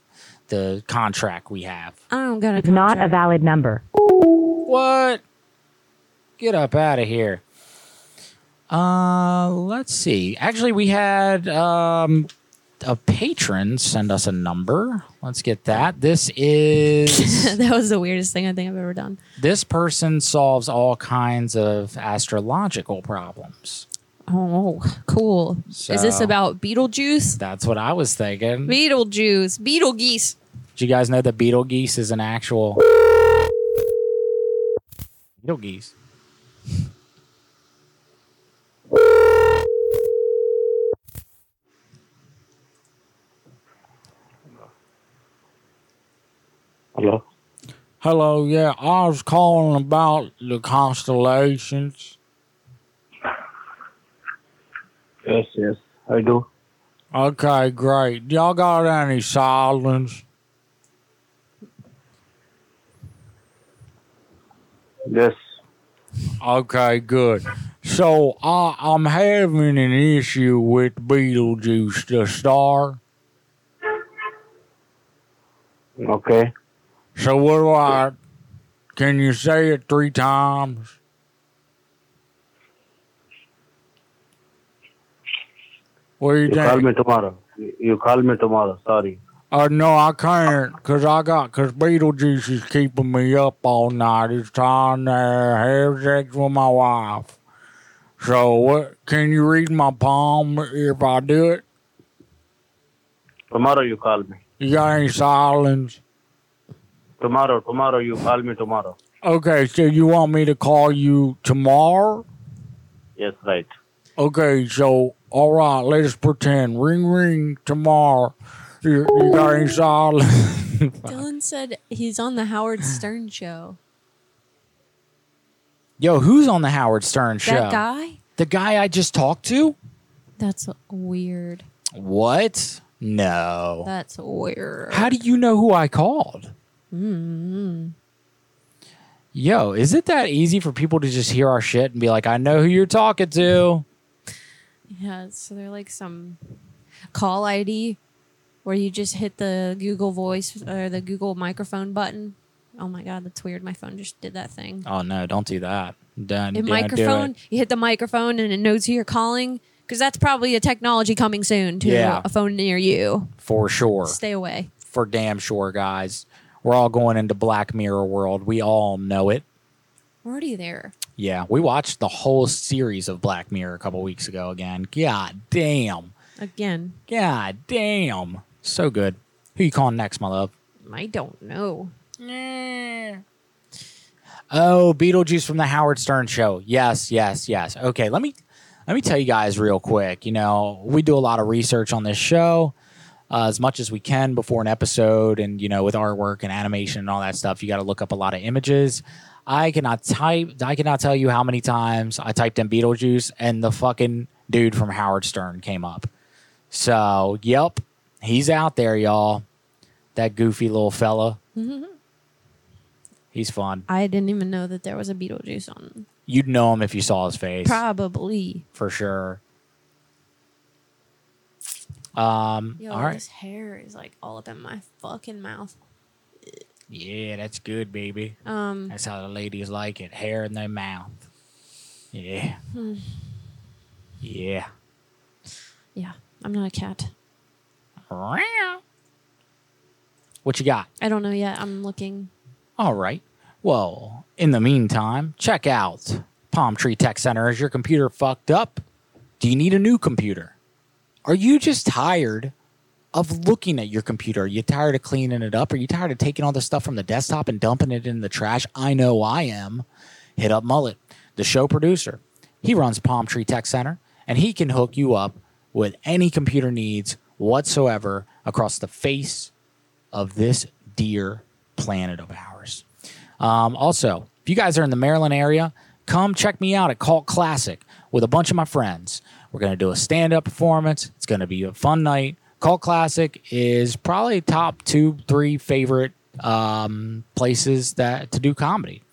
the contract we have. I'm gonna. a Is not a valid number. What? Get up out of here. Uh, let's see. Actually, we had um a patron send us a number. Let's get that. This is that was the weirdest thing I think I've ever done. this person solves all kinds of astrological problems. Oh, cool. Is this about Beetlejuice? That's what I was thinking. Beetlejuice, Betelgeuse. Did you guys know that Betelgeuse is an actual Betelgeuse? Hello? Hello, yeah, I was calling about the constellations. Yes, yes, I do. Okay, great. Y'all got any silence? Yes. Okay, good. So I, I'm having an issue with Beetlejuice, the star. Okay. So what do I? Can you say it three times? What do you, You think? call me tomorrow. You you call me tomorrow. Sorry. Uh, no, I can't, cause I got, cause Beetlejuice is keeping me up all night. It's time to have sex with my wife. So what? Can you read my palm if I do it? Tomorrow you call me. You got any silence? Tomorrow, tomorrow you call me tomorrow. Okay, so you want me to call you tomorrow? Yes, right. Okay, so all right, let's pretend ring ring tomorrow. You, you got any silence? Dylan said he's on the Howard Stern show. Yo, who's on the Howard Stern show? That guy? The guy I just talked to? That's weird. What? No. That's weird. How do you know who I called? Mm Yo, is it that easy for people to just hear our shit and be like, I know who you're talking to? Yeah, so they're like some call ID where you just hit the Google Voice or the Google microphone button. Oh my god, that's weird. My phone just did that thing. Oh no, don't do that. Don't, microphone, do it. you hit the microphone and it knows who you're calling because that's probably a technology coming soon to Yeah. a phone near you. For sure. Stay away. For damn sure, guys. We're all going into Black Mirror world. We all know it. We're already there. Yeah, we watched the whole series of Black Mirror a couple weeks ago again. God damn. Again, God damn. So good. Who you calling next, my love? I don't know. Oh, Beetlejuice from the Howard Stern show. Yes, yes, yes. Okay, let me let me tell you guys real quick. You know, we do a lot of research on this show. Uh, as much as we can before an episode. And, you know, with artwork and animation and all that stuff, you got to look up a lot of images. I cannot type, I cannot tell you how many times I typed in Beetlejuice and the fucking dude from Howard Stern came up. So, yep, he's out there, y'all. That goofy little fella. He's fun. I didn't even know that there was a Beetlejuice on. You'd know him if you saw his face. Probably. for sure. Um, Yo, all right. this hair is like all up in my fucking mouth. Yeah, that's good, baby. Um, That's how the ladies like it. Hair in their mouth. Yeah. hmm. Yeah. yeah, I'm not a cat. What you got? I don't know yet. I'm looking. All right. Well, in the meantime, check out Palm Tree Tech Center. Is your computer fucked up? Do you need a new computer? Are you just tired of looking at your computer? Are you tired of cleaning it up? Are you tired of taking all the stuff from the desktop and dumping it in the trash? I know I am. Hit up Mullet, the show producer. He runs Palm Tree Tech Center, and he can hook you up with any computer needs whatsoever across the face of this dear planet of ours. Um, also, if you guys are in the Maryland area, come check me out at Cult Classic with a bunch of my friends. We're going to do a stand up performance. It's going to be a fun night. Cult Classic is probably top two, three favorite um, places that to do comedy.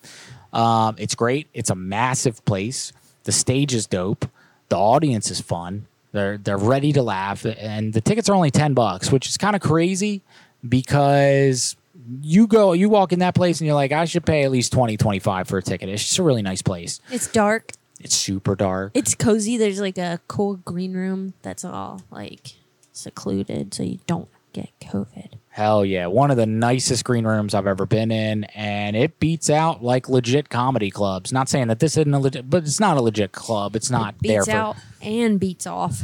Um, it's great. It's a massive place. The stage is dope. The audience is fun. They're they're ready to laugh, and the tickets are only ten bucks, which is kind of crazy because you go you walk in that place and you're like i should pay at least 20 25 for a ticket it's just a really nice place It's dark. It's super dark. It's cozy. There's like a cool green room that's all like secluded, so you don't get COVID. hell yeah. One of the nicest green rooms i've ever been in and it beats out like legit comedy clubs. Not saying that this isn't a legit but it's not a legit club. It's not there Beats for out and beats off.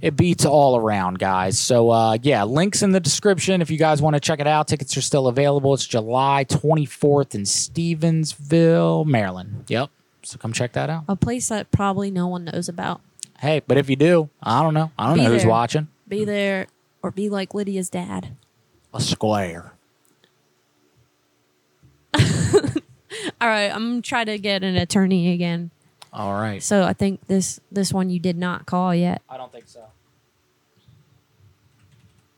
it beats all around guys. So uh, yeah links in the description if you guys want to check it out. Tickets are still available. It's july 24th in stevensville maryland. Yep so come check that out A place that probably no one knows about. hey but if you do i don't know i don't Be know who's there. watching Be there or be like Lydia's dad. a square All right, I'm gonna try to get an attorney again. all right So I think this this one you did not call yet. i don't think so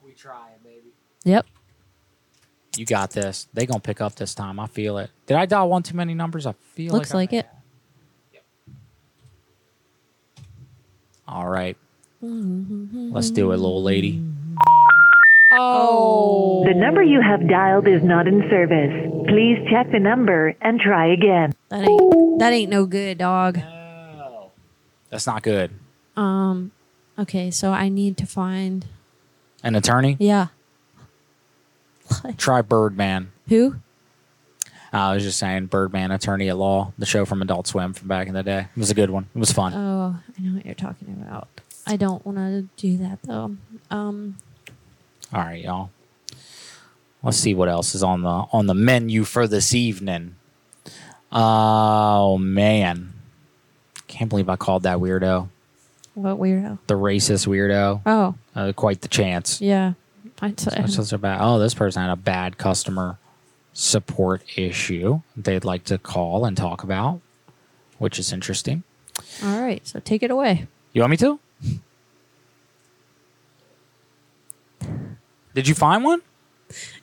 we trying baby Yep. you got this they gonna pick up this time i feel it did i dial one too many numbers i feel Looks like, I- like it. All right let's do it little lady Oh. The number you have dialed is not in service. Please check the number and try again. That ain't that ain't no good, dog. No. That's not good Um okay, so I need to find an attorney Yeah. try birdman Who? I was just saying, Birdman, Attorney at Law, the show from Adult Swim from back in the day. It was a good one. It was fun. Oh, I know what you're talking about. I don't want to do that though. Um All right, y'all. Let's see what else is on the on the menu for this evening. Oh man, can't believe I called that weirdo what weirdo? the racist weirdo. Oh, Uh, quite the chance. yeah. I'd say That's just about. Oh, this person had a bad customer support issue they'd like to call and talk about, which is interesting. All right, so take it away. You want me to? Did you find one?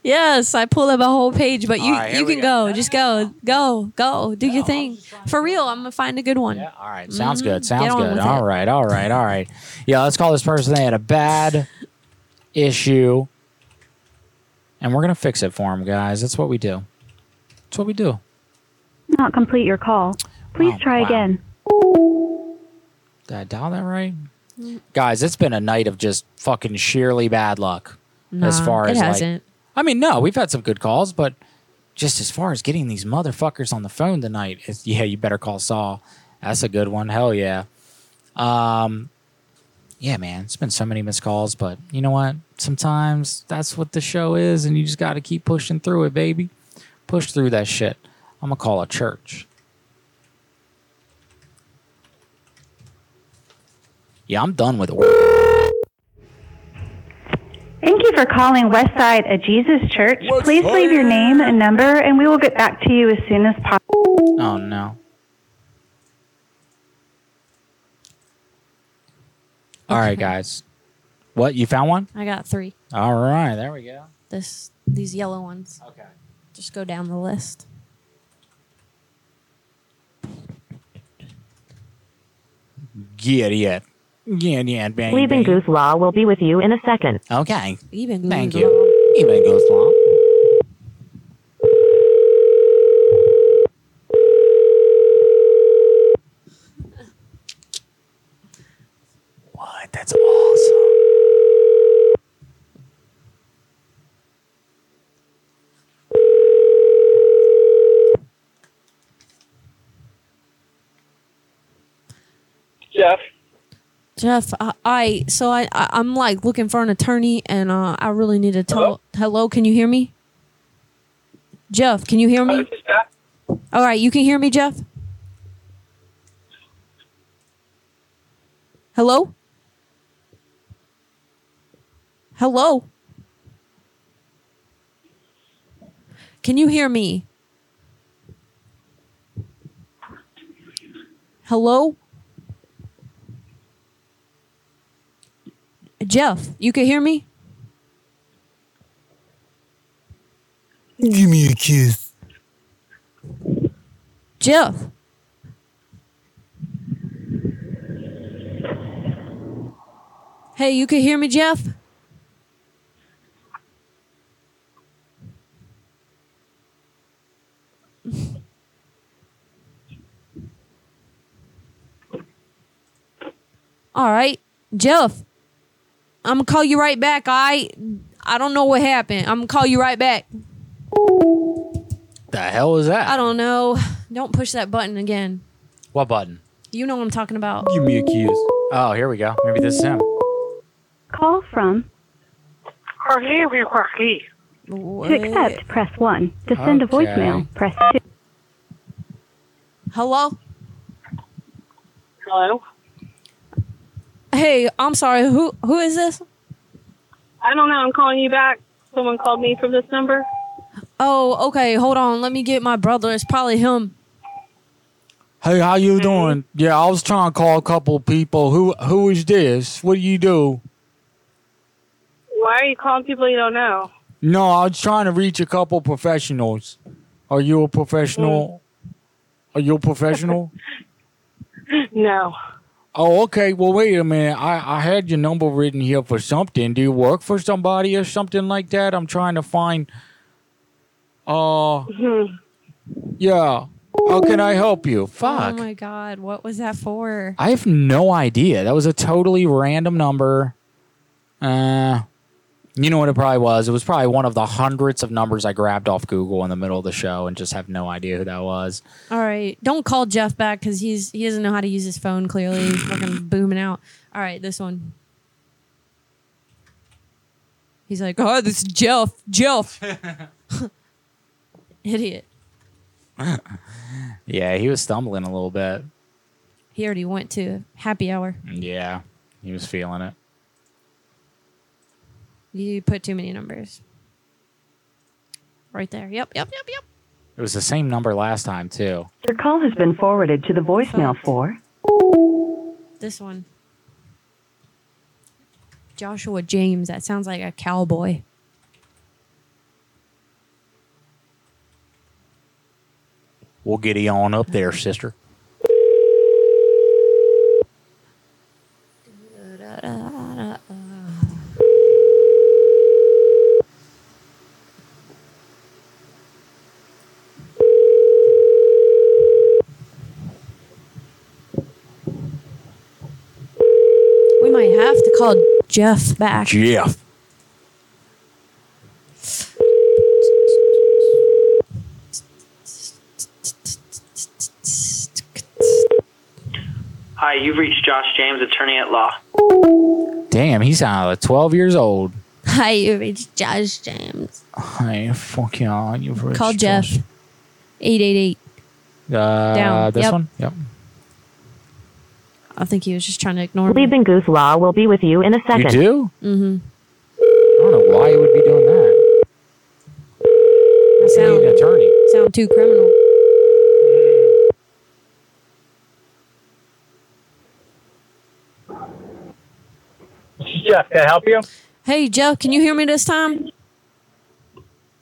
Yes, I pulled up a whole page, but you right, you can go. Just go. Go. Go. Do your thing. For real, I'm going to find a good one. All right, sounds Mhm. good. Sounds good. All it. right, all right, all right. Yeah, let's call this person. They had a bad issue, and we're gonna fix it for them, guys. That's what we do. That's what we do. Not complete your call. Please Oh, try wow. again. Did I dial that right? Guys, it's been a night of just fucking sheerly bad luck. as far as like, hasn't. I mean, no, we've had some good calls, but just as far as getting these motherfuckers on the phone tonight, it's, yeah, you better call Saul. That's a good one. Hell yeah. Um, yeah, man, it's been so many missed calls, but you know what? Sometimes that's what the show is, and you just got to keep pushing through it, baby. Push through that shit. I'm gonna call a church. Yeah, I'm done with it. Thank you for calling Westside at Jesus Church. Please leave your name and number, and we will get back to you as soon as possible. Oh no. All right, guys. What you found one? I got three. All right, there we go. This these yellow ones. Okay. Just go down the list. Get it. Get it, baby. Leaving Goose Law will be with you in a second. Okay. Even Thank you. Even goes long. What? That's awesome. Jeff. Jeff, I, I so I, I I'm like looking for an attorney, and uh, I really need to tell. Hello, can you hear me? Jeff, can you hear me? All right, you can hear me, Jeff. Hello. Hello. Can you hear me? Hello? Jeff, you can hear me? Give me a kiss. Jeff. Hey, you can hear me, Jeff? All right, Jeff. I'm gonna call you right back. I I don't know what happened. I'm gonna call you right back. The hell is that? I don't know. Don't push that button again. What button? You know what I'm talking about. Give me a kiss. Oh, here we go. Maybe this is him. Call from Jorge, we Jorge. to accept, press 1. To send a Okay. voicemail, press 2. Hello? Hello? Hey, I'm sorry. Who who is this? I don't know. I'm calling you back. Someone called me from this number. Oh, okay. Hold on. Let me get my brother. It's probably him. Hey, how you doing? Yeah, I was trying to call a couple of people. Who who is this? What do you do? Why are you calling people you don't know? No, I was trying to reach a couple professionals. Are you a professional? Mm-hmm. Are you a professional? No. Oh, okay. Well, wait a minute. I, I had your number written here for something. Do you work for somebody or something like that? I'm trying to find. Uh, yeah. How can I help you? Fuck. Oh my god, what was that for? I have no idea. That was a totally random number. Uh, you know what it probably was? It was probably one of the hundreds of numbers I grabbed off Google in the middle of the show and just have no idea who that was. All right, don't call Jeff back because he's he doesn't know how to use his phone. Clearly, he's fucking booming out. All right, this one. He's like, oh, this is Jeff. Jeff. Idiot. yeah, he was stumbling a little bit. He already went to happy hour. Yeah, he was feeling it. You put too many numbers. Right there. Yep, yep, yep, yep. It was the same number last time too. Your call has been forwarded to the voicemail for. This one. Joshua James. That sounds like a cowboy. We'll get you on up there, sister. We might have to call Jeff back. Jeff. Hi, you've reached Josh James, attorney at law. Damn, he sounded like 12 years old. Hi, you reached Josh James. Hey, fuck yeah. You've reached Call Jeff. us. 888. Uh, Down. This Yep. one? Yep. I think he was just trying to ignore me. Leaving Goose Law will be with you in a second. You do? Mm-hmm. I don't know why he would be doing that. That You need an attorney. sound too criminal. Jeff, can I help you? Hey, Jeff, can you hear me this time?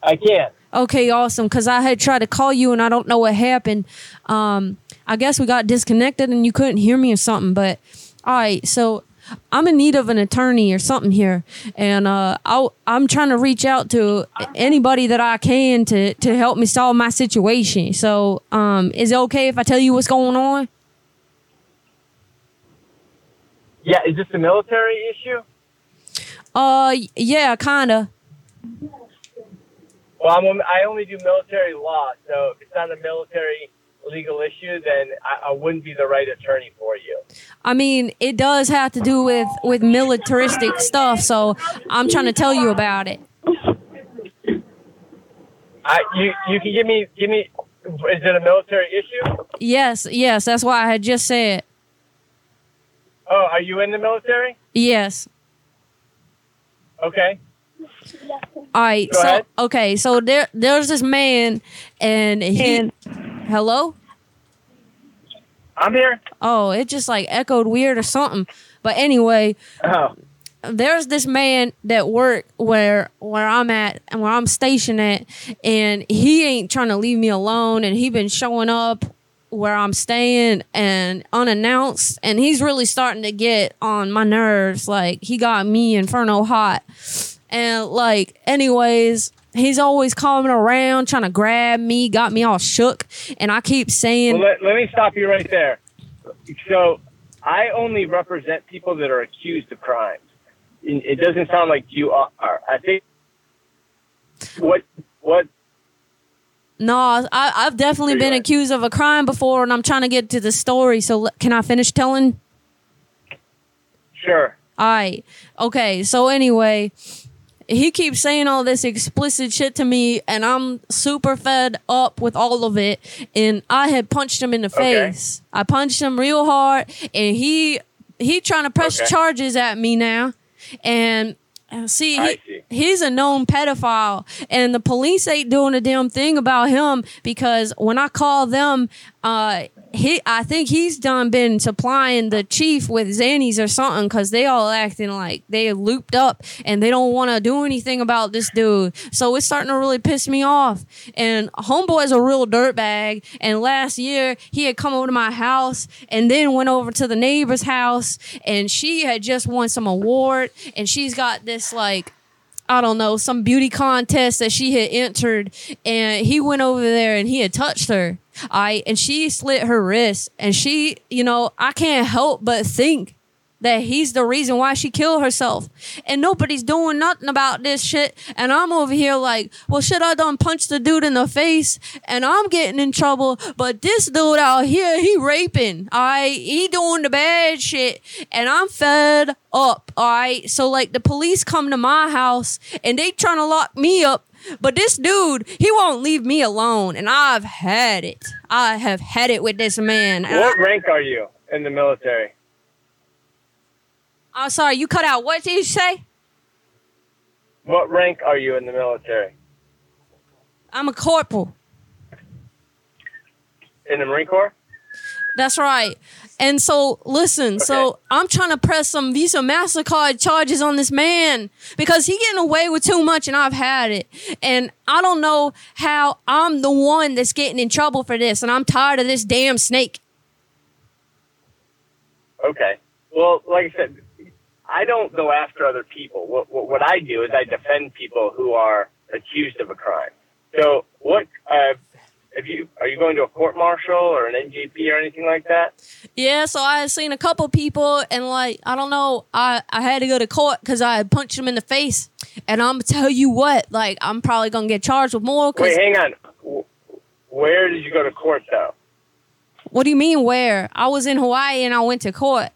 I can. Okay, awesome. Because I had tried to call you and I don't know what happened. Um, I guess we got disconnected and you couldn't hear me or something. But all right, so I'm in need of an attorney or something here, and uh, i I'm trying to reach out to anybody that I can to to help me solve my situation. So, um, is it okay if I tell you what's going on? Yeah, is this a military issue? Uh, yeah, kinda. Well, I'm, I only do military law, so if it's not a military legal issue, then I, I wouldn't be the right attorney for you. I mean, it does have to do with with militaristic stuff, so I'm trying to tell you about it. I, you, you can give me, give me. Is it a military issue? Yes, yes, that's why I had just said Oh, are you in the military? yes. Okay. All right, Go so ahead. okay, so there there's this man, and he. Hello. I'm here. Oh, it just like echoed weird or something. But anyway, Oh. there's this man that work where where I'm at and where I'm stationed at, and he ain't trying to leave me alone, and he been showing up where I'm staying and unannounced, and he's really starting to get on my nerves. Like he got me inferno hot, and like anyways. He's always coming around trying to grab me, got me all shook, and I keep saying, Well, let, let me stop you right there. So, I only represent people that are accused of crimes. It doesn't sound like you are. I think what what No, I, I've definitely been accused of a crime before, and I'm trying to get to the story. So l- can I finish telling? Sure. All right. Okay. So anyway, he keeps saying all this explicit shit to me, and I'm super fed up with all of it. And I had punched him in the Okay. face. I punched him real hard, and he he trying to press Okay. charges at me now. And uh, see, he, he's a known pedophile, and the police ain't doing a damn thing about him because when I call them, uh, he I think he's done been supplying the chief with Xannies or something because they all acting like they looped up and they don't want to do anything about this dude. So it's starting to really piss me off. And homeboy's a real dirtbag. And last year he had come over to my house and then went over to the neighbor's house and she had just won some award and she's got this like I don't know, some beauty contest that she had entered, and he went over there and he had touched her. I and she slit her wrist, and she, you know, I can't help but think that he's the reason why she killed herself. And nobody's doing nothing about this shit. And I'm over here like, well, shit, I done punched the dude in the face and I'm getting in trouble. But this dude out here, he raping. I he doing the bad shit. And I'm fed up. All right. So like the police come to my house and they trying to lock me up. But this dude, he won't leave me alone. And I've had it. I have had it with this man. What rank are you in the military? I'm sorry, you cut out. What did you say? What rank are you in the military? I'm a corporal. In the Marine Corps? That's right. And so, listen. So I'm trying to press some Visa Mastercard charges on this man because he getting away with too much, and I've had it. And I don't know how I'm the one that's getting in trouble for this, and I'm tired of this damn snake. Okay. Well, like I said, I don't go after other people. What, what, what I do is I defend people who are accused of a crime. So, what, uh, if you, are you going to a court martial or an NJP or anything like that? Yeah, so I had seen a couple people, and like I don't know, I I had to go to court because I had punched him in the face. And I'm gonna tell you what, like I'm probably gonna get charged with more. Cause Wait, hang on. Where did you go to court, though? what do you mean where? I was in Hawaii and I went to court.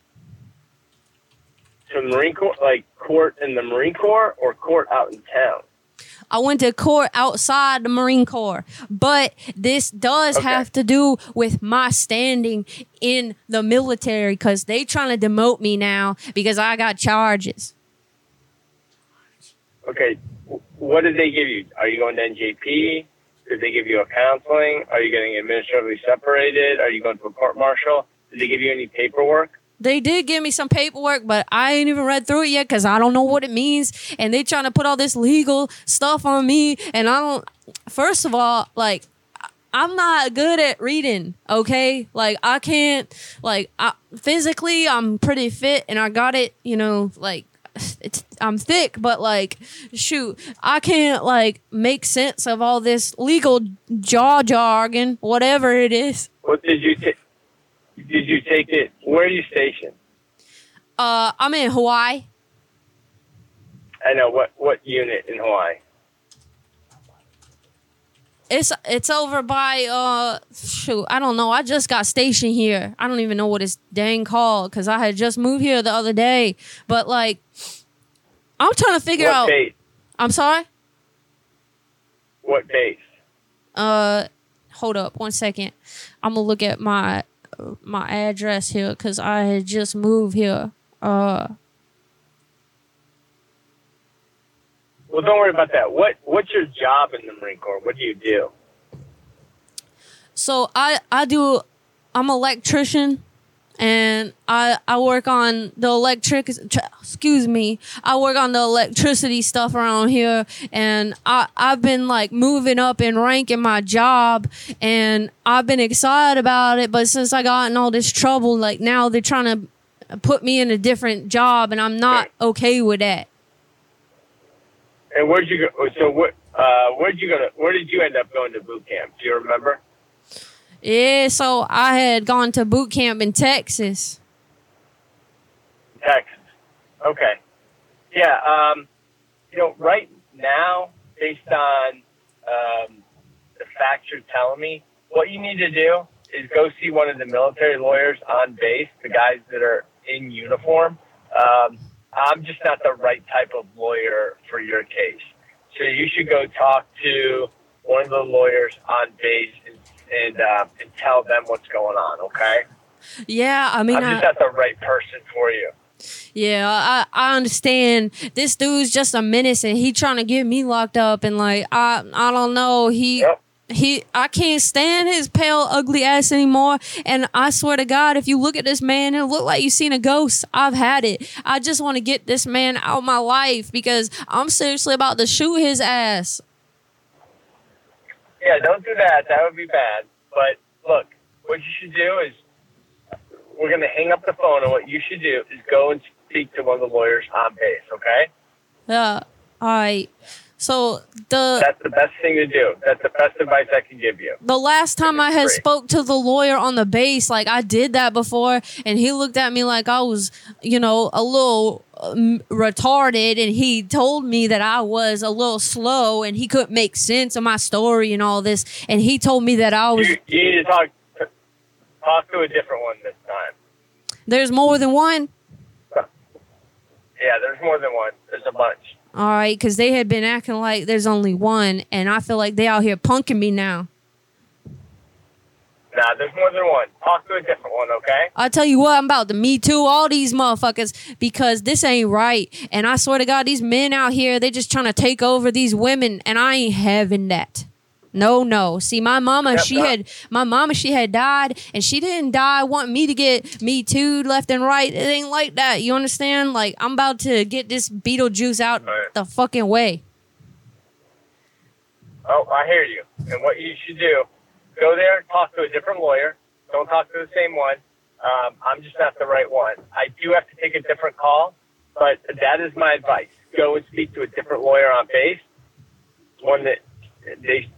To Marine Corps, like court in the Marine Corps or court out in town? I went to court outside the Marine Corps, but this does have to do with my standing in the military because they trying to demote me now because I got charges. Okay, what did they give you? Are you going to NJP? Did they give you a counseling? Are you getting administratively separated? Are you going to a court martial? Did they give you any paperwork? They did give me some paperwork, but I ain't even read through it yet because I don't know what it means. And they trying to put all this legal stuff on me, and I don't. First of all, like I'm not good at reading. Okay, like I can't. Like I, physically, I'm pretty fit, and I got it. You know, like it's I'm thick, but like shoot, I can't like make sense of all this legal jaw jargon, whatever it is. What did you take? Did you take it? Where are you stationed? Uh, I'm in Hawaii. I know what what unit in Hawaii. It's it's over by uh shoot I don't know I just got stationed here I don't even know what it's dang called because I had just moved here the other day but like I'm trying to figure what out base? I'm sorry What base? uh hold up one second I'm gonna look at my my address here because I had just moved here uh Well, don't worry about that. What what's your job in the Marine Corps? What do you do? So I I do I'm an electrician and I I work on the electric excuse me I work on the electricity stuff around here and I I've been like moving up in rank in my job and I've been excited about it but since I got in all this trouble like now they're trying to put me in a different job and I'm not okay with that. And where'd you go? So what? Uh, where'd you go? To, where did you end up going to boot camp? Do you remember? Yeah, so I had gone to boot camp in Texas. Texas. Okay. Yeah. Um, you know, right now, based on um, the facts you're telling me, what you need to do is go see one of the military lawyers on base, the guys that are in uniform. Um, I'm just not the right type of lawyer for your case. So you should go talk to one of the lawyers on base and and, uh, and tell them what's going on. Okay. Yeah, I mean I'm I, just not the right person for you. Yeah, I I understand. This dude's just a menace, and he trying to get me locked up, and like I I don't know. He he I can't stand his pale, ugly ass anymore. And I swear to God, if you look at this man, it look like you seen a ghost. I've had it. I just want to get this man out of my life because I'm seriously about to shoot his ass. Yeah, don't do that. That would be bad. But look, what you should do is we're going to hang up the phone, and what you should do is go and speak to one of the lawyers on base. Okay? Yeah. All right. So the That's the best thing to do. That's the best advice I can give you. the last time I had spoke to the lawyer on the base, like I did that before, and he looked at me like I was, you know, a little um, retarded, and he told me that I was a little slow, and he couldn't make sense of my story and all this, and he told me that I was. You need to talk talk to a different one this time. There's more than one. Yeah, there's more than one. There's a bunch. All right, because they had been acting like there's only one, and I feel like they out here punking me now. Nah, there's more than one. Talk to a different one, okay? I tell you what, I'm about to me too all these motherfuckers because this ain't right. And I swear to God, these men out here, they just trying to take over these women, and I ain't having that. No, no. See, my mama, Yep, she had my mama, she had died, and she didn't die wanting me to get me too left and right. It ain't like that. You understand? Like I'm about to get this Beetlejuice out the fucking way. Oh, I hear you. And what you should do, go there and talk to a different lawyer. Don't talk to the same one. Um, I'm just not the right one. I do have to take a different call, but that is my advice. Go and speak to a different lawyer on base, one that they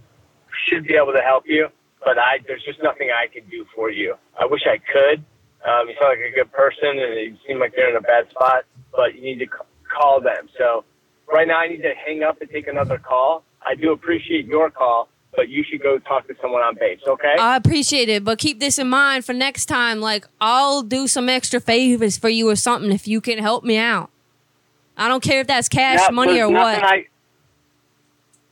should be able to help you. But I, there's just nothing I can do for you. I wish I could. Um, you sound like a good person, and you seem like they're in a bad spot. But you need to call them. So right now, I need to hang up and take another call. I do appreciate your call, but you should go talk to someone on base. Okay? I appreciate it, but keep this in mind for next time. Like I'll do some extra favors for you or something if you can help me out. I don't care if that's cash Yeah, money or what. I,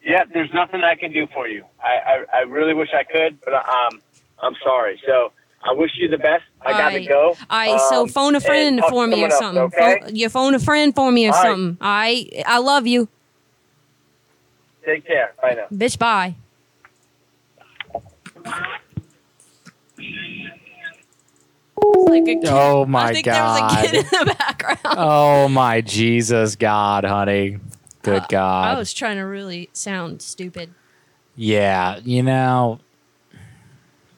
yeah, there's nothing I can do for you. I, I, I really wish I could, but um, I'm sorry. So I wish you the best. I got to Alright. go. All right, so Um, phone a friend for me or else, something. okay? Phone, you phone a friend for me or All right. something. Right, I love you. Take care. Bye now. Bitch, bye. Like. Oh my I think god. there was a kid in the background. oh my Jesus God, honey. Good I God. I was trying to really sound stupid. yeah, you know.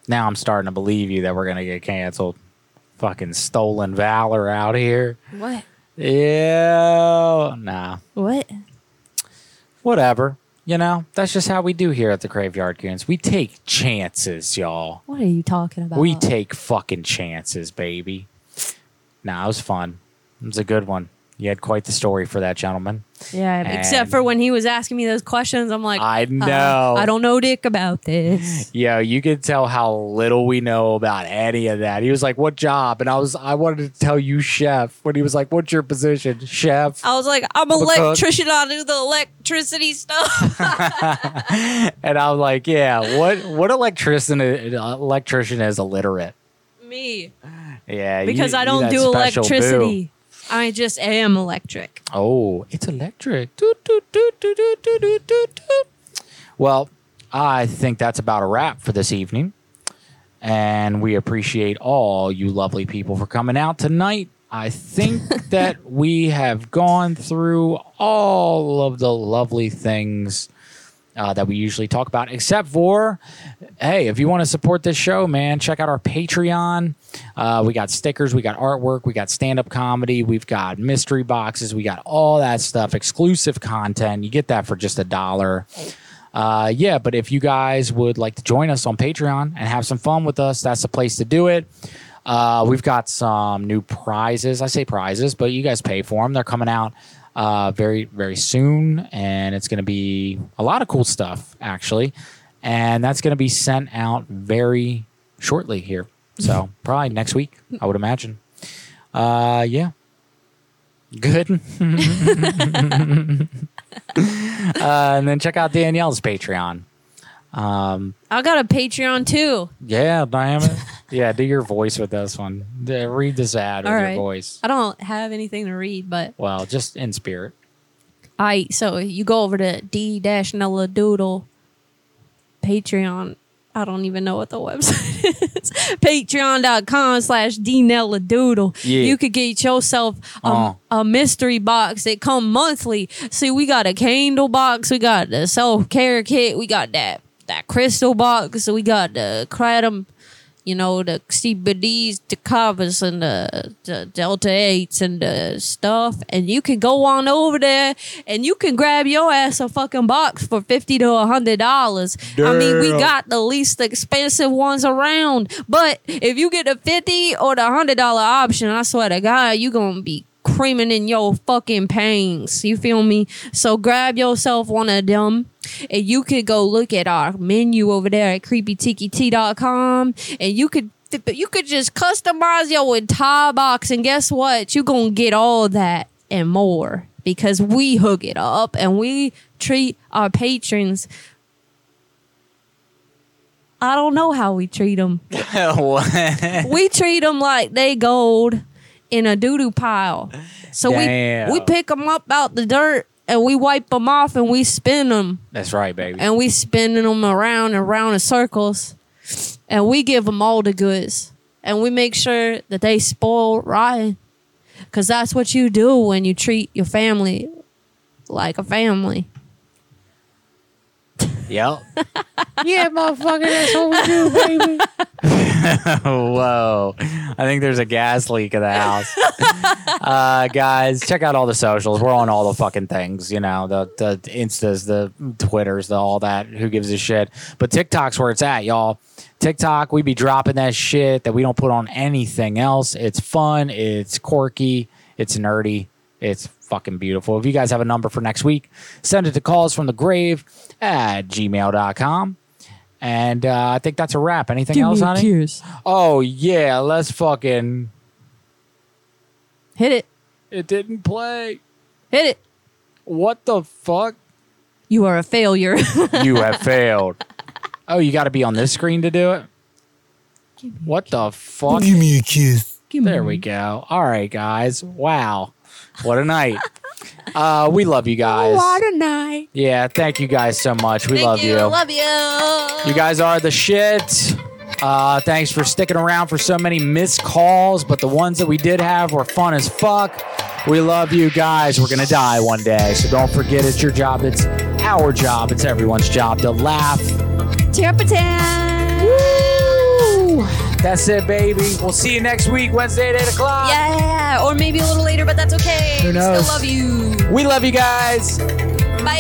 Now I'm starting to believe you that we're gonna get canceled. Fucking stolen valor out here. What? Yeah, nah. What? Whatever. You know, that's just how we do here at the Graveyard Goons. We take chances, y'all. What are you talking about? We take fucking chances, baby. Nah, it was fun. It was a good one. You had quite the story for that gentleman. Yeah, except for when he was asking me those questions, I'm like, I uh, know. I don't know dick about this. Yeah, you could tell how little we know about any of that. He was like, "What job?" And I was, I wanted to tell you, chef. When he was like, "What's your position, chef?" I was like, I'm cook. electrician. I do the electricity stuff. and I'm like, "Yeah, what? What electrician? Electrician is illiterate? me. Yeah, Because you- I don't do electricity. boo. I just am electric. Oh, it's electric. Well, I think that's about a wrap for this evening. And we appreciate all you lovely people for coming out tonight. I think that we have gone through all of the lovely things uh, that we usually talk about, except for, hey, if you want to support this show, man, check out our Patreon. Uh, we got stickers, we got artwork, we got stand up comedy, we've got mystery boxes, we got all that stuff, exclusive content. You get that for just a dollar. Uh, yeah, but if you guys would like to join us on Patreon and have some fun with us, that's the place to do it. Uh, we've got some new prizes. I say prizes, but you guys pay for them. They're coming out uh, very, very soon, and it's going to be a lot of cool stuff, actually. And that's going to be sent out very shortly here. So, probably next week, I would imagine. Uh, yeah. Good. uh, and then check out Danielle's Patreon. Um, I got a Patreon too. yeah, damn it. Yeah, do your voice with this one. Read this ad with All your voice. I don't have anything to read, but Well, just in spirit. I so you go over to D dash Nella Doodle Patreon. I don't even know what the website is. Patreon.com slash D Nella Doodle. Yeah. You could get yourself a, Uh. a mystery box that come monthly. See, we got a candle box, we got the self care kit, we got that that crystal box, we got the kratom you know, the CBDs, the covers, and the, the Delta 8s and the stuff. And you can go on over there and you can grab your ass a fucking box for 50 to $100. I mean, we got the least expensive ones around. But if you get the 50 or the $100 option, I swear to God, you're going to be creaming in your fucking pangs. You feel me? So grab yourself one of them and you could go look at our menu over there at creepytiki.com and you could you could just customize your entire box and guess what? You're gonna get all that and more because we hook it up and we treat our patrons I don't know how we treat them. we treat them like they gold in a doo doo pile. So Damn. we we pick them up out the dirt and we wipe them off and we spin them That's right, baby. and we spinning them around and around in circles and we give them all the goods and we make sure that they spoil rotten because that's what you do when you treat your family like a family. Yep. yeah, motherfucker, that's what we do, baby. Whoa. I think there's a gas leak in the house. uh, guys, check out all the socials. We're on all the fucking things, you know, the, the Instas, the Twitters, the all that. Who gives a shit? But TikTok's where it's at, y'all. TikTok, we be dropping that shit that we don't put on anything else. It's fun, it's quirky, it's nerdy, it's fucking beautiful. If you guys have a number for next week, send it to calls from the grave at gmail.com. And uh, I think that's a wrap. Anything Give else, me honey? kiss. Oh yeah, let's fucking Hit it. It didn't play. Hit it. What the fuck? You are a failure. You have failed. Oh, you got to be on this screen to do it. What the fuck? Give me a kiss. there we go. All right, guys. Wow, what a night. Uh, we love you guys. What a night. Yeah, thank you guys so much. We love you. Love you. You guys are the shit. Uh, thanks for sticking around for so many missed calls, but the ones that we did have were fun as fuck. We love you guys. We're gonna die one day, so don't forget it's your job. It's our job. It's everyone's job to laugh. Terpatan. Woo! That's it, baby. We'll see you next week, Wednesday at eight o'clock. Yeah, or maybe a little later, but that's okay. Who We? Still love you. We love you guys. Bye.